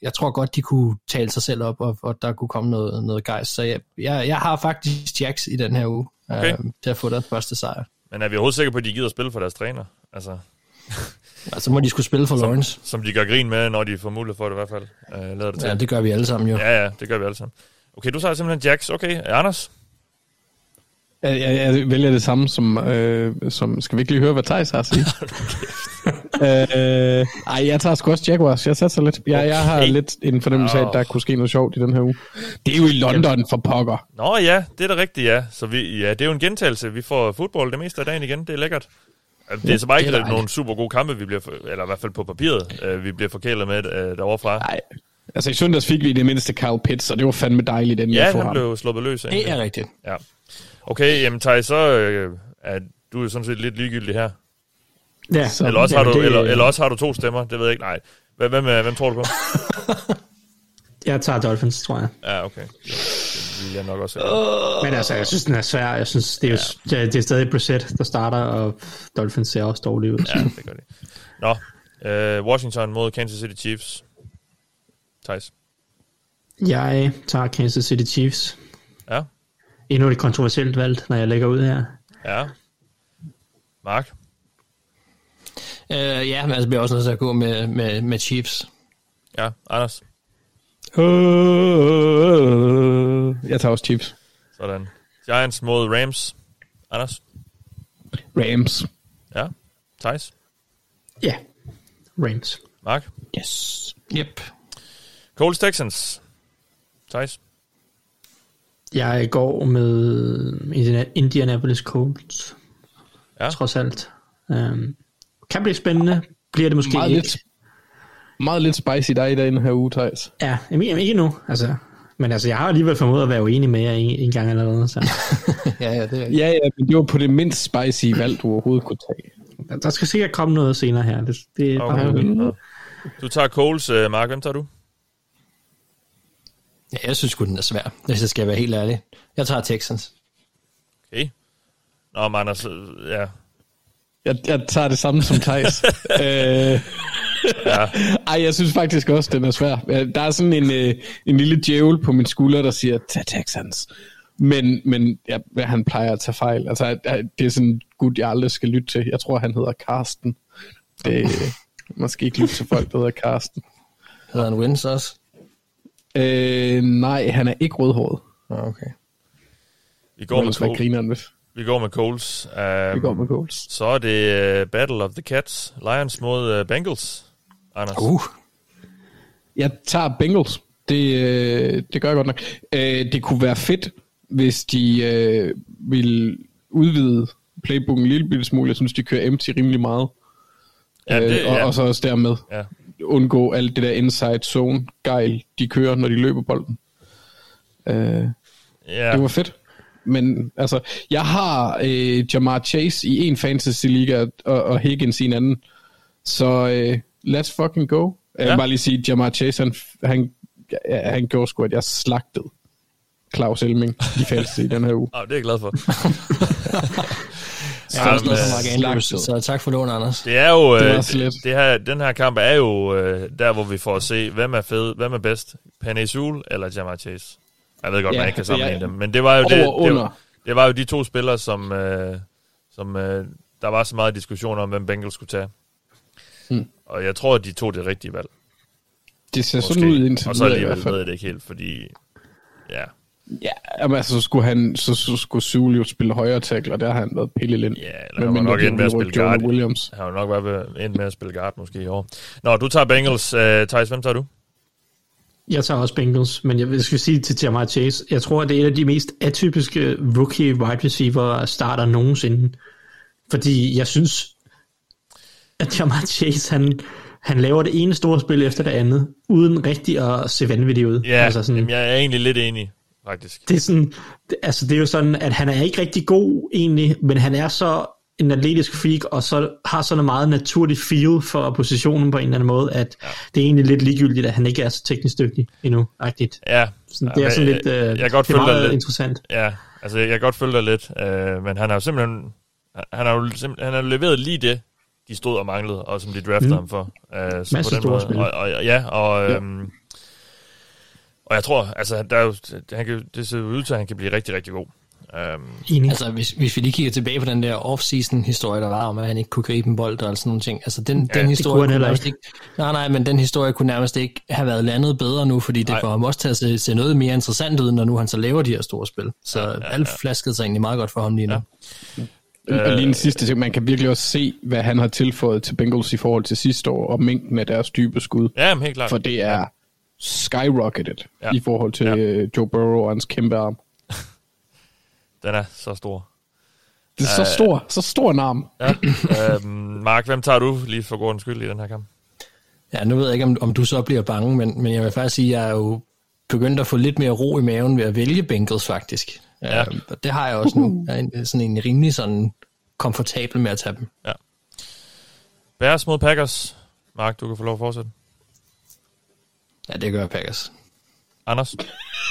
S6: jeg tror godt, de kunne tale sig selv op, og, og der kunne komme noget, noget gejst. Så jeg, jeg, jeg har faktisk Jacks i den her uge,
S4: Okay.
S6: øh, til at få deres første sejr.
S4: Men er vi overhovedet sikre på, at de gider spille for deres træner? Altså,
S6: Altså må de skulle spille for Lawrence.
S4: som de gør grin med, når de får mulighed for det i hvert fald. Øh, lader det til.
S6: Ja, det gør vi alle sammen jo.
S4: Ja, ja, det gør vi alle sammen. Okay, du tager simpelthen Jax. Okay, Anders?
S5: Jeg, jeg, jeg vælger det samme som, øh, som... Skal vi ikke lige høre, hvad Thijs har at sige? øh, ej, jeg tager sgu også Jaguars. Jeg satser lidt. Jeg, jeg har
S4: Okay.
S5: lidt en fornemmelse af, at der kunne ske noget sjovt i den her uge. Det er jo i London for pokker.
S4: Nå ja, det er da rigtigt, ja. Så vi, ja, det er jo en gentagelse. Vi får fodbold det meste af dagen igen. Det er lækkert. Altså, Det er så bare
S5: det
S4: ikke
S5: er dejligt.
S4: nogle super gode kampe, vi bliver, eller i hvert fald på papiret, øh, vi bliver forkælet med øh, derovre fra.
S5: Nej. Altså i søndags fik vi i det mindste Kyle Pitts, og det var fandme dejligt, inden
S4: Ja, han
S5: ham.
S4: blev sluppet løs. egentlig.
S6: Det er rigtigt.
S4: Ja. Okay, jamen Thaj, så øh, er du er sådan set lidt ligegyldig her.
S7: Ja,
S5: Så-
S4: Eller også, har du,
S7: det-
S4: eller, eller også har du to stemmer, det ved jeg ikke. Nej. Hvem, hvem, hvem tror du på?
S7: Jeg tager Dolphins, tror jeg.
S4: Ja, okay. Det, det vil jeg nok også have.
S7: Men altså, jeg synes, den er svær. Jeg synes, det er, jo, det er stadig Brissett, der starter, og Dolphins ser også dårligt ud.
S4: Ja, det gør det. Nå, øh, Washington mod Kansas City Chiefs. Thijs.
S7: Jeg tager Kansas City Chiefs.
S4: Ja.
S7: Endnu et kontroversielt valg, når jeg lægger ud her.
S4: Ja. Mark.
S6: Øh, ja, men altså bliver også nødt til at gå med, med, med Chiefs.
S4: Ja, Anders.
S5: Øh, jeg tager også Chiefs.
S4: Sådan. Giants mod Rams. Anders.
S5: Rams.
S4: Ja. Thijs.
S7: Ja, Rams.
S4: Mark.
S5: Yes.
S6: Yep.
S4: Colts Texans. Thijs.
S7: Jeg går med Indiana- Indianapolis Colts.
S4: Ja.
S7: Trods alt. Um, kan blive spændende. Bliver det måske
S5: Meget
S7: ikke.
S5: lidt, meget lidt spicy dig i den her uge, Thijs.
S7: Ja, jamen, jamen, ikke nu. Altså, men altså, jeg har alligevel formået at være uenig med jer en, en gang allerede. Så.
S6: ja, ja, det er
S5: Ja, ja, men det var på det mindst spicy valg, du overhovedet kunne tage.
S7: Der, der skal sikkert komme noget senere her. Det, det er
S4: Okay.
S7: bare
S4: Nå. Du tager Coles, uh, Mark. Hvem tager du?
S6: Ja, jeg synes sgu, den er svær, hvis jeg skal være helt ærlig. Jeg tager Texans.
S4: Okay. Nå, men Anders, øh, ja.
S5: Jeg, jeg tager det samme som Thijs. øh,
S4: ja.
S5: Ej, jeg synes faktisk også, den er svær. Øh, Der er sådan en, øh, en lille djævel på min skulder, der siger, tag Texans. Men, men ja, hvad han plejer at tage fejl. Altså, øh, det er sådan en gut, jeg aldrig skal lytte til. Jeg tror, han hedder Karsten. Det, man skal ikke lytte til folk, der hedder Karsten.
S6: Hedder han Wins også?
S5: Øh, nej, han er ikke rødhåret.
S6: Okay.
S4: Vi går med
S5: Ellers hvad
S4: Coles.
S5: griner han hvis.
S4: Vi går med Coles. Um,
S5: Vi går med Coles.
S4: Så er det uh, Battle of the Cats. Lions mod uh, Bengals. Anders.
S6: Uh.
S5: Jeg tager Bengals. Det, øh, det gør jeg godt nok. Øh, det kunne være fedt, hvis de øh, ville udvide playbooken en lille bitte smule. Jeg synes, de kører empty rimelig meget.
S4: Ja, det-
S5: øh, og,
S4: ja.
S5: og så også dermed
S4: Ja.
S5: undgå alt det der inside zone gejl, de kører, når de løber bolden. Øh,
S4: Ja.
S5: Det var fedt. Men altså, jeg har øh, Jamar Chase i en fantasy-liga, og, og Higgins i en anden. Så øh, let's fucking go. Jeg
S4: Ja.
S5: vil bare lige sige, Jamar Chase, han, han, ja, han gjorde sgu, at jeg slagtede Claus Elming i fantasy i den her uge.
S4: Oh, det er jeg glad for. Øh,
S6: Mark Andrews, så tak for lån, Anders.
S4: Det er jo,
S5: Det
S4: øh, det, det her, den her kamp er jo øh, der, hvor vi får at se, hvem er fed, hvem er bedst, Penny Sul eller Jamar Chase. Jeg ved godt,
S5: Ja,
S4: man ikke kan sammenligne dem, men det var jo det, det, var, det var jo de to spillere, som, øh, som øh, der var så meget diskussion om, hvem Bengals skulle tage.
S5: Hmm.
S4: Og jeg tror, at de tog det rigtige valg.
S5: Det ser sådan ud indtil
S4: Og så
S5: videre i
S4: alligevel
S5: hvert fald.
S4: ved jeg det ikke helt, fordi... Ja,
S5: Ja, jamen, altså, så skulle, han, så, så skulle Sule jo spille højre tackle, og der har han været pillelind.
S4: Ja, eller han var nok endt med at spille guard.
S5: Williams.
S4: Han har jo nok været endt med at spille guard måske i år. Nå, du tager Bengals. Uh, Thijs, hvem tager du?
S7: Jeg tager også Bengals, men jeg skal sige til Jamar Chase, jeg tror, det er et af de mest atypiske rookie wide receiver starter nogensinde. Fordi jeg synes, at Jamar Chase, han, han laver det ene store spil efter det andet, uden rigtig at se vanvittig ud.
S4: Ja,
S7: altså sådan,
S4: jamen, jeg er egentlig lidt enig, faktisk.
S7: det er sådan, det, altså det er jo sådan, at han er ikke rigtig god egentlig, men han er så en atletisk freak, og så har sådan en meget naturlig feel for positionen på en eller anden måde, at ja. det er egentlig lidt ligegyldigt, at han ikke er så teknisk dygtig endnu, agtigt.
S4: Ja.
S7: Sådan, det er sådan
S4: jeg,
S7: lidt, øh,
S4: jeg, jeg kan godt
S7: det er meget
S4: lidt.
S7: interessant.
S4: Ja, altså jeg kan godt følge dig lidt, øh, men han har jo simpelthen, han har jo simpelthen, han har leveret lige det, de stod og manglede, og som de draftede
S7: Mm.
S4: ham for. Øh, så
S7: Masse
S4: på den
S7: store
S4: måde. Og, og, ja, og,
S7: Ja.
S4: øhm, og jeg tror, altså, der er jo, han kan, det ser ud til, at han kan blive rigtig, rigtig god. Um,
S7: Enig.
S6: Altså, hvis, hvis vi lige kigger tilbage på den der off-season historie, der var om, at han ikke kunne gribe en bold og sådan nogle ting. Altså, den,
S4: Ja,
S6: den
S4: kunne
S6: historie kunne nærmest ikke. Nej, nej, men den historie kunne nærmest ikke have været landet bedre nu, fordi det
S4: Nej.
S6: får ham også til at se, se noget mere interessant ud, når nu han så laver de her store spil. Så
S4: ja,
S6: ja, alt
S4: ja.
S6: flaskede sig egentlig meget godt for ham lige nu.
S4: Ja.
S5: Og lige en sidste ting, man kan virkelig også se, hvad han har tilføjet til Bengals i forhold til sidste år, og mængden af deres dybe skud.
S4: ja, men helt klart.
S5: For det er skyrocketed
S4: Ja.
S5: i forhold til
S4: Ja.
S5: ja. Joe Burrow og hans kæmpe arm.
S4: Den er så stor.
S5: Det er så stor, så stor en arm.
S4: Ja. øhm, Mark, hvem tager du lige for god skyld i den her kamp?
S6: Ja, nu ved jeg ikke, om, om du så bliver bange, men, men jeg vil faktisk sige, at jeg er jo begyndt at få lidt mere ro i maven ved at vælge Bengals faktisk.
S4: Ja.
S6: Øh, og det har jeg også nu. Jeg er en- sådan en rimelig sådan komfortabel med at tage dem.
S4: Bears mod Packers. Mark, du kan få lov at fortsætte.
S6: Ja, det gør Packers.
S4: Anders?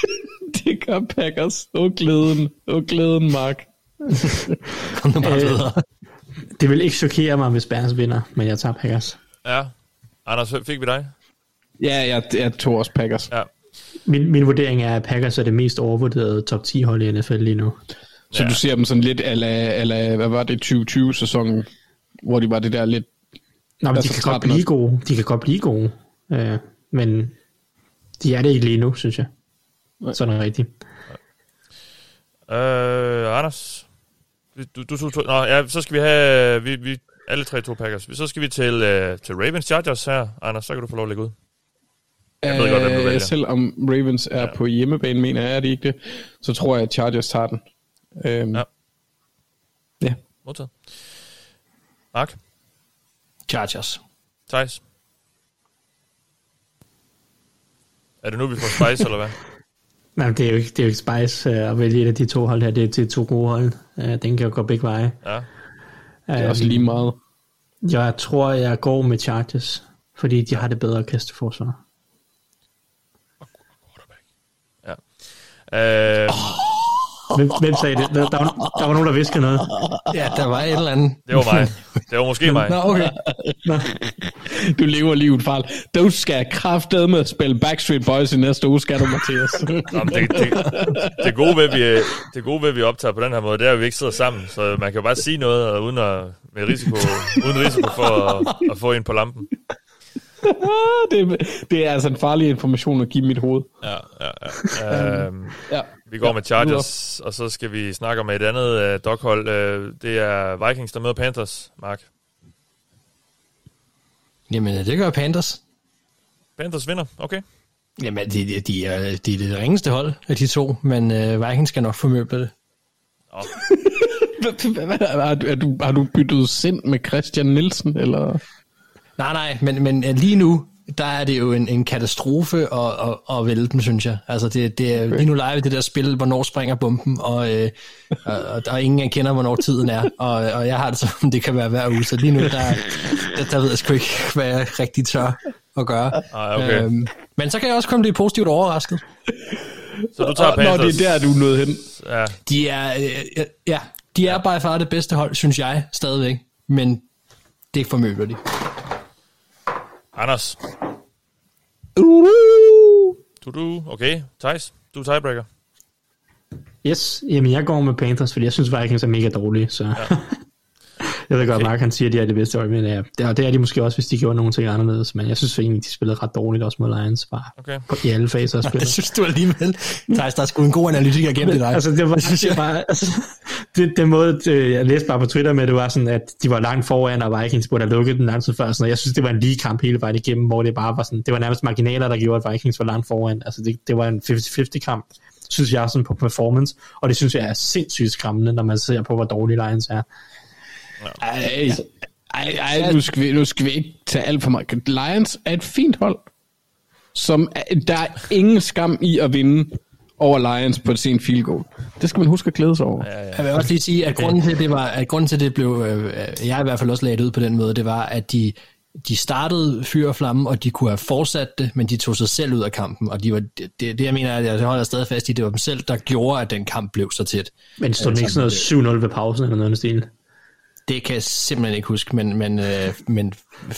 S5: Det gør Packers. Åh, glæden. Åh, glæden, Mark.
S6: Kom nu bare
S7: Øh,
S6: videre.
S7: Det vil ikke chokere mig, hvis Bears vinder, men jeg tager Packers.
S4: Ja. Anders, fik vi dig?
S5: Ja, jeg, jeg tog også Packers.
S4: Ja.
S7: Min, min vurdering er, at Packers er det mest overvurderede top 10 hold i NFL lige nu.
S5: Så
S4: Ja.
S5: du ser dem sådan lidt, ala, ala, hvad var det, 2020-sæsonen, hvor de var det der lidt...
S7: Nå, men de
S5: Altså,
S7: kan godt
S5: 13
S7: blive gode. De kan godt blive gode. Øh, men de er det ikke lige nu, synes jeg. Sådan er rigtigt.
S4: Øh, Anders? Du, du tog to, Nå, ja, så skal vi have... Vi, vi, alle tre to Packers. Så skal vi til, uh, til Ravens Chargers her. Anders, så kan du få lov at lægge ud. Jeg ved godt, hvem du vælger.
S5: Øh, Selvom Ravens er
S4: Ja.
S5: på hjemmebane, mener jeg, er det ikke det, så tror jeg, at Chargers tager den. Øhm,
S4: Ja.
S5: ja.
S4: Modtaget. Mark?
S6: Chargers.
S4: Thijs? Er det nu, vi får spice, eller hvad?
S7: Nej, det er jo ikke, det er jo ikke spice øh, at vælge et af de to hold her. Det er til to gode hold. Den kan jo gå begge veje.
S4: Ja.
S5: Det er også lige meget.
S7: Jeg tror, jeg går med Chargers, fordi de har det bedre kasteforsvar.
S4: Øh,
S7: Hvem, hvem sagde det? Der, der, var, der var nogen, der viskede noget.
S6: Ja, der var et eller andet.
S4: det var mig. Det var måske mig.
S6: Nå, okay.
S5: Du lever livet fejl. Du skal kraftedeme spille Backstreet Boys i næste uge, skal du, Mathias.
S4: Nå, men det, det, det, gode ved, at vi, det gode ved, at vi optager på den her måde, det er, at vi ikke sidder sammen. Så man kan jo bare sige noget, og uden, at, med risiko, uden risiko for at, at få en på lampen.
S5: det, det er altså en farlig information at give mit hoved.
S4: Ja, ja, ja. Øhm,
S5: Ja.
S4: vi går med Chargers, og så skal vi snakke om et andet uh, doghold. Uh, det er Vikings, der møder Panthers, Mark.
S6: Jamen, det gør Panthers.
S4: Panthers vinder, okay.
S6: Jamen, de, de, de, er, de er det ringeste hold af de to, men øh, Vikings skal nok formøble det.
S5: Er du, er du, har du byttet sind med Christian Nielsen, eller?
S6: Nej, nej, men, men øh, lige nu, der er det jo en, en katastrofe at, at, at vælge dem, synes jeg. Altså, det, det er lige nu live det der spil, hvornår springer bomben, og, øh, og, og der ingen, der kender, hvornår tiden er, og, og jeg har det som, det kan være hver uge, så lige nu, der, der, der ved jeg sgu ikke, hvad jeg rigtig tør at gøre.
S4: Ej, okay.
S6: Øhm, men så kan jeg også komme lidt positivt overrasket.
S4: Så du tager
S5: Nå,
S4: Panthers.
S5: det er der, du er nået hen.
S6: Ja. De er, øh, ja, de er by far det bedste hold, synes jeg, stadigvæk. Men det formøbler de.
S4: Anders. Du, du, okay. Thijs, du er tiebreaker.
S7: Yes, jamen jeg går med Panthers, fordi jeg synes Vikings er mega dårlige, så... Ja. Jeg ved godt, Mark han siger, at de er det bedste hold, men ja, det, er, det er de måske også, hvis de gjorde nogle ting anderledes, men jeg synes egentlig, de spillede ret dårligt også mod Lions, bare
S4: okay.
S7: på, i alle faser af spillet.
S6: det synes du alligevel. Thijs, der er sgu en god analytiker gennem det dig.
S7: Altså, det var
S6: Det synes
S7: det
S6: jeg.
S7: bare, altså, det, den måde, det, jeg læste bare på Twitter med, det var sådan, at de var langt foran, og Vikings burde have lukket den lang tid før. Sådan, jeg synes, det var en lige kamp hele vejen igennem, hvor det bare var sådan, det var nærmest marginaler, der gjorde, at Vikings var langt foran. Altså, det, det var en 50-50 kamp, synes jeg, sådan på performance, og det synes jeg er sindssygt skræmmende, når man ser på, hvor dårlig Lions er.
S5: Ej, ej, ej nu, skal vi, nu skal vi ikke tage alt for meget. Lions er et fint hold, som er, der er ingen skam i at vinde over Lions på et sent field goal. Det skal man huske at glæde sig over.
S4: Ja, ja.
S6: Jeg vil også lige sige, at grunden til, det var, at grunden til, det blev, øh, jeg i hvert fald også lagde det ud på den måde, det var, at de, de startede fyr og flamme, og de kunne have fortsat det, men de tog sig selv ud af kampen, og de var, det, det, jeg mener, at jeg holder stadig fast i, det var dem selv, der gjorde, at den kamp blev så tæt.
S7: Men stod den ikke sådan noget 7-0 ved pausen eller noget i stil?
S6: Det kan jeg simpelthen ikke huske, men, men, øh, men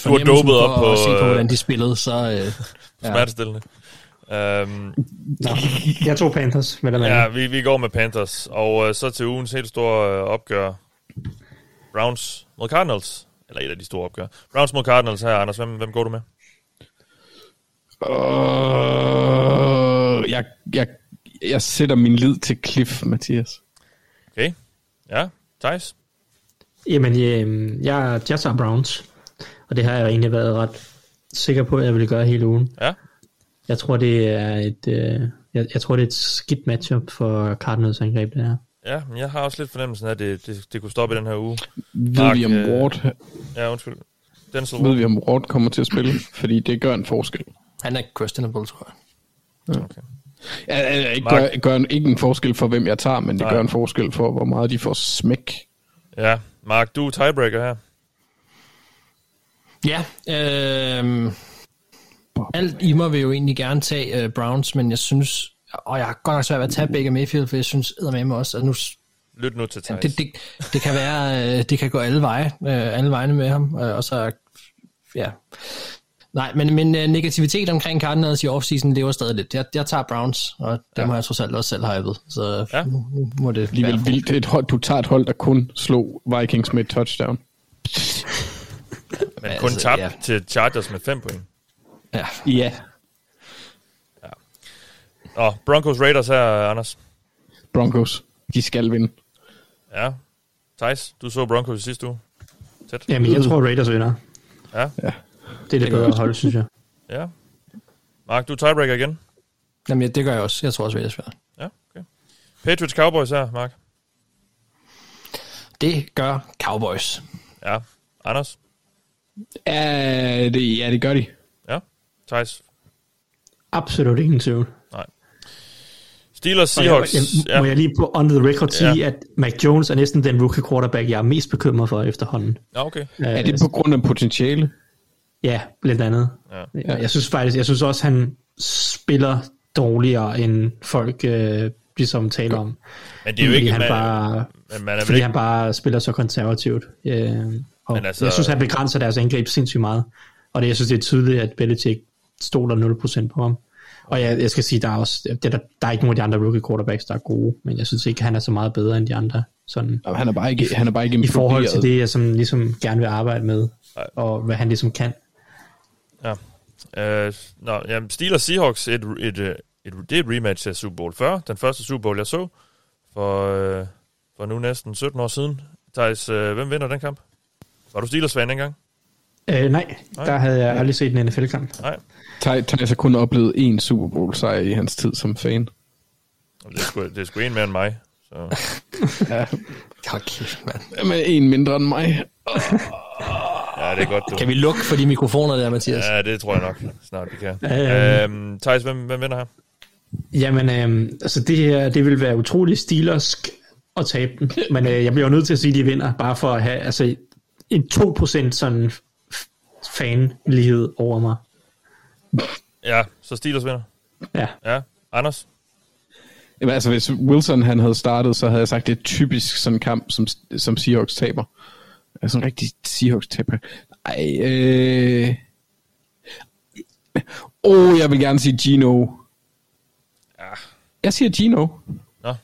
S4: Du har dopet op på,
S6: at se på,
S4: øh,
S6: hvordan de spillede, så... Øh, ja.
S4: Smertestillende. Um,
S7: Nå, jeg tog Panthers med den
S4: ja, vi, vi går med Panthers. Og uh, så til ugens helt store uh, opgør. Browns mod Cardinals. Eller et af de store opgør. Browns mod Cardinals her, Anders. Hvem, hvem går du med?
S5: Uh, jeg, jeg, jeg sætter min lid til Cliff, Mathias.
S4: Okay. Ja, Thijs?
S7: Jamen, øh, jeg, jeg tager Browns. Og det har jeg egentlig været ret sikker på, at jeg ville gøre hele ugen.
S4: Ja.
S7: Jeg tror, det er et, øh, jeg, jeg tror, det er et skidt matchup for Cardinals angreb, det her.
S4: Ja, men jeg har også lidt fornemmelsen af, at det, det, det kunne stoppe i den her uge.
S5: Ved vi om
S4: øh,
S5: Ward,
S4: Ja, undskyld. Denzel
S5: ved
S4: Ward.
S5: vi om Ward kommer til at spille? Fordi det gør en forskel.
S6: Han er questionable, tror jeg.
S4: Okay.
S5: Ja, ja, ikke,
S4: Mark.
S5: gør, gør en, ikke en forskel for, hvem jeg tager, men det
S4: Nej.
S5: gør en forskel for, hvor meget de får smæk.
S4: Ja, Mark, du er tiebreaker her.
S6: Ja, øh, alt i mig vil jo egentlig gerne tage øh, Browns, men jeg synes, og jeg har godt nok svært ved at tage Baker Mayfield, for jeg synes med mig også, at nu,
S4: Lyt nu til Thijs.
S6: det, det, det kan være, øh, det kan gå alle veje, øh, alle vejene med ham, og så, ja. Nej, men, men øh, negativitet omkring Cardinals i offseason lever stadig lidt. Jeg, jeg tager Browns, og dem
S4: Ja.
S6: har jeg trods alt også selv hypet, så
S4: Ja.
S6: nu, nu må det
S5: Alligevel
S6: være.
S5: vildt. Et hold, du tager et hold, der kun slog Vikings med et touchdown.
S4: Men
S6: Ja,
S4: kun
S6: altså,
S4: tabt
S6: ja.
S4: til Chargers med 5 point.
S6: Ja.
S5: Ja.
S4: Og Broncos Raiders her, Anders.
S5: Broncos. De skal vinde.
S4: Ja. Thijs, du så Broncos i sidste uge. Tæt.
S7: Jamen, jeg tror, Raiders vinder.
S4: Ja.
S5: Ja.
S7: Det er det bedre hold, synes jeg.
S4: Ja. Mark, du er tiebreaker igen.
S6: Jamen, ja, det gør jeg også. Jeg tror også, Raiders vinder.
S4: Ja, okay. Patriots Cowboys her, Mark.
S6: Det gør Cowboys.
S4: Ja. Anders.
S5: Ja, det, ja, det gør de.
S4: Ja. Thijs.
S7: Absolut ingen tvivl.
S4: Nej. Steelers
S7: Og jeg,
S4: Seahawks.
S7: jeg, må jeg lige på on the record sige,
S4: Ja.
S7: at Mac Jones er næsten den rookie quarterback, jeg er mest bekymret for efterhånden.
S4: Ja, okay.
S5: Er det på grund af potentiale?
S7: Ja, blandt andet.
S4: Ja.
S7: Ja. Jeg synes faktisk, jeg synes også, han spiller dårligere, end folk øh, ligesom taler om.
S4: Men det er jo
S7: fordi
S4: ikke...
S7: han
S4: man,
S7: bare,
S4: men man er
S7: fordi
S4: ikke...
S7: han bare spiller så konservativt. Øh, og
S4: Men altså-
S7: jeg synes, han begrænser deres angreb sindssygt meget. Og det, jeg synes, det er tydeligt, at Belichick stoler 0% på ham. Og jeg, jeg skal sige, der er, også, det, der, der er ikke nogen af de andre rookie quarterbacks, der er gode, men jeg synes ikke, han er så meget bedre end de andre. Sådan,
S5: Jamen, han er bare ikke, han er bare ikke
S7: I forhold til det, jeg som, ligesom gerne vil arbejde med,
S4: Nej.
S7: og hvad han ligesom kan.
S4: Uh, nå, jamen, Steelers Seahawks, et, et, et, et, det er et rematch af Super Bowl 40. Den første Super Bowl, jeg så for, uh, for nu næsten 17 år siden. Thijs, uh, hvem vinder den kamp? Var du Steelers-fan dengang?
S7: Øh, nej,
S4: Nej.
S7: der havde jeg aldrig set en NFL-kamp.
S4: Nej.
S5: Thij- Thijs har kun oplevet én Super Bowl sejr i hans tid som fan.
S4: Det er sgu, det er sgu en mere end mig. Så.
S5: Ja,
S6: Okay, mand.
S5: men en mindre end mig.
S4: Ja, det er godt, du.
S6: Kan vi lukke for de mikrofoner der, Mathias?
S4: Ja, det tror jeg nok snart, vi kan.
S7: Øh.
S4: Øhm, Thijs, hvem, hvem vinder her?
S7: Jamen, øh, altså det her, det vil være utrolig stilersk at tabe den, men øh, jeg bliver jo nødt til at sige, at de vinder, bare for at have altså, en 2% sådan fanlighed over mig.
S4: Ja, så Steelers vinder.
S7: Ja.
S4: Ja, Anders?
S5: Jamen, altså, hvis Wilson han havde startet, så havde jeg sagt, det er typisk sådan en kamp, som, som Seahawks taber. Altså en rigtig Seahawks taber. Ej, øh... Åh, oh, jeg vil gerne sige Gino.
S4: Ja.
S5: Jeg siger Gino.
S4: Nå.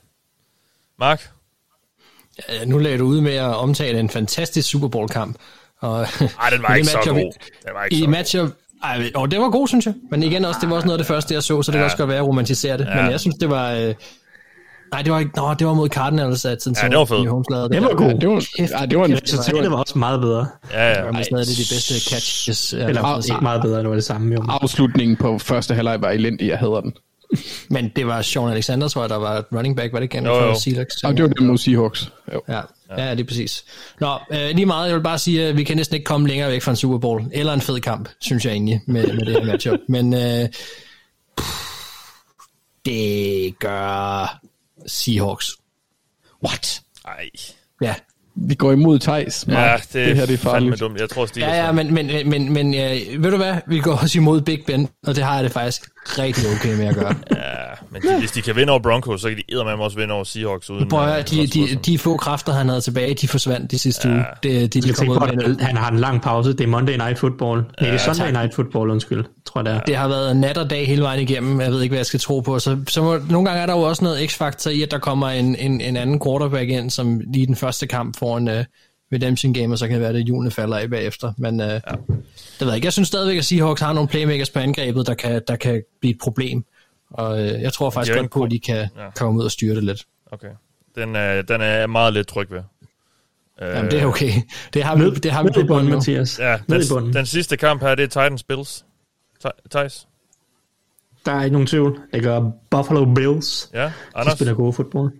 S4: Mark?
S6: Ja, nu lagde du ud med at omtale en fantastisk Super Bowl-kamp. Og
S4: Ej, den var
S6: i
S4: ikke
S6: det
S4: så god. Den var ikke
S6: I
S4: så
S6: matchup, ej, og det var god, synes jeg. Men igen også, det var også noget af det første, jeg så, så det
S4: Ja.
S6: kan også godt være, at jeg romantiserer det.
S4: Ja.
S6: Men jeg synes, det var... Øh, nej, det var ikke... Nå, det var mod Cardinals, at sådan,
S4: Ja, det var fedt.
S6: New Holmes lavede
S7: Det var
S6: der.
S7: god.
S5: Ja, det var,
S6: Kæft,
S5: ja, det var en,
S6: kæft,
S7: Resultatet var også meget bedre.
S4: Ja,
S6: Det
S4: ja.
S6: var med stadig det de bedste catches.
S7: Eller ikke meget bedre, det var det samme jo.
S5: afslutningen på første halvleg var elendig. Jeg hader den.
S6: Men det var Sean Alexander, tror jeg, der var running back, var det ikke
S4: Jo, jo.
S6: for Seahawks?
S5: Og det var den mod Seahawks. Jo.
S6: Ja, ja, det er præcis. Nå, øh, lige meget, jeg vil bare sige, at vi kan næsten ikke komme længere væk fra en Super Bowl, eller en fed kamp, synes jeg egentlig, med, med det her matchup. Men øh, pff, Det gør Seahawks.
S5: What?
S4: Ej.
S6: Ja,
S5: Vi går imod Thijs.
S4: Ja, det,
S5: det her det er
S4: fandme
S5: farligt.
S4: dumt. Jeg tror, Steelers
S6: ja, ja men, men, men, men øh, ved du hvad? Vi går også imod Big Ben, og det har jeg det faktisk rigtig okay med at gøre.
S4: Ja, men de, hvis de kan vinde over Broncos, så kan de eddermame også vinde over Seahawks uden...
S6: Prøv at
S4: øh,
S6: de, de, de få kræfter, han havde tilbage, de forsvandt de sidste ja. uge. Det, de, de kom ud med
S7: at han har en lang pause. Det er Monday Night Football. Nej, det er Sunday
S6: tak.
S7: Night Football, undskyld. Tror jeg, det er.
S6: Det har været nat og dag hele vejen igennem. Jeg ved ikke, hvad jeg skal tro på. Så, så må, nogle gange er der jo også noget x-faktor i, at der kommer en, en, en anden quarterback ind, som lige den første kamp får en uh, redemption game, og så kan det være, at hjulene falder af bagefter. Men uh, ja. det ved jeg ikke. Jeg synes stadigvæk, at Seahawks har nogle playmakers på angrebet, der kan, der kan blive et problem. Og uh, jeg tror faktisk
S4: De
S6: godt på, at de kan
S4: Ja.
S6: komme ud og styre det lidt.
S4: Okay. Den er, den er jeg meget lidt tryg ved.
S6: Jamen, det er okay. Det har vi,
S7: Ned,
S6: det har vi
S7: ned
S6: på
S7: bunden. Mathias.
S4: Ja,
S7: ned
S4: den,
S7: i bunden.
S4: den sidste kamp her, det er Titans Bills. Thi- Thijs?
S7: Der er ikke nogen tvivl. Det gør Buffalo Bills.
S4: Ja,
S7: De
S4: Anders?
S7: spiller god fodbold.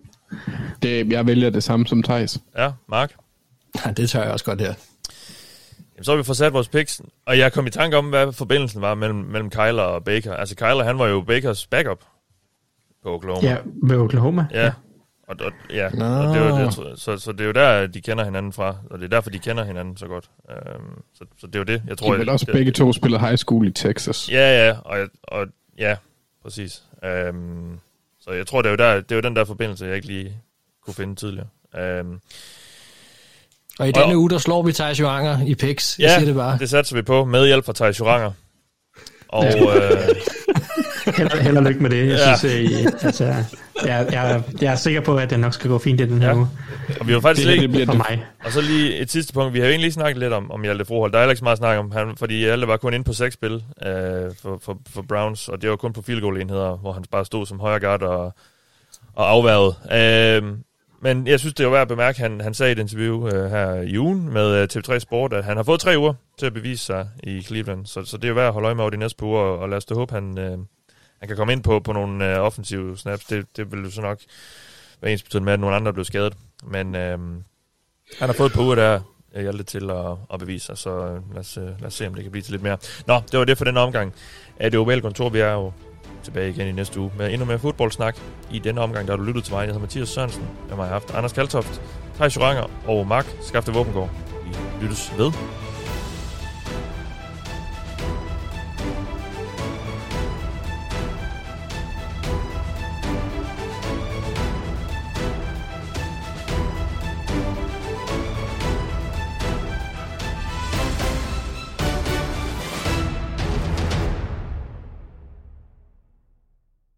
S5: Det, jeg vælger det samme som Thijs.
S4: Ja, Mark?
S6: Ja, det tør jeg også godt her.
S4: Jamen, så har vi fået sat vores picks, og jeg kom i tanke om, hvad forbindelsen var mellem, mellem Kyler og Baker. Altså, Kyler, han var jo Bakers backup på Oklahoma.
S7: Ja, ved Oklahoma.
S4: Ja. Og, og, ja. og det, var, det, så, så det er jo der, de kender hinanden fra, og det er derfor, de kender hinanden så godt. Øhm, så, så det er jo det, jeg tror...
S5: De er vel
S4: jeg-
S5: også
S4: det,
S5: begge to spillet high school i Texas.
S4: Ja, ja, og, og ja, præcis. Øhm, så jeg tror, det er, jo der, det er jo den der forbindelse, jeg ikke lige kunne finde tidligere. Øhm,
S6: Og i denne uge, der slår vi Thijs Joanger i. Jeg
S4: ja,
S6: siger det bare.
S4: det satser vi på med hjælp fra Thijs Joranger. Og
S7: Ja.
S4: øh,
S7: Held, held og lykke med det. Jeg,
S4: Ja.
S7: synes, øh, altså, jeg, jeg, jeg er sikker på, at det nok skal gå fint i den her
S4: Ja.
S7: uge.
S4: Og vi har faktisk
S5: Det
S4: lige,
S5: det bliver
S7: For
S5: det.
S7: mig.
S4: Og så lige et sidste punkt. Vi har jo egentlig lige snakket lidt om, om Hjalte Froholt. Der er ikke så meget snak om han, fordi Hjalte var kun inde på seks spil øh, for, for, for, Browns, og det var kun på field goal enheder, hvor han bare stod som højre guard og, og afværget. Øh, men jeg synes, det var værd at bemærke, han, han sagde i et interview øh, her i ugen med øh, TV3 Sport, at han har fået tre uger til at bevise sig i Cleveland. Så, så det er jo værd at holde øje med over de næste par uger, og, og lad os da håbe, han, øh, han kan komme ind på, på nogle øh, offensive snaps. Det, det vil jo så nok være ens betydende med, at nogle andre blev skadet. Men øh, han har fået et par uger der, øh, Hjalte, til at, at bevise sig, så øh, lad os, øh, lad os se, om det kan blive til lidt mere. Nå, det var det for den omgang af det ovale kontor. Vi er jo tilbage igen i næste uge med endnu mere fodboldsnak. I denne omgang, der har du lyttet til mig. Jeg hedder Mathias Sørensen. Jeg har haft Anders Kaltoft, Thijs Joranger og Mark Skafte Våbengård. Vi lyttes ved.